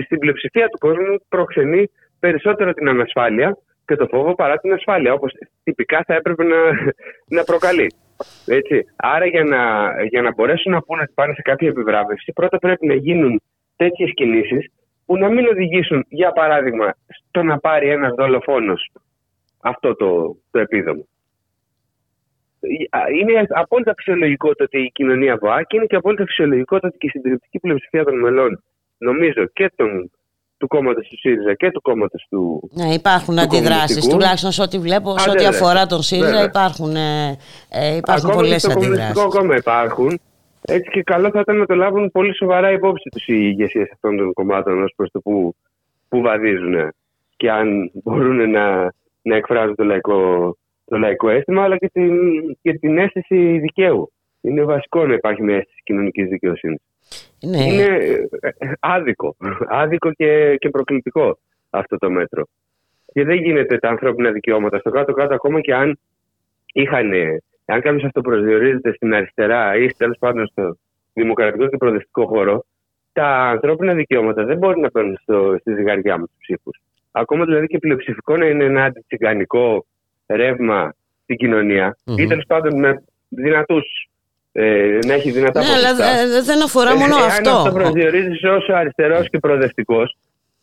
στην πλειοψηφία του κόσμου προξενεί περισσότερο την ανασφάλεια και το φόβο παρά την ασφάλεια, όπως τυπικά θα έπρεπε να, να προκαλεί. Έτσι. Άρα για να, για να μπορέσουν να πούνε ότι πάνε σε κάποια επιβράβευση, πρώτα πρέπει να γίνουν τέτοιες κινήσεις που να μην οδηγήσουν, για παράδειγμα, στο να πάρει ένας δολοφόνος αυτό το, το επίδομα. Είναι απόλυτα φυσιολογικό το ότι η κοινωνία βοά και είναι και απόλυτα φυσιολογικό το ότι και η συντριπτική πλειοψηφία των μελών, νομίζω και των του κόμματος του ΣΥΡΙΖΑ και του κόμματος του. Ναι, υπάρχουν αντιδράσεις. Τουλάχιστον σε ό,τι βλέπω, σε ό,τι αφορά τον ΣΥΡΙΖΑ, υπάρχουν, ε, ε υπάρχουν πολλές αντιδράσεις. Στο κόμμα υπάρχουν. Έτσι και καλό θα ήταν να το λάβουν πολύ σοβαρά υπόψη τους οι ηγεσίες αυτών των κομμάτων ως προς το που, που βαδίζουν και αν μπορούν να, να εκφράζουν το λαϊκό, το λαϊκό αίσθημα, αλλά και την, και την αίσθηση δικαίου. Είναι βασικό να υπάρχει μια αίσθηση κοινωνικής δικαιοσύνης. Ναι. Είναι ε, άδικο. Άδικο και, και προκλητικό αυτό το μέτρο. Και δεν γίνεται τα ανθρώπινα δικαιώματα στο κάτω-κάτω ακόμα και αν είχαν. Αν κάποιος αυτοπροσδιορίζεται στην αριστερά ή τέλος πάντων στο δημοκρατικό και προοδευτικό χώρο, τα ανθρώπινα δικαιώματα δεν μπορεί να παίρνουν στη ζυγαριά με τους ψήφους. Ακόμα δηλαδή και πλειοψηφικό να είναι ένα αντιτσιγκανικό ρεύμα στην κοινωνία mm-hmm. ή τέλος πάντων με δυνατούς ε, να έχει δυνατά ναι, αλλά δεν αφορά μόνο ε, αυτό. Αν αυτό προσδιορίζεις ω αριστερός και προοδευτικός,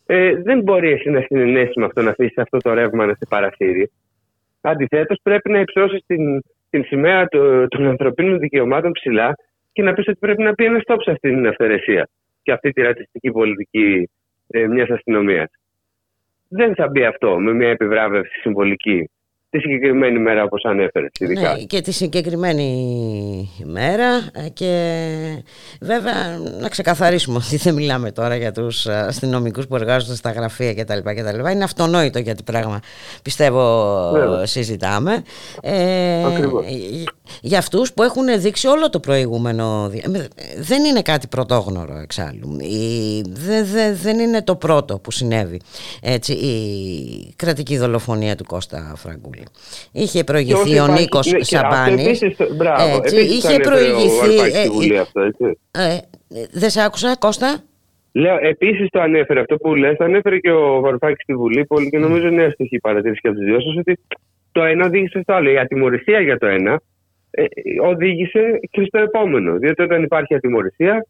ε, δεν μπορεί εσύ να συνενέσει με αυτό να αφήσεις αυτό το ρεύμα να σε παρασύρει. Αντιθέτως, πρέπει να υψώσεις την, την σημαία των ανθρωπίνων δικαιωμάτων ψηλά και να πεις ότι πρέπει να πει ένα στόπ σε αυτή την αυθαιρεσία και αυτή τη ρατσιστική πολιτική ε, μιας αστυνομίας. Δεν θα μπει αυτό με μια επιβράβευση συμβολική τη συγκεκριμένη μέρα όπως ανέφερε. Ναι, και τη συγκεκριμένη μέρα ε, και βέβαια να ξεκαθαρίσουμε ότι δεν μιλάμε τώρα για τους αστυνομικούς που εργάζονται στα γραφεία κτλ. κτλ. Είναι αυτονόητο γιατί πράγμα πιστεύω συζητάμε. Ε, για αυτούς που έχουν δείξει όλο το προηγούμενο ε, δεν είναι κάτι πρωτόγνωρο εξάλλου δεν, δεν είναι το πρώτο που συνέβη έτσι, η κρατική δολοφονία του Κώστα Φραγκούλη Είχε προηγηθεί ο Νίκος Σαμπάνη. είχε προηγηθεί. Ε, δεν σε άκουσα, Κώστα; Λέω, επίσης το ανέφερε αυτό που λες, το ανέφερε και ο Βαρουφάκης στη Βουλή πολύ και νομίζω είναι αστοχή παρατήρηση και από τους δυο σας ότι το ένα οδήγησε στο άλλο. Η ατιμορρησία για το ένα ε, οδήγησε και στο επόμενο. Διότι όταν υπάρχει ατιμορρησία,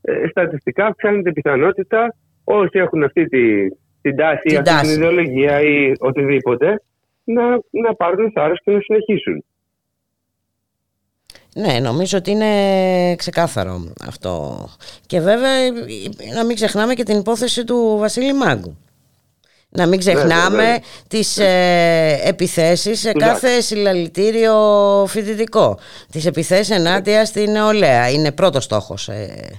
ε, στατιστικά αυξάνεται η πιθανότητα όσοι έχουν αυτή τη, την τάση, την, αυτή την ιδεολογία ή οτιδήποτε, να, να πάρουν θάρρος και να συνεχίσουν. Ναι, νομίζω ότι είναι ξεκάθαρο αυτό. Και βέβαια να μην ξεχνάμε και την υπόθεση του Βασίλη Μάγκου. Να μην ξεχνάμε ναι, τις ε, επιθέσεις σε κάθε συλλαλητήριο φοιτητικό. Τις επιθέσεις ενάντια στη νεολαία. Είναι πρώτος στόχος. Ε,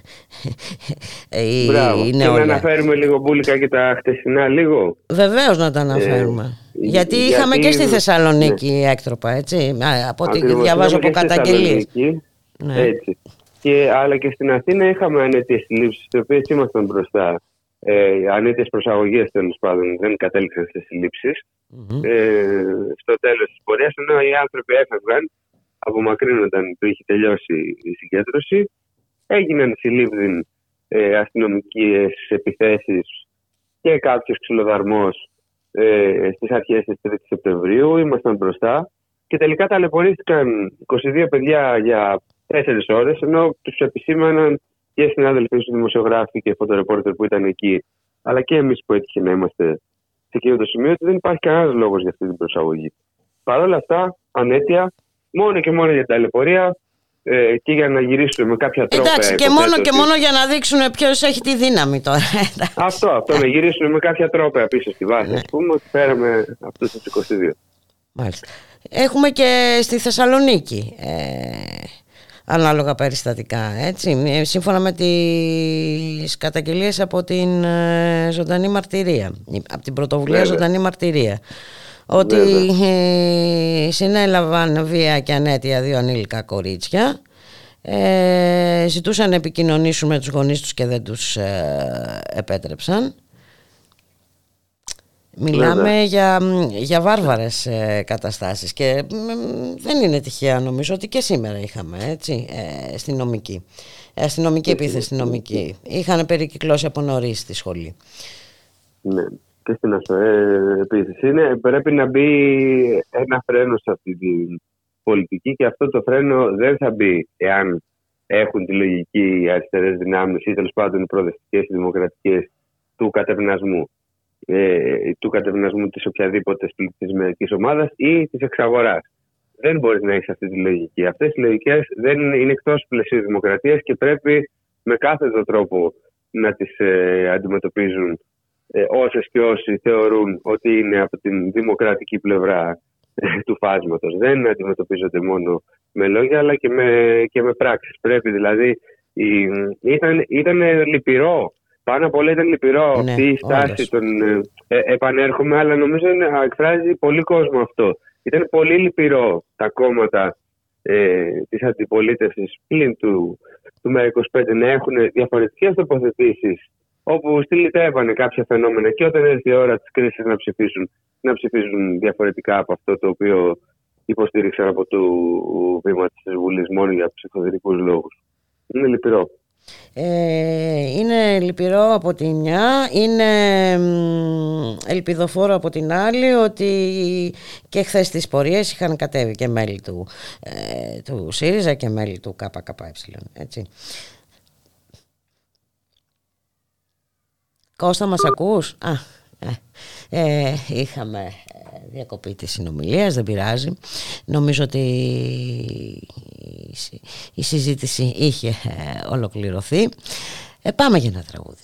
ε, η, Μπράβο. η νεολαία. Και να αναφέρουμε λίγο μπουλικά και τα χτεσινά λίγο. Βεβαίως να τα αναφέρουμε. Γιατί είχαμε και στη Θεσσαλονίκη ναι. έκτροπα, έτσι. Από ό,τι διαβάζω από καταγγελίες. Ναι. Έτσι. Και, αλλά και στην Αθήνα είχαμε ανέτειε συλλήψει, τις οποίες ήμασταν μπροστά. Ε, ανέτειε προσαγωγές τέλος πάντων δεν κατέληξαν σε συλλήψεις. Mm-hmm. Ε, στο τέλος της πορείας, ενώ οι άνθρωποι έφευγαν, απομακρύνονταν που είχε τελειώσει η συγκέντρωση, έγιναν συλλήψει ε, αστυνομικές επιθέσεις και κάποιος ξυλοδαρμός ε, στις αρχές της 3η Σεπτεμβρίου. Ήμασταν μπροστά και τελικά ταλαιπωρήθηκαν 22 παιδιά για 4 ώρες, ενώ τους επισήμαναν και συνάδελφοι τους δημοσιογράφοι και φωτορεπόρτερ που ήταν εκεί, αλλά και εμείς που έτυχε να είμαστε σε εκείνο το σημείο, ότι δεν υπάρχει κανένας λόγος για αυτή την προσαγωγή. Παρ' όλα αυτά, ανέτεια, μόνο και μόνο για τα ταλαιπωρία ε, και για να γυρίσουμε με κάποια τρόπια. Εντάξει, και μόνο και μόνο για να δείξουν ποιος έχει τη δύναμη τώρα. αυτό, αυτό, να γυρίσουμε με κάποια τρόπια πίσω στη βάση. Α πούμε ότι φέραμε αυτούς τους 22. Μάλιστα. Έχουμε και στη Θεσσαλονίκη. Ε, ανάλογα περιστατικά. Έτσι. Ε, σύμφωνα με τις καταγγελίες από την ε, ζωντανή μαρτυρία, από την πρωτοβουλία Βέβαια. ζωντανή μαρτυρία, ότι ε, συνέλαβαν βία και ανέτεια δύο ανήλικα κορίτσια, ε, ζητούσαν να επικοινωνήσουν με τους γονείς τους και δεν τους επέτρεψαν Μιλάμε για, για βάρβαρες ε, καταστάσεις και δεν είναι τυχαία νομίζω ότι και σήμερα είχαμε έτσι, ε, αστυνομική, αστυνομική επίθεση αστυνομική. Είχαν περικυκλώσει από νωρίς στη σχολή. Ναι, και στην ΑΣΟΕ επίθεση. Είναι, πρέπει να μπει ένα φρένο σε αυτή την πολιτική και αυτό το φρένο δεν θα μπει εάν έχουν τη λογική οι αριστερές δυνάμεις ή τέλος πάντων οι προοδευτικές και δημοκρατικές του κατευνασμού ε, του κατευνασμού της οποιαδήποτε πληθυσμιακής ομάδας ή της εξαγοράς. Δεν μπορείς να έχεις αυτή τη λογική. Αυτές οι λογικές δεν είναι εκτός πλαισίου δημοκρατίας και πρέπει με κάθε τρόπο να τις ε, αντιμετωπίζουν ε, όσες και όσοι θεωρούν ότι είναι από την δημοκρατική πλευρά ε, του φάσματος. Δεν αντιμετωπίζονται μόνο με λόγια αλλά και με, και με πράξεις. Πρέπει δηλαδή, ήταν, ήταν λυπηρό πάνω απ' όλα ήταν λυπηρό ναι, αυτή η στάση των. Ε, ε, επανέρχομαι, αλλά νομίζω είναι, εκφράζει πολύ κόσμο αυτό. Ήταν πολύ λυπηρό τα κόμματα ε, της αντιπολίτευσης πλην του, του ΜΕΡΑ25 να έχουν διαφορετικές τοποθετήσεις όπου στυλιτεύανε κάποια φαινόμενα και όταν έρθει η ώρα της κρίσης να ψηφίσουν, να ψηφίσουν διαφορετικά από αυτό το οποίο υποστήριξαν από το βήμα της Βουλής μόνο για ψηφοδηρικούς λόγους. Είναι λυπηρό. Ε, είναι λυπηρό από τη μια, είναι ελπιδοφόρο από την άλλη ότι και χθες τις πορείες είχαν κατέβει και μέλη του, ε, του ΣΥΡΙΖΑ και μέλη του ΚΚΕ. Έτσι. Κώστα μας ακούς; Α, ε, ε, είχαμε ε, διακοπή της συνομιλίας, δεν πειράζει. Νομίζω ότι η συζήτηση είχε ε, ολοκληρωθεί. Ε, πάμε για ένα τραγούδι.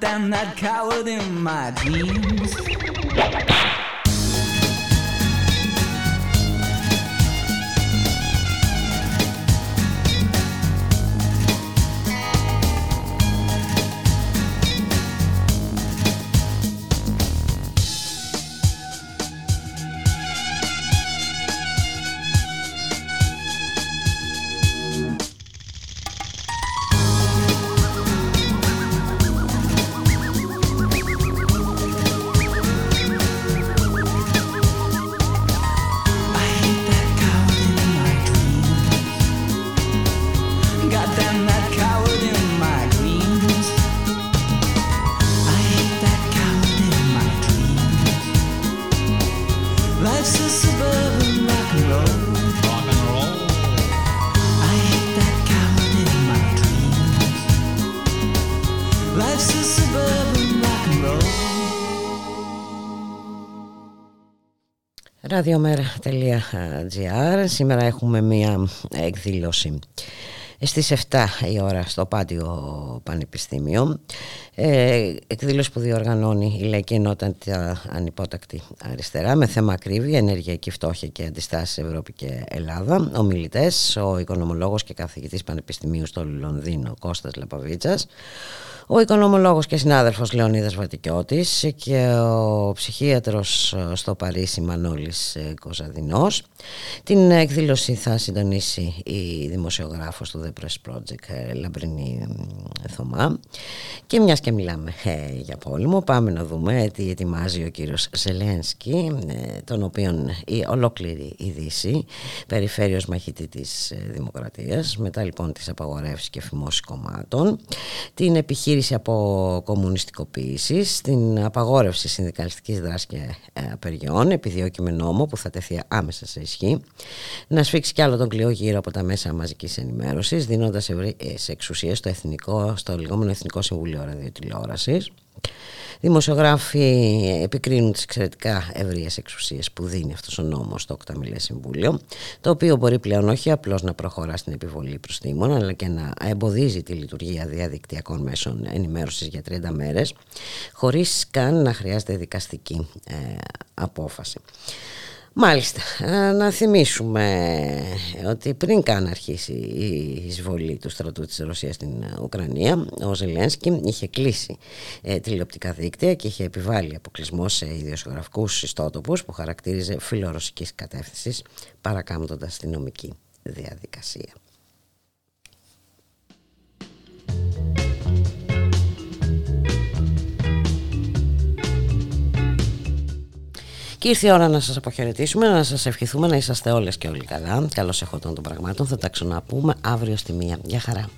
Goddamn that coward in my dreams. radiomera.gr Σήμερα έχουμε μία εκδήλωση. Στις 7 η ώρα στο Πάτιο Πανεπιστήμιο. Ε, εκδήλωση που διοργανώνει η Λαϊκή Ενότητα Ανυπότακτη Αριστερά με θέμα ακρίβεια, ενεργειακή φτώχεια και αντιστάσεις Ευρώπη και Ελλάδα. Ομιλητές, ο οικονομολόγος και καθηγητής Πανεπιστημίου στο Λονδίνο Κώστας Λαπαβίτσας ο οικονομολόγος και συνάδελφος Λεωνίδας Βατικιώτης και ο ψυχίατρος στο Παρίσι Μανώλης Κοζαδινός. Την εκδήλωση θα συντονίσει η δημοσιογράφος του The Press Project Λαμπρινή Θωμά. Και μιας και μιλάμε ε, για πόλεμο, πάμε να δούμε τι ετοιμάζει ο κύριος Ζελένσκι, ε, τον οποίον η ολόκληρη η Δύση περιφέρει ως μαχητή της Δημοκρατίας, μετά λοιπόν τις απαγορεύσεις και φημώσεις κομμάτων, την επιχείρηση από κομμουνιστικοποίησης, την απαγόρευση συνδικαλιστικής δράσης και ε, απεργιών, επιδιώκει με νόμο που θα τεθεί άμεσα σε ισχύ, να σφίξει κι άλλο τον κλειό γύρω από τα μέσα μαζικής ενημέρωσης, δίνοντας σε εξουσία στο, εθνικό, στο λεγόμενο Εθνικό Συμβουλίο Ραδιοτηλεόρασης, Δημοσιογράφοι επικρίνουν τις εξαιρετικά ευρείες εξουσίες που δίνει αυτός ο νόμος στο Οκταμιλέ Συμβούλιο, το οποίο μπορεί πλέον όχι απλώς να προχωρά στην επιβολή προστήμων, αλλά και να εμποδίζει τη λειτουργία διαδικτυακών μέσων ενημέρωσης για 30 μέρες, χωρίς καν να χρειάζεται δικαστική ε, απόφαση. Μάλιστα, να θυμίσουμε ότι πριν καν αρχίσει η εισβολή του στρατού της Ρωσίας στην Ουκρανία, ο Ζελένσκι είχε κλείσει ε, τηλεοπτικά δίκτυα και είχε επιβάλει αποκλεισμό σε ιδιοσιογραφικούς ιστότοπους που χαρακτήριζε φιλορωσικής κατεύθυνσης παρακάμπτοντας τη νομική διαδικασία. Και ήρθε η ώρα να σας αποχαιρετήσουμε, να σας ευχηθούμε να είσαστε όλες και όλοι καλά. Καλώς εχόταν των πραγμάτων. Θα τα ξαναπούμε αύριο στη μία. Γεια χαρά.